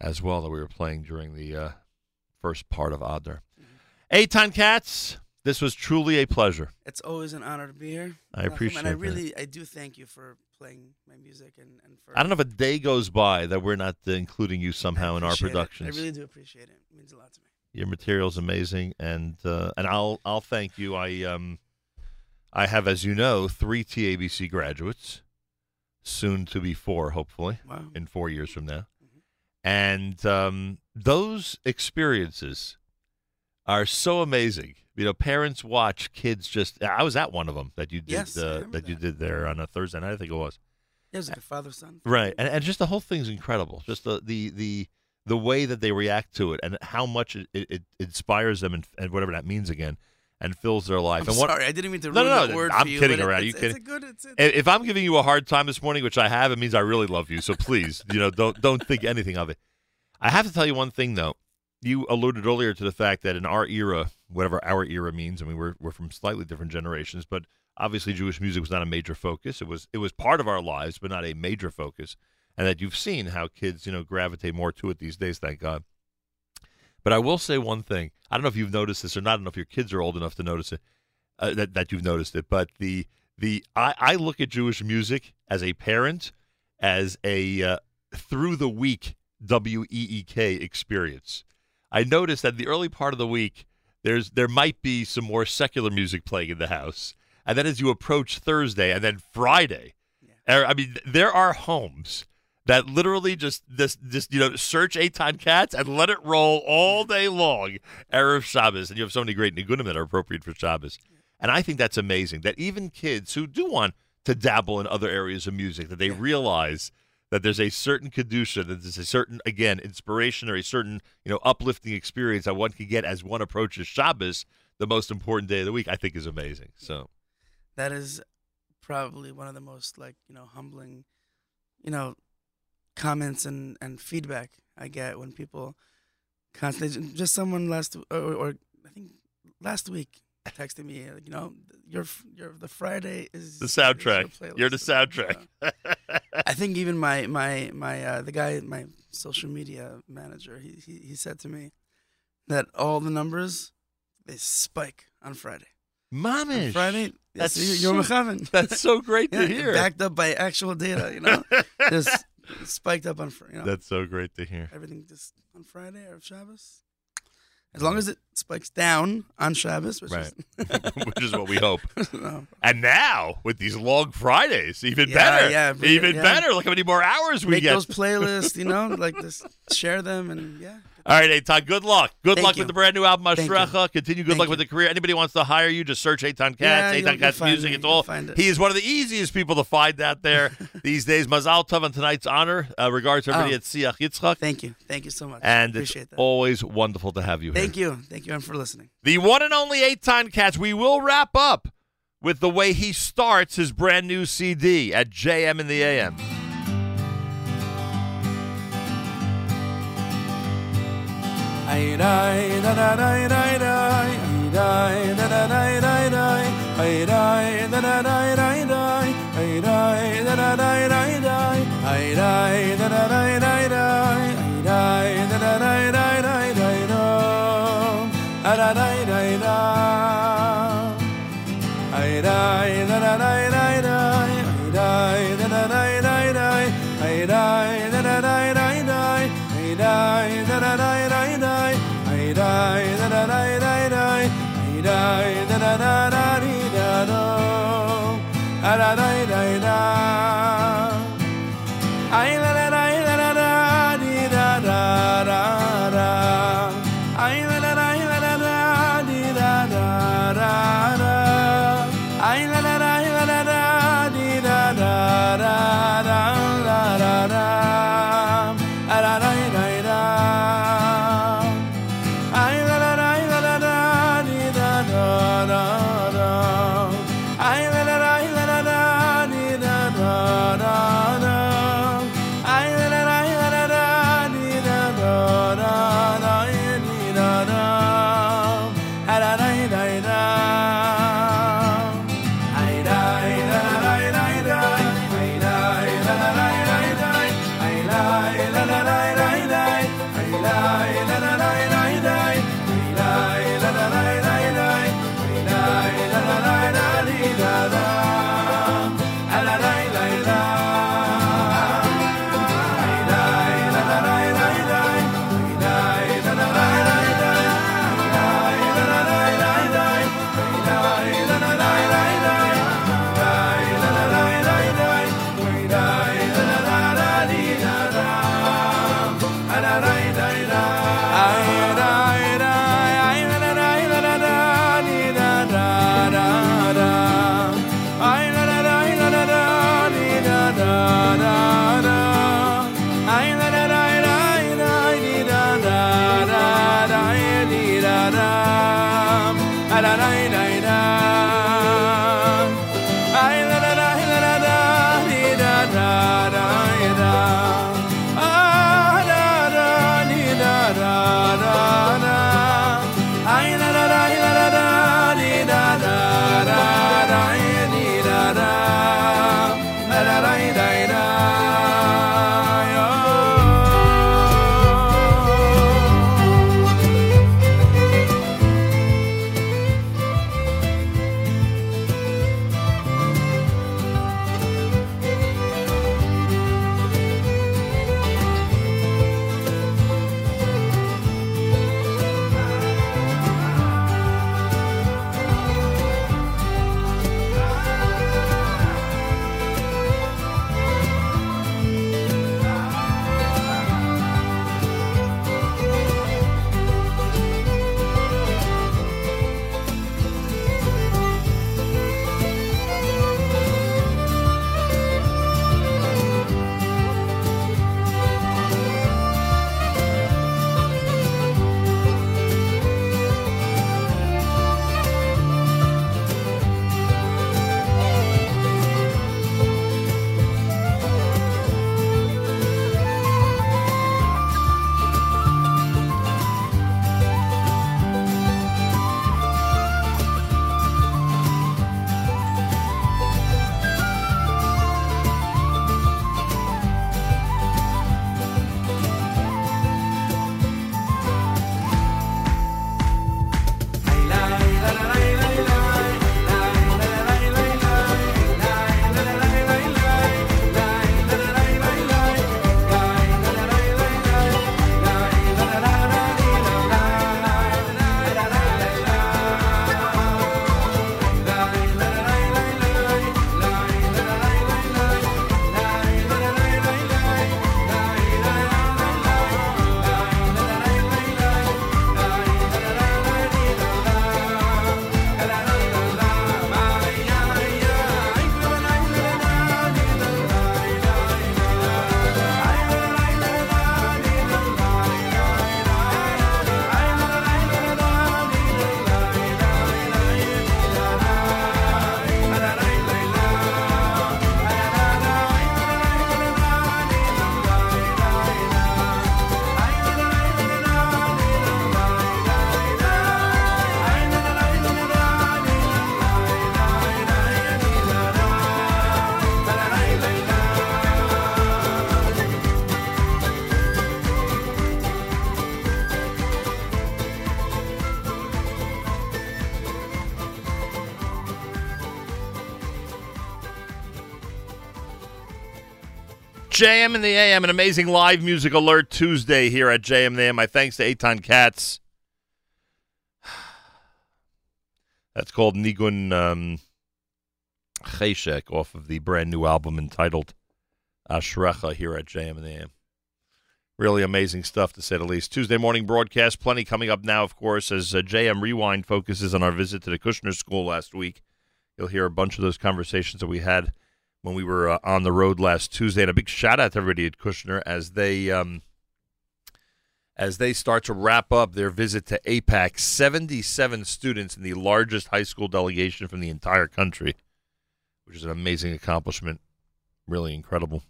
as well that we were playing during the uh, first part of Adar. Eitan Katz, this was truly a pleasure. It's always an honor to be here. I appreciate it. And I that. really, I do thank you for playing my music and, and for. I don't know if a day goes by that we're not uh, including you somehow in our appreciate it. productions. I really do appreciate it. It means a lot to me. Your material's amazing, and uh, and I'll I'll thank you. I um I have, as you know, three TABC graduates, soon to be four, hopefully, Wow. in four years from now, and um, those experiences are so amazing. You know, parents watch kids just. I was at one of them that you did Yes, uh, remember that you did there on a Thursday night. I think it was. Yeah, it was like a father son. Right, and, and just the whole thing's incredible. Just the the the, the way that they react to it, and how much it, it, it inspires them, and, and whatever that means again, and fills their life. I'm and what, sorry, I didn't mean to No, ruin no, that no. word I'm for you, kidding around. Are you it's- kidding? it's good- it's- if if I'm giving you a hard time this morning, which I have, it means I really love you. So please, you know, don't don't think anything of it. I have to tell you one thing though. You alluded earlier to the fact that in our era, whatever our era means, I mean, we're we're from slightly different generations, but obviously Jewish music was not a major focus. It was it was part of our lives, but not a major focus. And that you've seen how kids, you know, gravitate more to it these days. Thank God. But I will say one thing. I don't know if you've noticed this or not. I don't know if your kids are old enough to notice it. Uh, that that you've noticed it, but the the I, I look at Jewish music as a parent as a uh, through the week W E E K experience. I noticed that the early part of the week there's there might be some more secular music playing in the house, and then as you approach Thursday and then Friday, er, I mean there are homes that literally just just just you know search Eitan Katz and let it roll all day long. Erev Shabbos, and you have so many great nigunim that are appropriate for Shabbos, and I think that's amazing that even kids who do want to dabble in other areas of music that they realize that there's a certain kedusha, that there's a certain again inspiration or a certain you know uplifting experience that one can get as one approaches Shabbos, the most important day of the week. I think is amazing. So. That is probably one of the most like you know humbling you know comments and and feedback i get when people constantly just someone last or, or i think last week texted me like you know your your the friday is the is your soundtrack, playlist." you're the soundtrack. i <laughs> think even my my my uh the guy my social media manager he he, he said to me that all the numbers they spike on friday on Friday, That's yes, you're so- that's so great to <laughs> Yeah, hear. Backed up by actual data, you know, <laughs> just spiked up on you know. That's so great to hear. Everything just on Friday or Shabbos. As long as it spikes down on Shabbos, which Right. is <laughs> <laughs> Which is what we hope. <laughs> No. And now with these long Fridays, even Yeah, better. yeah, bring even yeah. better. Look how many more hours we make get. those playlists, you know, like just share them and yeah. All right, Eitan, good luck. Good Thank luck you. with the brand new album, you. Ashrecha. Continue good Thank luck with the career. Anybody wants to hire you, just search Eitan Katz, Yeah, Eitan you'll- you'll Katz find Music. me. It's all. It. <laughs> He is one of the easiest people to find out there <laughs> these days. Mazal Tov on tonight's honor. Uh, regards to everybody Oh. at Siach Yitzchak. Thank you. Thank you so much. And it's Appreciate that. always wonderful to have you here. Thank you. Thank you and for listening. The one and only Eitan Katz. We will wrap up with the way he starts his brand new CD at JM in the AM. Dai da da JM and the AM, an amazing live music alert Tuesday here at JM and the AM. My thanks to Eitan Katz. <sighs> That's called Nigun um, Cheshek off of the brand new album entitled Ashrecha here at JM and the AM. Really amazing stuff, to say the least. Tuesday morning broadcast, plenty coming up now, of course, as uh, JM Rewind focuses on our visit to the Kushner School last week. You'll hear a bunch of those conversations that we had when we were uh, on the road last Tuesday. And a big shout out to everybody at Kushner as they um, as they start to wrap up their visit to AIPAC. Seventy-seven students in the largest high school delegation from the entire country, which is an amazing accomplishment. Really incredible.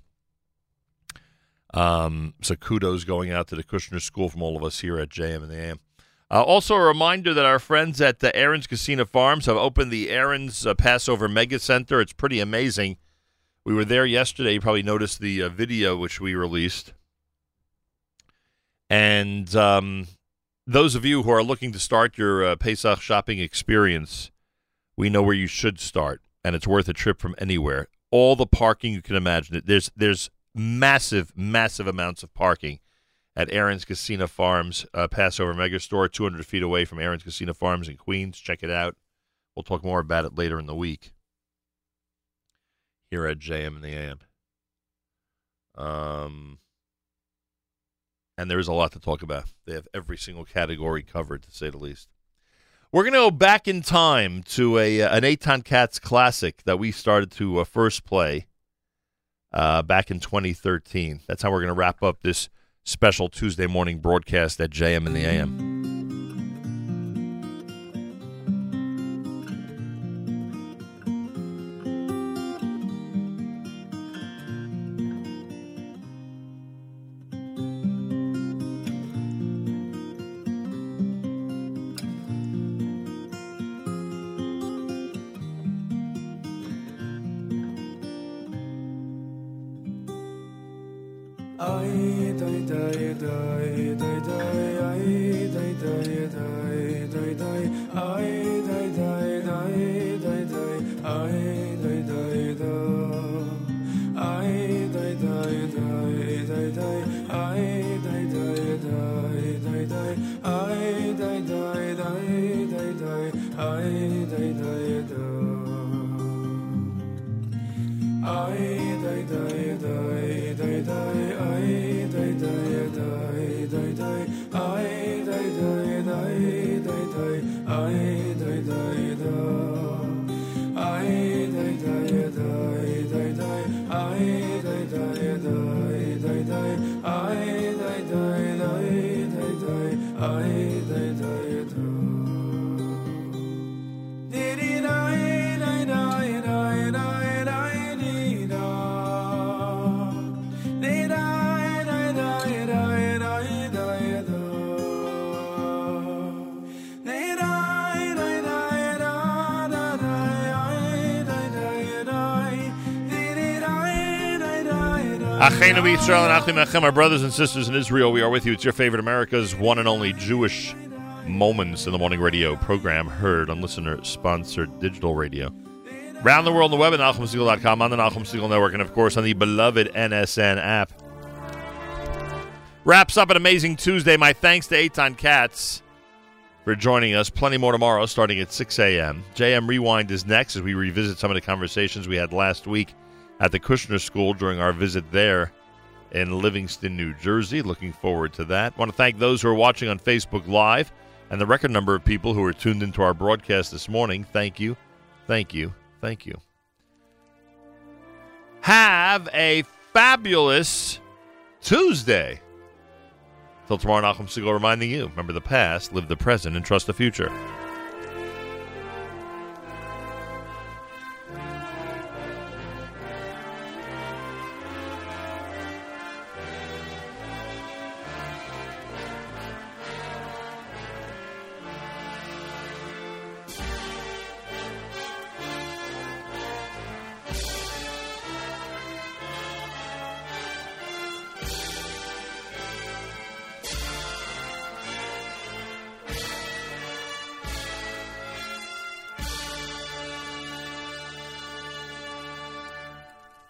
Um, so kudos going out to the Kushner School from all of us here at JM and the AM. Uh, also, a reminder that our friends at the Aaron's Kissena Farms have opened the Aaron's uh, Passover Mega Center. It's pretty amazing. We were there yesterday. You probably noticed the uh, video which we released. And um, those of you who are looking to start your uh, Pesach shopping experience, we know where you should start, and it's worth a trip from anywhere. All the parking you can imagine. There's there's massive, massive amounts of parking at Aaron's Kissena Farms, uh, Passover Mega Store, 200 feet away from Aaron's Kissena Farms in Queens. Check it out. We'll talk more about it later in the week here at JM and the AM. Um, and there is a lot to talk about. They have every single category covered, to say the least. We're going to go back in time to a uh, an Eitan Katz classic that we started to uh, first play uh, back in 2013. That's how we're going to wrap up this special Tuesday morning broadcast at JM and the AM. Israel and Achim our brothers and sisters in Israel, we are with you. It's your favorite America's one and only Jewish Moments in the Morning radio program, heard on listener-sponsored digital radio. Around the world on the web at NachumSegal.com, on the Nachum Segal Network, and of course on the beloved NSN app. Wraps up an amazing Tuesday. My thanks to Eitan Katz for joining us. Plenty more tomorrow, starting at 6 a.m. JM Rewind is next as we revisit some of the conversations we had last week at the Kushner School during our visit there in Livingston, New Jersey. Looking forward to that. want to thank those who are watching on Facebook Live and the record number of people who are tuned into our broadcast this morning. Thank you, thank you, thank you. Have a fabulous Tuesday. Till tomorrow, Nachum Segal reminding you remember the past, live the present, and trust the future.